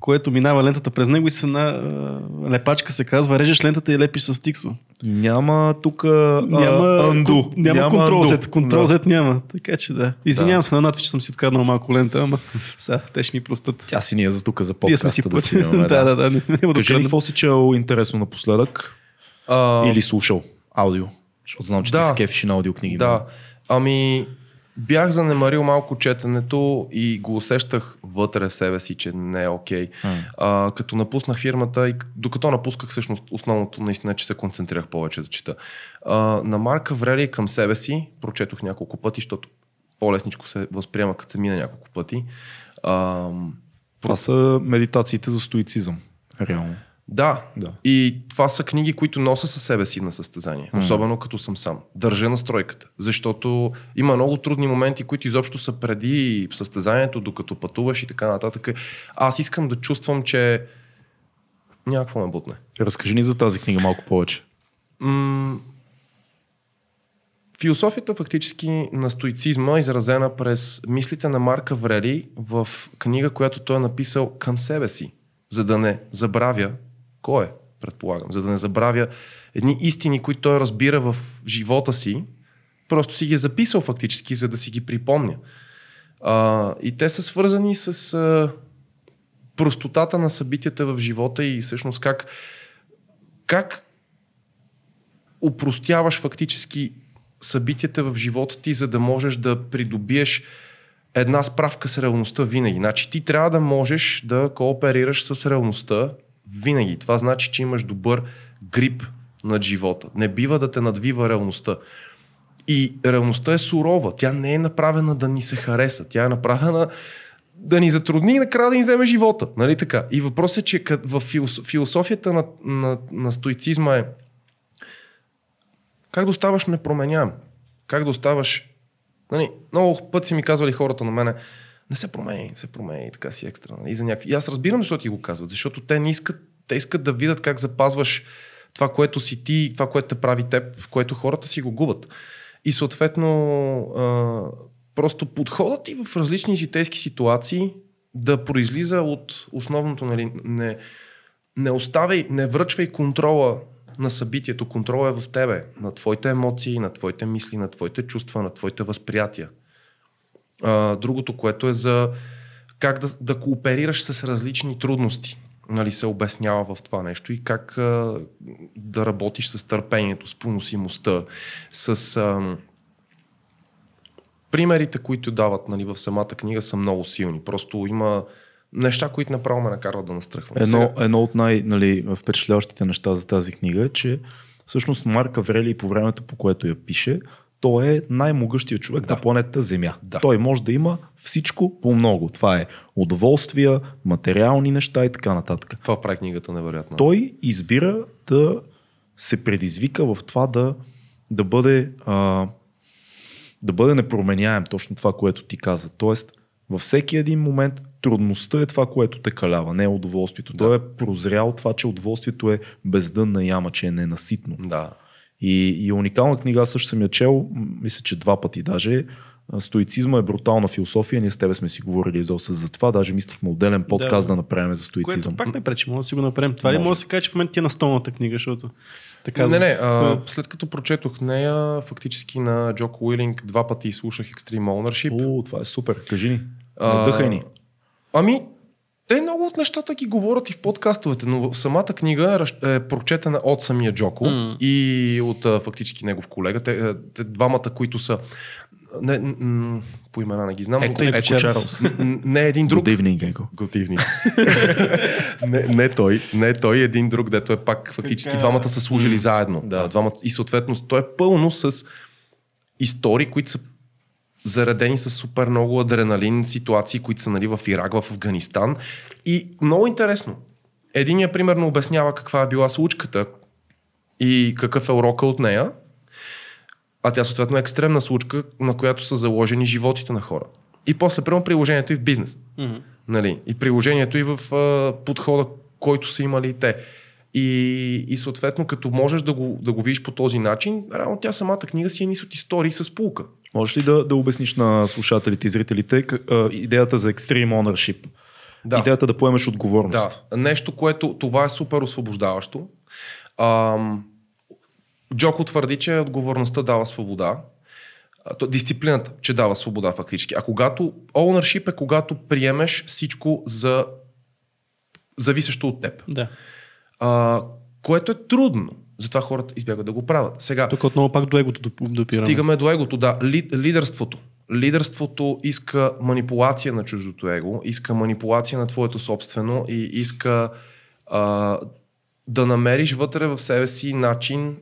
Което минава лентата през него и с една а, лепачка се казва, режеш лентата и лепиш с тиксо. И няма тук Няма, анду. кон- няма, контрол. Z. Контрол Да. Няма. Така че да. Извинявам се на надви, че съм си откраднал малко лента, ама сега те ще ми простат. Тя си ние за тук за Ние сме си подкаста да си имаме. да, да, да, не сме да Кажи откраднем. какво си чел интересно напоследък А, или слушал аудио. Защото знам, че Да. ти се кефиш на аудиокниги. Да. Ами, бях занемарил малко четенето и го усещах вътре в себе си, че не е окей. М. А, като напуснах фирмата и докато напусках всъщност основното наистина, че се концентрирах повече да чета. А, на Марка Врели към себе си, прочетох няколко пъти, защото по-лесничко се възприема, като се мине няколко пъти. А, Това са медитациите за стоицизъм. Реално. Да, Да. и това са книги, които нося със себе си на състезание, М. особено като съм сам. Държа настройката, защото има много трудни моменти, които изобщо са преди състезанието, докато пътуваш и така нататък. Аз искам да чувствам, че някакво ме бутне. Разкажи ни за тази книга малко повече. М- Философията фактически на стоицизма е изразена през мислите на Марка Врели в книга, която той е написал към себе си, за да не забравя кой е, предполагам, за да не забравя едни истини, които той разбира в живота си, просто си ги е записал фактически, за да си ги припомня. А, и те са свързани с а, простотата на събитията в живота и всъщност как, как упростяваш фактически събитията в живота ти, за да можеш да придобиеш една справка с реалността винаги. Значи ти трябва да можеш да кооперираш с реалността винаги. Това значи, че имаш добър грип над живота. Не бива да те надвива реалността. И реалността е сурова. Тя не е направена да ни се хареса. Тя е направена да ни затрудни и накрая да ни вземе живота. Нали така? И въпросът е, че в философията на, на, на стоицизма е как да оставаш непроменяем? Как да оставаш... Нали, много пъти си ми казвали хората на мене, не се променя, се променя и така си екстра. Нали, и, за някакви... и аз разбирам защо ти го казват, защото те не искат, те искат да видят как запазваш това, което си ти, това, което те прави теб, което хората си го губят. И съответно, просто подходът ти в различни житейски ситуации да произлиза от основното, нали, не, не оставяй, не връчвай контрола на събитието. Контрола е в тебе, на твоите емоции, на твоите мисли, на твоите чувства, на твоите възприятия. А, другото, което е за как да, да кооперираш с различни трудности, нали, се обяснява в това нещо и как а, да работиш с търпението, с поносимостта, с... А, примерите, които дават нали, в самата книга са много силни. Просто има неща, които направо ме накарват да настръхвам. Едно, едно от най-впечатляващите неща за тази книга е, че всъщност Марк Аврели по времето, по което я пише, той е най-могъщия човек Да. на планета Земя. Да. Той може да има всичко по много. Това е удоволствия, материални неща и така нататък. Това прави книгата невероятно. Той избира да се предизвика в това да, да бъде а, да бъде непроменяем точно това, което ти каза. Тоест, във всеки един момент трудността е това, което те калява, не е удоволствието. Да. Той е прозрял това, че удоволствието е бездънна яма, че е ненаситно. Да. И, и уникална книга, аз също съм я чел, мисля, че два пъти даже. А, Стоицизма е брутална философия, ние с тебе сме си говорили доста за това, даже мислихме отделен подкаст да, да направим за стоицизъм. Което пак не пречи, може да си го направим. Това ли Може. може да се каже, че в момента ти е на столната книга, защото така не, не, а, след като прочетох нея, фактически на Джоко Уилинг два пъти слушах Extreme Ownership. О, това е супер, кажи ни. А, Надъхай ни. Ами, те много от нещата ги говорят и в подкастовете, но самата книга е е прочетена от самия Джоко М. и от фактически негов колега. Те, те двамата, които са не, м- по имена не ги знам, Еко, но Еко Чарлз. н- не е един друг. Good evening, Еко. Good evening. не, не той, не той, един друг, дето е пак фактически Така, двамата са служили заедно. да. Двамата, и съответно той е пълно с истории, които са заредени с супер много адреналин ситуации, които са нали, в Ирак, в Афганистан. И много интересно. Единият примерно обяснява каква е била случката и какъв е урока от нея, а тя съответно е екстремна случка, на която са заложени животите на хора. И после, примерно, приложението и в бизнес. Мгм. Нали? И приложението и в а, подхода, който са имали и те. И, и съответно, като можеш да го, да го видиш по този начин, реално тя самата книга си е низ от истории с пулка. Можеш ли да, да обясниш на слушателите и зрителите как, а, идеята за extreme ownership? Да. Идеята да поемеш отговорност. Да, нещо, което това е супер освобождаващо. Ам, Джоко твърди, че отговорността дава свобода. Дисциплината, че дава свобода фактически. А когато ownership е когато приемеш всичко за зависещо от теб. Да. А, което е трудно. Затова хората избягват да го правят. Сега, Тук отново пак до егото доп- допираме. Стигаме до егото, да. Ли, лидерството. Лидерството иска манипулация на чуждото его, иска манипулация на твоето собствено и иска а, да намериш вътре в себе си начин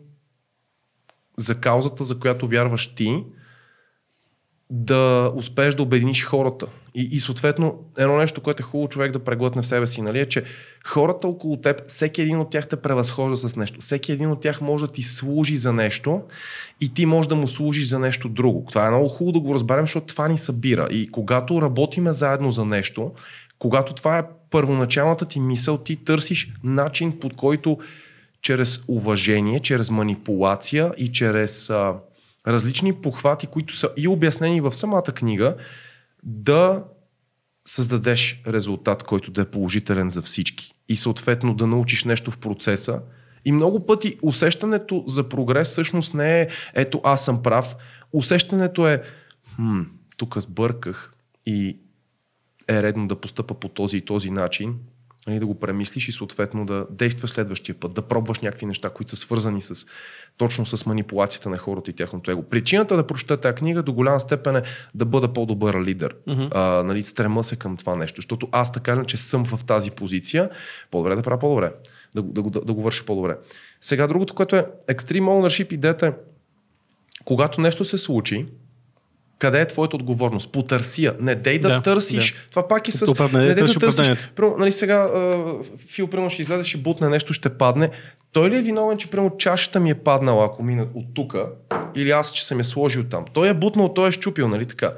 за каузата, за която вярваш ти, да успееш да обединиш хората. И, и съответно, едно нещо, което е хубаво човек да преглътне в себе си, нали, е, че хората около теб, всеки един от тях те превъзхожда с нещо. Всеки един от тях може да ти служи за нещо и ти може да му служиш за нещо друго. Това е много хубаво да го разберем, защото това ни събира. И когато работиме заедно за нещо, когато това е първоначалната ти мисъл, ти търсиш начин, под който чрез уважение, чрез манипулация и чрез а, различни похвати, които са и обяснени в самата книга, да създадеш резултат, който да е положителен за всички. И съответно да научиш нещо в процеса. И много пъти усещането за прогрес всъщност не е ето аз съм прав. Усещането е хм, тук сбърках и е редно да постъпа по този и този начин, нали, да го премислиш и съответно да действаш следващия път, да пробваш някакви неща, които са свързани с, точно с манипулацията на хората и тяхното его. Причината да прочета тази книга до голяма степен е да бъда по-добър лидер. Мгм. А, нали, стрема се към това нещо, защото аз така или иначе съм в тази позиция, по-добре да правя по-добре, да, да, да, да го върша по-добре. Сега другото, което е Extreme Ownership, идеята е, когато нещо се случи, къде е твоята отговорност? Потърси я. Не дей да, Да, търсиш. да. Това пак е с... Оправдание, не дей да търси търсиш. Примерно, нали, сега а, Фил примерно ще излезе, ще бутне нещо, ще падне. Той ли е виновен, че примерно чашата ми е паднала, ако мина от тук, или аз, че съм я сложил там? Той е бутнал, той е щупил, нали така?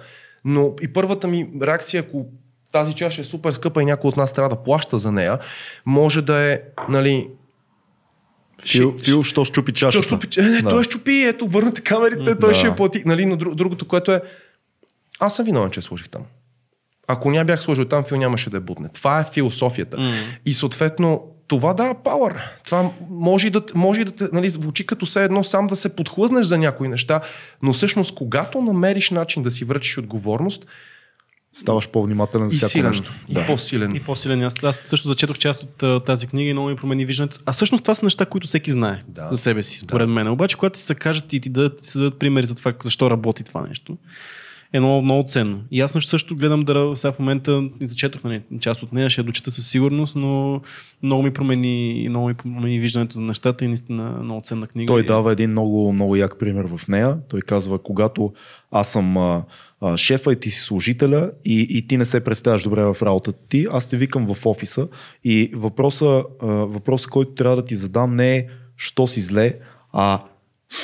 Но и първата ми реакция, ако тази чаша е супер скъпа и някой от нас трябва да плаща за нея, може да е, нали, Фил, Ще- Фил, що щупи чашата? щупи, е, не, Да. той щупи, ето, върнете камерите, той Да. ще я плати. Нали, но друг, другото, което е, аз съм виновен, че я сложих там. Ако няма бях сложил там, Фил нямаше да я бутне. Това е философията. М. И съответно, това дава пауър. Това може и да, може и да те, нали, звучи като все едно сам да се подхлъзнеш за някои неща, но всъщност, когато намериш начин да си връчиш отговорност, Ставаш по-внимателен за и всяко силен, нещо. и по-силен. И по-силен. Аз, аз също зачетох част от а, тази книга и много ми промени виждането. А всъщност това са неща, които всеки знае Да. за себе си, според мен. Обаче, когато ти се кажат и ти дадат, ти се дадат примери за това защо работи това нещо, е много, много ценно. И аз също- гледам да сега в момента зачетох нали, част от нея, ще я дочета със сигурност, но много ми промени, много ми промени виждането за нещата и наистина много ценна книга. Той дава един много, много як пример в нея. Той казва, когато аз съм а, а, шефа и ти си служителя и, и ти не се представяш добре в работата ти, аз те викам в офиса и въпроса, а, въпроса, който трябва да ти задам не е що си зле, а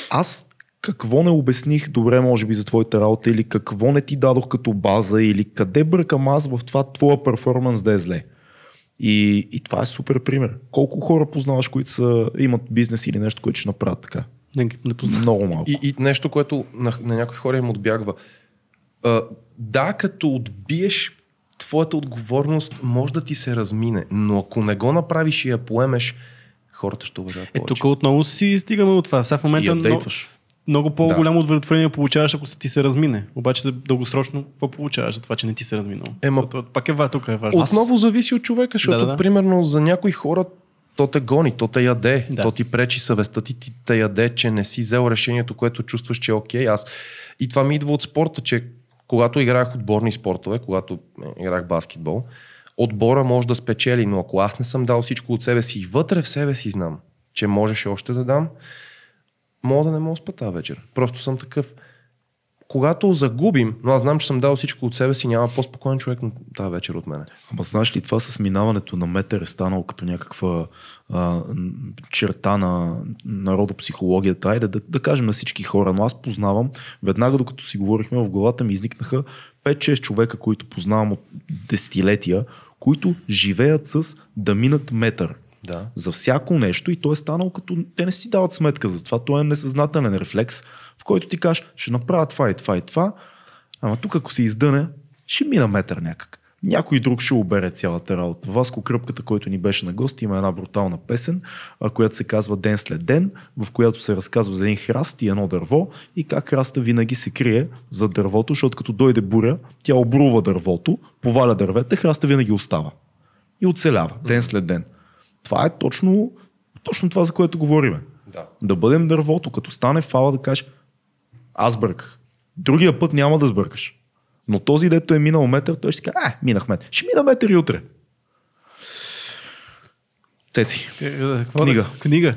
аз какво не обясних добре, може би, за твоята работа или какво не ти дадох като база или къде бъркам аз в това твоя перформанс да е зле. И, и това е супер пример. Колко хора познаваш, които са, имат бизнес или нещо, което ще направят така? Не, не познавам. Много малко. И, и нещо, което на, на някои хора им отбягва. А, да, като отбиеш твоята отговорност, може да ти се размине, но ако не го направиш и я поемеш, хората ще уважават Е, повече. тук отново си стигаме от това. Сега в и момента я много, дейтваш. Много по-голямо удовлетворение получаваш, ако се ти се размине. Обаче за дългосрочно, какво получаваш за това, че не ти се разминал? Ема- То- то- пак е тук е важно. Отново зависи от човека, защото Да, да, да. примерно за някои хора то те гони, то те яде, Да. то ти пречи съвестта ти, ти те яде, че не си взел решението, което чувстваш, че е окей. Аз... И това ми идва от спорта, че когато играх отборни спортове, когато е, играх баскетбол, отбора може да спечели, но ако аз не съм дал всичко от себе си и вътре в себе си знам, че можеше още да дам, мога да не мога спа тази вечер. Просто съм такъв. когато загубим, но аз знам, че съм дал всичко от себе си, няма по-спокоен човек на тази вечер от мене. Ама знаеш ли, това с минаването на метър е станало като някаква а, черта на народопсихологията. Айде да, да кажем на всички хора, но аз познавам, веднага докато си говорихме в главата ми изникнаха 5-6 човека, които познавам от десетилетия, които живеят с да минат метър. Да. за всяко нещо и то е станало като те не си дават сметка за това. То е несъзнателен рефлекс, в който ти кажеш, ще направя това и това и това, ама тук ако се издъне, ще мина метър някак. Някой друг ще обере цялата работа. Васко Кръпката, който ни беше на гости, има една брутална песен, която се казва Ден след ден, в която се разказва за един храст и едно дърво и как храста винаги се крие за дървото, защото като дойде буря, тя обрува дървото, поваля дървета, храста винаги остава. И оцелява, ден след ден. Това е точно, точно това, за което говориме. Да. Да бъдем дървото, като стане фала да кажеш аз бърках. Другия път няма да сбъркаш. Но този, дето е минал метър, той ще си каже, а, минах метър. Ще мина метър и утре. Цеци, Е, е, какво Книга. Да? Книга.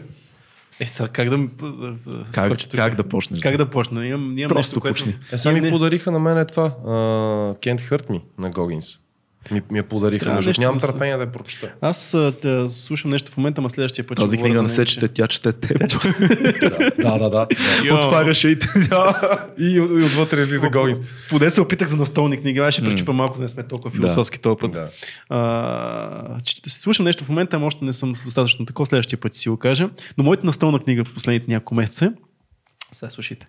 Е, сега как да... как, скоча как да почнеш? Как да почна? Имам, имам Просто нещо, което... почни. Е, сега ми не- подариха на мен е това. Uh, Can't Hurt Me на Gogins. Ми, ми я подариха. Между нещо нямам да търпение да я прочета. Аз а, слушам нещо в момента, ма следващия път. Тази книга не се че- чете, тя чете теб. да, да, да. Отваряш и и, и отвътре излиза Gogins. Поде се опитах за настолни книги, аз ще пречупа малко, да не сме толкова философски този път. Слушам нещо в момента, ама още не съм достатъчно такова, следващия път си го кажа. Но моята настолна книга в последните няколко месеца е- сега слушайте.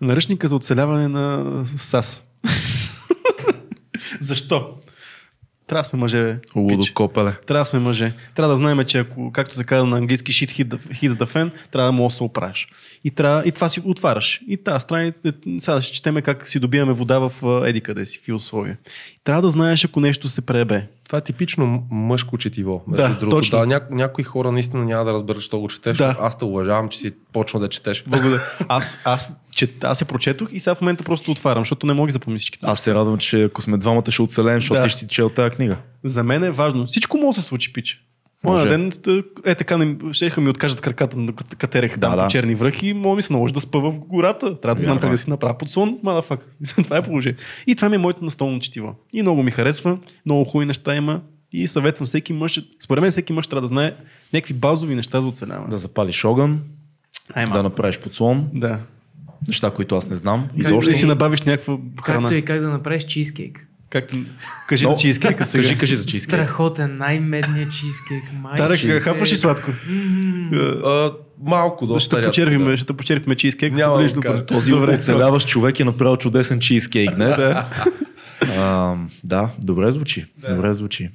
Наръчника за оцеляване на САС. Защо? Трябва да сме мъже, бе. Лудо копеле. Трябва да сме мъже. Трябва да знаем, че ако, както се казва на английски, shit hits the fan, трябва да му да се оправиш. И, трябва, и това си отваряш. И тази страница, сега ще четеме как си добиваме вода в а, еди къде си, в условия. И трябва да знаеш, ако нещо се пребе. Това е типично мъжко четиво. Между Да, другото. точно. Да, ня- някои хора наистина няма да разберат, що го четеш. Да. Аз те уважавам, че си почна да четеш. Благодаря. Аз, аз, че, аз се прочетох и сега в момента просто отварям, защото не мога да запомня всичките. Аз се радвам, че ако сме двамата ще оцелеем, защото Да. ти ще си чел тази книга. За мен е важно. Всичко може да се случи, пиче. Моя ден, е така, не, щеха ми откажат краката, докато катерех Да, там да. черни връхи мога ми се наложи да спа в гората. Трябва да знам как е. да си направя подслон, мадафак. това е положение. И това ми е моето настолно четиво. И много ми харесва, много хубави неща има. И съветвам всеки мъж, според мен всеки мъж трябва да знае някакви базови неща за оцеляване. Да запалиш огън, Ай, да направиш подслон, да. неща, които аз не знам. И Изобщо. да си набавиш някаква храна. Както и как да направиш чизкейк. Както... Кажи Но- за чизкейка сега. Кажи, кажи за чизкейк. Страхотен, най-медният чизкейк. Тарек, чизкейк. хапваш ли сладко? А, малко, доста ще рядко, почерпим, да. ще почерпим чизкейк. Няма да до- кажа. Този Добре, оцеляващ човек е направил чудесен чизкейк днес. Да. А, да, добре звучи. Добре звучи.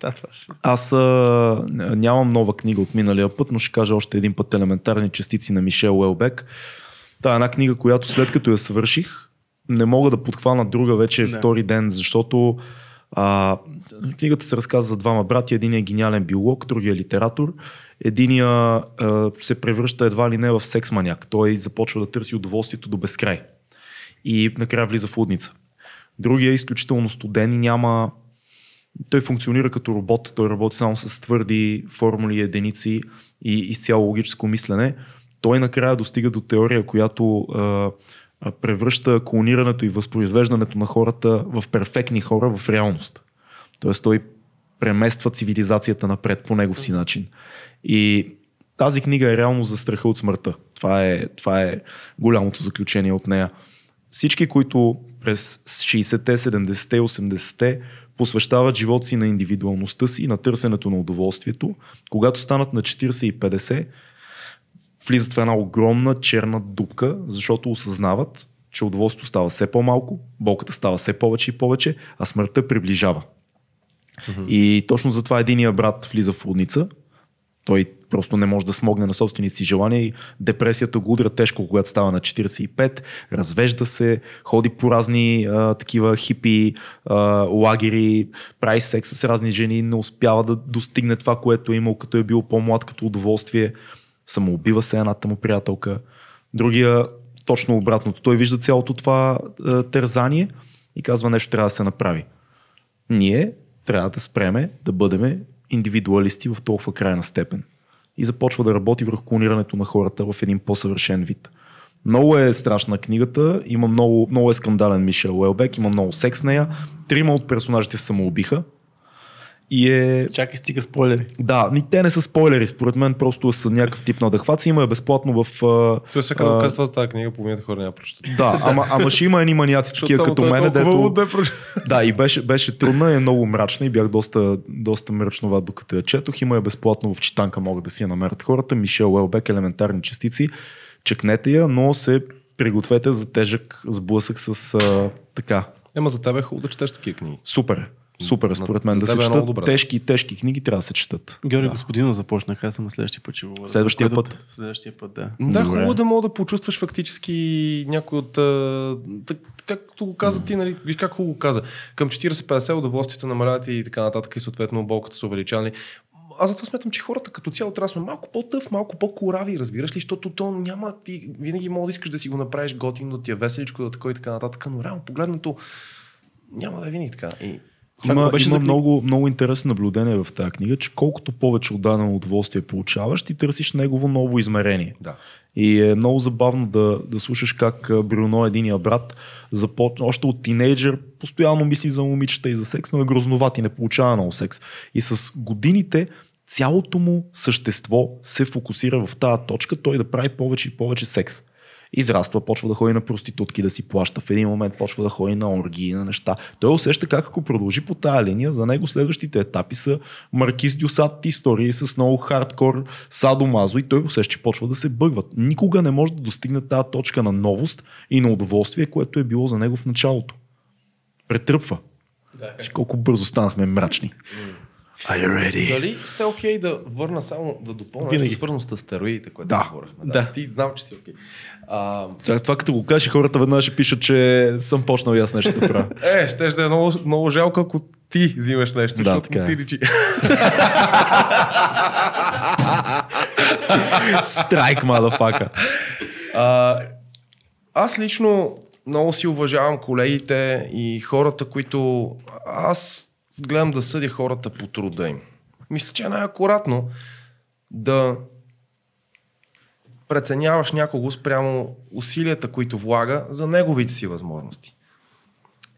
Да, това ще. Аз а, нямам нова книга от миналия път, но ще кажа още един път елементарни частици на Мишел Уелбек. Та е една книга, която след като я свърших, не мога да подхвана друга вече Да. втори ден, защото а, книгата се разказва за двама брати. Един е гениален биолог, другия е литератор. Единия а, се превръща едва ли не в секс маняк. Той започва да търси удоволствието до безкрай. И накрая влиза в лудница. Другия е изключително студен и няма той функционира като робот, той работи само с твърди формули, единици и изцяло логическо мислене. Той накрая достига до теория, която а, превръща клонирането и възпроизвеждането на хората в перфектни хора в реалност. Тоест той премества цивилизацията напред по негов си начин. И тази книга е реално за страха от смъртта. Това е, това е голямото заключение от нея. Всички, които през 60-те, 70-те, 80-те посвещават живота си на индивидуалността си на търсенето на удоволствието, когато станат на 40 и 50, влизат в една огромна черна дупка, защото осъзнават, че удоволствието става все по-малко, болката става все повече и повече, а смъртта приближава. И точно затова единия брат влиза в родница, той просто не може да смогне на собствените си желания и депресията го удря тежко, когато става на 45, развежда се, ходи по разни а, такива хипи а, лагери, прави секс с разни жени, не успява да достигне това, което е имал, като е бил по-млад, като удоволствие. Самоубива се едната му приятелка. Другия точно обратното. Той вижда цялото това а, тързание и казва нещо трябва да се направи. Ние трябва да спреме да бъдем индивидуалисти в толкова крайна степен. И започва да работи върху клонирането на хората в един по-съвършен вид. Много е страшна книгата, има много, много е скандален Мишел Уелбек, има много секс в нея. Трима от персонажите самоубиха. И е... Чакай, стига спойлери. Да, ни те не са спойлери, според мен просто са някакъв тип на адеквация. Има е безплатно в... а, Той сега като а, казва за тази книга, половината хора няма прочитат. Да, ама, ама ще има едни маняци такива като мен, дето... Да, е. Да, и беше, беше трудна, е много мрачна и бях доста, доста мрачнова, докато я четох. Има я безплатно в читанка, могат да си я намерят хората. Мишел Уелбек, елементарни частици. Чекнете я, но се пригответе за тежък сблъсък с а, така. Ема за теб е хубаво да четеш такива книги. Супер е. Супер е, според мен. За Да се е четат добре. тежки, тежки книги, трябва да се четат. Георги Да. Господинов започнах, аз съм на следващия път ще говоря. Следващия да- път? Следващия път, да. Да, Добре. хубаво да мога да почувстваш фактически някой от... так- Както го каза ти, нали, виж как хубаво го каза. Към 40-50 удоволствията намаляват и така нататък и съответно болката се увеличавали. Аз затова смятам, че хората като цяло трябва да сме малко по-тъв, малко по-корави, разбираш ли, защото то няма, ти винаги мога да искаш да си го направиш готино, да ти е веселичко, да тако и така нататък, но реално погледнато няма да е винаги така. И Има, беше има за много, много интересно наблюдение в тази книга, че колкото повече отдадено удоволствие получаваш, ти търсиш негово ново измерение. да. И е много забавно да, да слушаш как Брюно, единия брат, започна още от тинейджър, постоянно мисли за момичета и за секс, но е грозноват и не получава много секс. И с годините цялото му същество се фокусира в тази точка, той да прави повече и повече секс. Израства, почва да ходи на проститутки, да си плаща. В един момент почва да ходи на оргии, на неща. Той усеща как ако продължи по тая линия, за него следващите етапи са Маркиз Дюсат истории с много хардкор садомазо и той усеща, че почва да се бъгват. Никога не може да достигне тази точка на новост и на удоволствие, което е било за него в началото. Претръпва. Виж колко бързо станахме мрачни. Are you ready? Дали сте окей да върна само да допълня Винаги. свързано с астероидите, което Да. говорихме. Да. Ти знам, че си окей. А, Сега, това като го кажеш, хората веднага ще пишат, че съм почнал и аз нещо да правя. Е, ще да е много, много жалко, ако ти взимаш нещо, Да, защото така е. ти личи. Страйк, мадафака. А, аз лично много си уважавам колегите и хората, които... Аз гледам да съдя хората по труда им. Мисля, че е най-акуратно да преценяваш някого спрямо усилията, които влага за неговите си възможности.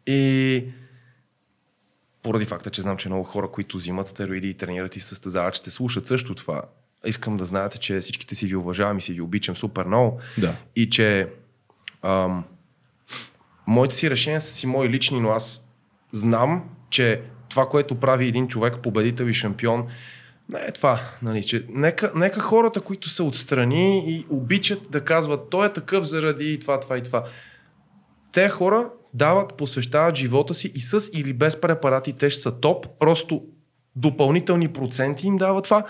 И поради факта, че знам, че много хора, които взимат стероиди и тренират и състезават, ще слушат също това. Искам да знаете, че всичките си ви уважавам и си ви обичам супер много. Да. И че ам, моите си решения са си мои лични, но аз знам, че това, което прави един човек, победител и шампион, не е това. Нали, че нека, нека хората, които са отстрани и обичат да казват, той е такъв заради това, това и това. Те хора дават, посвещават живота си и с или без препарати те ще са топ, просто допълнителни проценти им дава това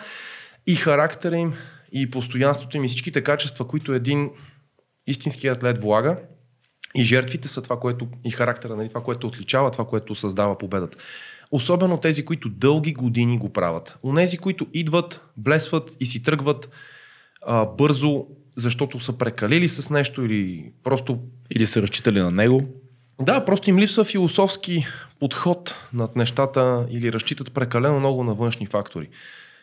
и характера им, и постоянството им, и всичките качества, които един истински атлет влага, и жертвите са това, което и характера, нали, това, което отличава, това, което създава победата. Особено тези, които дълги години го правят. Онези, които идват, блесват и си тръгват а, бързо, защото са прекалили с нещо или просто Или са разчитали на него. да, просто им липсва философски подход над нещата или разчитат прекалено много на външни фактори.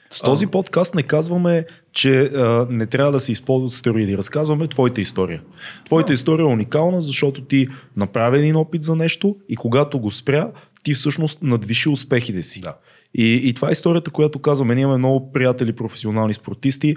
С този подкаст не казваме, че а, не трябва да се използват стероиди. Разказваме твоята история. Твоята история е уникална, защото ти направи един опит за нещо и когато го спря, ти всъщност надвиши успехите си. Да. И, и това е историята, която казваме. Ние имаме много приятели професионални спортисти.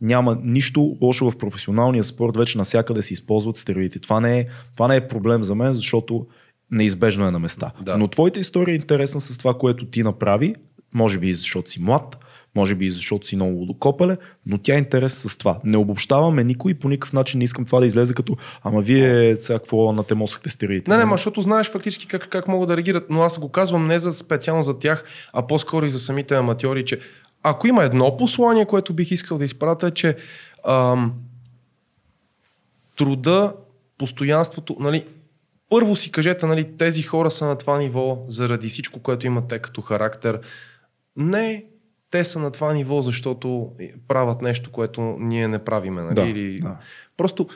Няма нищо лошо в професионалния спорт, вече навсякъде се използват стероиди. Това не е, това не е проблем за мен, защото неизбежно е на места. Да. Но твоята история е интересна с това, което ти направи, може би защото си млад, може би защото си много лудокопеле, но тя е интересна с това. Не обобщаваме никой по никакъв начин не искам това да излезе като ама вие сега какво натемосахте стероидите. Не, не, ма, защото знаеш фактически как, как могат да реагират, но аз го казвам не за специално за тях, а по-скоро и за самите аматьори, че ако има едно послание, което бих искал да изпратя, е, че ам, труда, постоянството, нали, първо си кажете, нали, тези хора са на това ниво заради всичко, което имат те като характер. Не, те са на това ниво, защото правят нещо, което ние не правиме. Нали? Да, Или... да. Просто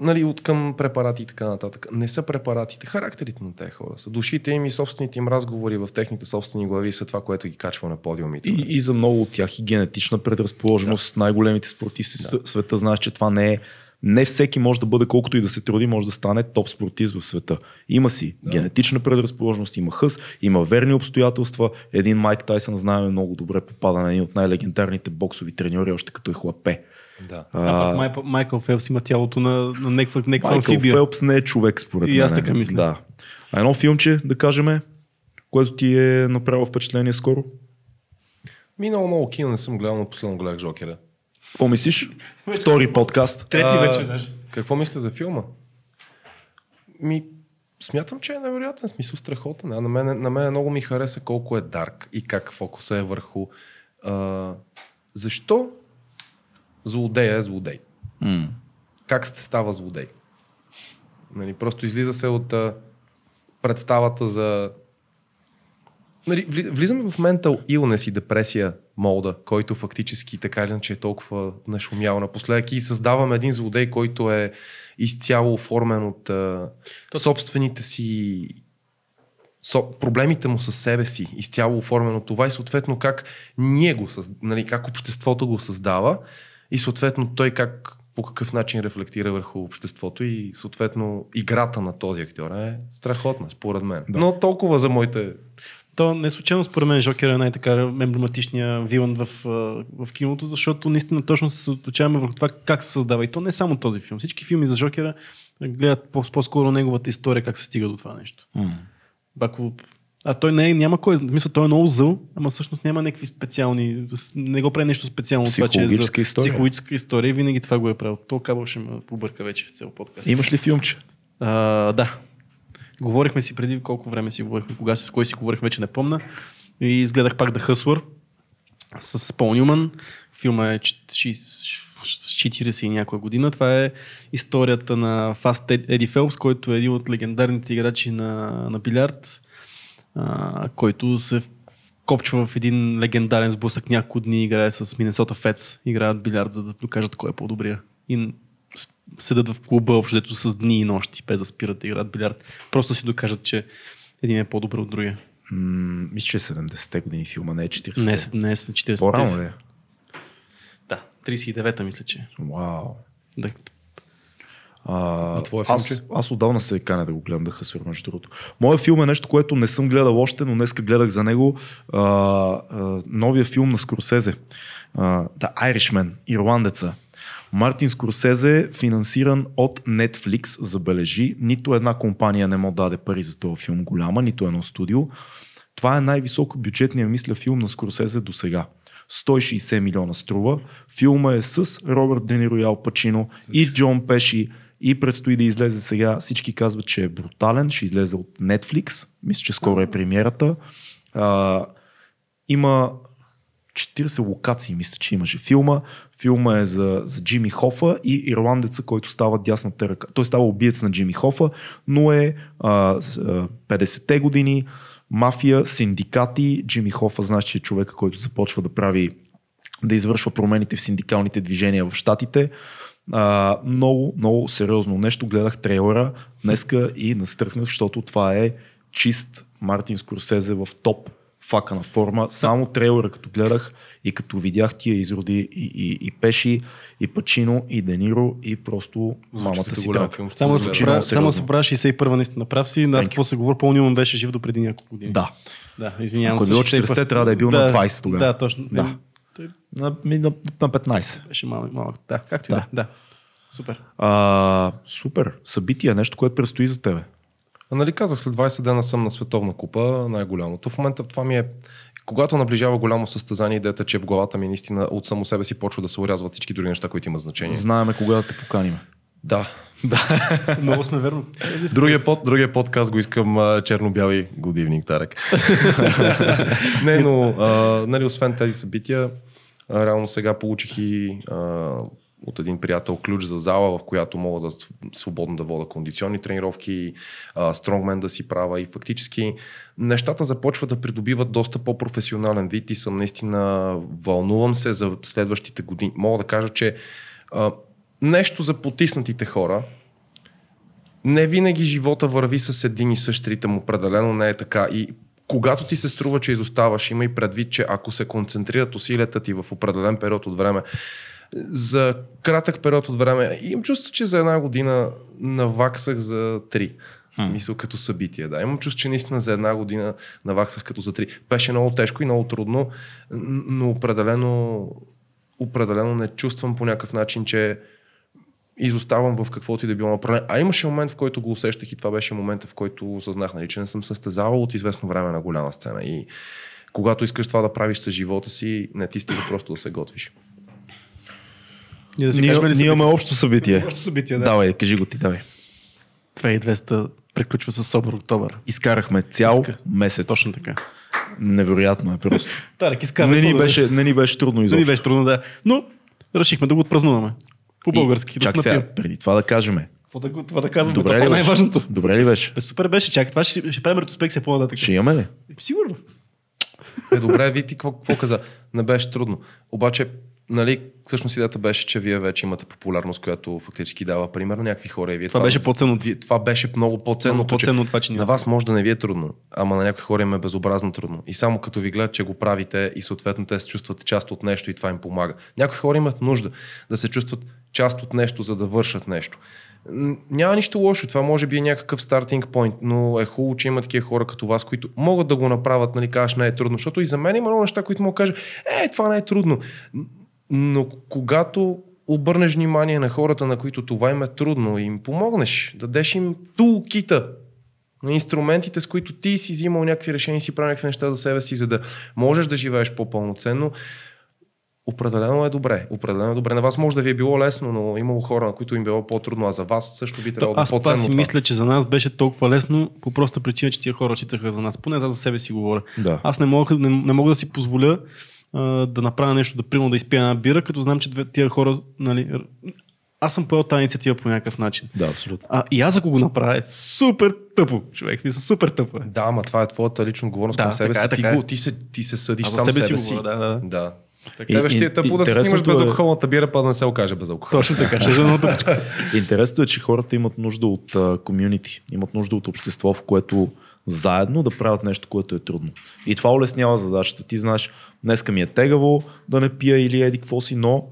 нали, от към препарати и така нататък. Не са препаратите, характерите на тези хора са. Душите им и собствените им разговори в техните собствени глави са това, което ги качва на подиумите. И, и за много от тях и генетична предразположеност. Да. Най-големите спортисти в света знаеш, че това не е Не всеки може да бъде, колкото и да се труди, може да стане топ спортист в света. Има си да. генетична предразположеност, има хъс, има верни обстоятелства. Един Майк Тайсън знаем много добре попада на един от най-легендарните боксови треньори, още като е хлапе. Да. А, а Май, Майкъл Фелпс има тялото на, на някаква, някаква Майкъл амфибия. Фелпс не е човек, според мен. И аз така мисля. Да. А едно филмче, да кажем, което ти е направило впечатление скоро? Минало много кино не съм гледал, но последно гледах Жокера. Какво мислиш? Втори подкаст. Трети вече даже. Какво мисля за филма? Ми, смятам, че е невероятен смисъл страхотен. А на мен, на мен много ми хареса колко е дарк и как фокуса е върху а, защо злодея е злодей. М. Как се става злодей? Нали, просто излиза се от а, представата за... Нали, вли- влизаме в ментал illness и депресия молда, който фактически така или иначе е толкова нашумял напоследък и създаваме един злодей, който е изцяло оформен от а, собствените си со, проблемите му със себе си, изцяло оформено това и съответно как ние го, нали, как обществото го създава и съответно той как по какъв начин рефлектира върху обществото и съответно играта на този актьор е страхотна, според мен. Да. Но толкова за моите... То не случайно според мен Жокер е най-така емблематичния вилан в, в киното, защото наистина точно се съсредоточаваме върху това как се създава. И то не е само този филм. Всички филми за Жокера гледат по- по-скоро неговата история, как се стига до това нещо. М. Ако... А той не е, няма кой. Мисля, той е много зъл, ама всъщност няма някакви специални. Не го прави нещо специално. това, че е за история. Психологическа история. и Винаги това го е правил. То кабел ще ме побърка вече в цел подкаст. Имаш ли филмче? А, да. Говорихме си преди колко време си говорихме, кога си, с кой си говорихме, вече не помна. И изгледах пак The Hustler с Пол Нюман. Филма е ч- ши- с 40 и някоя година. Това е историята на Фаст Еди Фелпс, който е един от легендарните играчи на, на билярд, а, който се копчва в един легендарен сблъсък няколко дни, играе с Миннесота Фец, играят билярд, за да докажат кой е по-добрия. И седат в клуба общо дето с дни и нощи, без да спират да играят билярд. Просто си докажат, че един е по-добър от другия. М, мисля, че е 70-те години филма, не е 40-те. Не, е- не е с 40. По-рано ли? е? Да, 39-та мисля, че. Вау. Да. А, А аз, филмче? аз отдавна се каня да го гледам да хъсвер, между другото. Моя филм е нещо, което не съм гледал още, но днеска гледах за него. А, а, новия филм на Скорсезе. А, The Irishman, Ирландеца. Мартин Скорсезе, финансиран от Netflix, забележи. Нито една компания не му даде пари за този филм голяма, нито едно студио. Това е най-високо бюджетният, мисля, филм на Скорсезе до сега. 160 милиона струва. Филма е с Робърт Дениро и Ал Пачино и Джон Пеши и предстои да излезе сега. Всички казват, че е брутален. Ще излезе от Netflix. Мисля, че скоро е премиерата. А, има 40 локации, мисля, че имаше филма. Филма е за, за Джимми Хофа и ирландеца, който става дясната ръка. Той става убиец на Джимми Хофа, но е а, с- а, 50-те години, мафия, синдикати. Джимми Хофа, знаеш, че е човека, който започва да прави да извършва промените в синдикалните движения в Штатите. А, много, много сериозно нещо. Гледах трейлера днеска и настръхнах, защото това е чист Мартин Скорсезе в топ фака на форма. Само трейлера като гледах и като видях тия изроди и, и, и Пеши, и Пачино, и Дениро, и просто мамата си голям филм, Само, се да много само да се правя 61-а наистина прав си. Аз какво се говоря, Пол Нюман беше жив до преди няколко години. Да. Да, извинявам Ако е се. било 61. 40-те, трябва да е бил на 20 тогава. Да, точно. Да. Той На, на, на 15. беше малък. малък. Да, както и Да. да. е. Да. Супер. А, супер. Събитие, нещо, което предстои за тебе. А нали казах, след 20 дена съм на световна купа, най-голямото. В момента това ми е, когато наближава голямо състезание, идеята, че в главата ми наистина от само себе си почва да се урязват всички други неща, които имат значение. Знаеме кога да те поканим. Да. Много сме верно. Другия, под, другия подкаст го искам черно-бяли годивник, Тарек. Не, но а, нали, освен тези събития, а, реално сега получих и а, от един приятел ключ за зала, в която мога да свободно да вода кондиционни тренировки, стронгмен да си правя и фактически нещата започват да придобиват доста по-професионален вид и съм наистина вълнувам се за следващите години. Мога да кажа, че а, нещо за потиснатите хора, не винаги живота върви с един и същ ритъм, определено не е така. И когато ти се струва, че изоставаш, има и предвид, че ако се концентрират усилията ти в определен период от време, за кратък период от време. Имам чувство, че за една година наваксах за три. В смисъл като събитие, да. Имам чувство, че наистина за една година наваксах като за три. Беше много тежко и много трудно, но определено, определено не чувствам по някакъв начин, че изоставам в каквото и да било направление. А имаше момент, в който го усещах и това беше момента, в който осъзнах, нали, че не съм състезавал от известно време на голяма сцена. И когато искаш това да правиш с живота си, не ти стига просто да се готвиш. Ние, да си Ние, ние имаме общо събитие. Общо събитие, да. Давай, кажи го ти, давай. 2200 приключва с Собор Октобър. Изкарахме цял Иска. месец. Точно така. Невероятно е просто. Тарек изкара. не, ни беше, не ни беше трудно Не изобщо. ни беше трудно, да. Но решихме да го отпразнуваме. По български. И, да чак се сега, преди това да кажем. Какво да, го- това да казваме? Добре това е най-важното. Добре ли беше? Бе, супер беше, чакай, това ще, ще правим ретроспекция по-нататък. Ще имаме ли? Сигурно. Е, добре, ви ти какво, какво каза? Не беше трудно. Обаче, нали, всъщност идеята беше, че вие вече имате популярност, която фактически дава пример на някакви хора. И вие Това беше по-ценно Това беше много по-ценно. Много по-ценно от това, че на вас може да не ви е трудно, ама на някои хора им е безобразно трудно. И само като ви гледат, че го правите и съответно те се чувстват част от нещо и това им помага. Някои хора имат нужда да се чувстват част от нещо, за да вършат нещо. Няма нищо лошо, това може би е някакъв стартинг point, но е хубаво, че има такива хора като вас, които могат да го направят, нали, кажеш не е трудно, защото и за мен има много неща, които мога да кажа, е, това не е трудно. Но когато обърнеш внимание на хората, на които това им е трудно, и им помогнеш, дадеш им тулкита, на инструментите, с които ти си взимал някакви решения и си правил някакви неща за себе си, за да можеш да живееш по-пълноценно, определено е добре. Определено е добре. На вас може да ви е било лесно, но имало хора, на които им било по-трудно, а за вас също би трябвало да е аз това по-ценно си това. мисля, че за нас беше толкова лесно, по проста причина, че тия хора читаха за нас. Поне аз за себе си говоря. Да. Аз не мога, не, не мога да си позволя да направя нещо, да примерно да изпия една бира, като знам, че тия хора, нали, аз съм поел тази инициатива по някакъв начин. Да, абсолютно. А, и аз ако го направя, е супер тъпо, човек. Смисъл, супер тъпо е. Да, ама това е твоята лична отговорност Да, към себе така си. е, ти, така е. го, ти, се, ти се съдиш за сам себе себе си да, да. да. И- Тебе ще ти и- е тъпо да се снимаш е- безалкохолната бира, па да не се окаже безалкохол. Точно така, ще е. Интересното е, че хората имат нужда от комюнити, имат нужда от общество, в което заедно да правят нещо, което е трудно. И това улеснява задачата. Ти знаеш, днеска ми е тегаво да не пия или еди какво си, но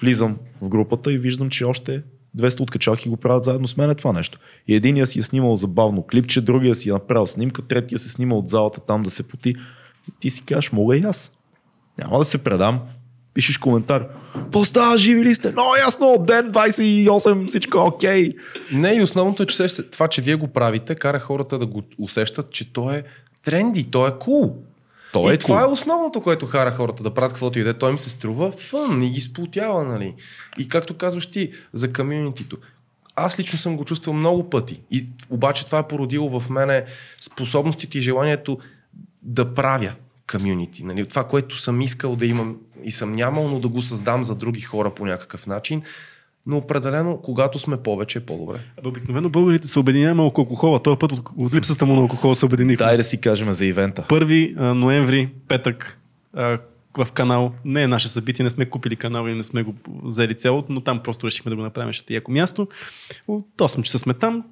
влизам в групата и виждам, че още 200 откачалки го правят заедно с мен е това нещо. И единия си е снимал забавно клипче, другия си е направил снимка, третия се снима от залата там да се поти. И ти си кажеш, мога и аз. Няма да се предам. Пишеш коментар. Какво става, живи ли сте? Но ясно, ден 28, всичко е окей. Не, и основното е, че това, че вие го правите, кара хората да го усещат, че то е тренди, то е кул. Cool. То и е това cool. е основното, което хара хората да правят каквото и да е. Той им се струва фън и ги сплотява, нали? И както казваш ти, за комьюнитито. Аз лично съм го чувствал много пъти. И обаче това е породило в мене способностите и желанието да правя комьюнити. Нали? Това, което съм искал да имам и съм нямал, но да го създам за други хора по някакъв начин. Но определено, когато сме повече, е по-добре. Обикновено българите се обединяваме около алкохола. Този път от, от липсата му на алкохол се обединихме. Дай да си кажем за ивента. 1 а, ноември, петък, а, в канал. Не е наше събитие, не сме купили канал и не сме го взели цялото, но там просто решихме да го направим, защото е яко място. От 8 часа сме там,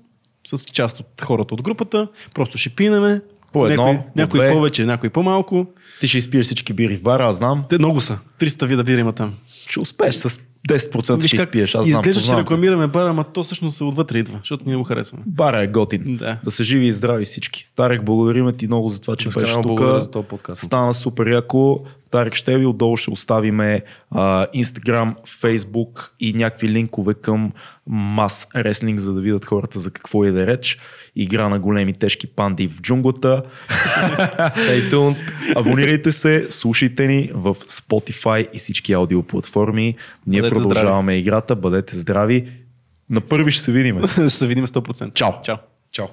с част от хората от групата. Просто ще пинеме. По едно, някой, по някой две. повече, някой по-малко. Ти ще изпиеш всички бири в бара, аз знам. Те много са. 300 вида бира има там. Ще успееш с 10% Виж ще как изпиеш. Аз знам, изглежда, че рекламираме бара, ама то всъщност се отвътре идва, защото ние го харесваме. Бара е готин. Да. да са живи и здрави всички. Тарек, благодарим ти много за това, че беше Безкрайно тук. за този подкаст. Стана супер яко. Тарек ще ви отдолу ще оставиме а, Instagram, Facebook и някакви линкове към мас реслинг, за да видят хората за какво е да реч. Игра на големи тежки панди в джунглата. Stay tuned. Абонирайте се, слушайте ни в Spotify и всички аудиоплатформи. Ние Бъдете продължаваме играта. Бъдете здрави. На първи ще се видим. ще се видим 100%. Чао. Чао. Чао.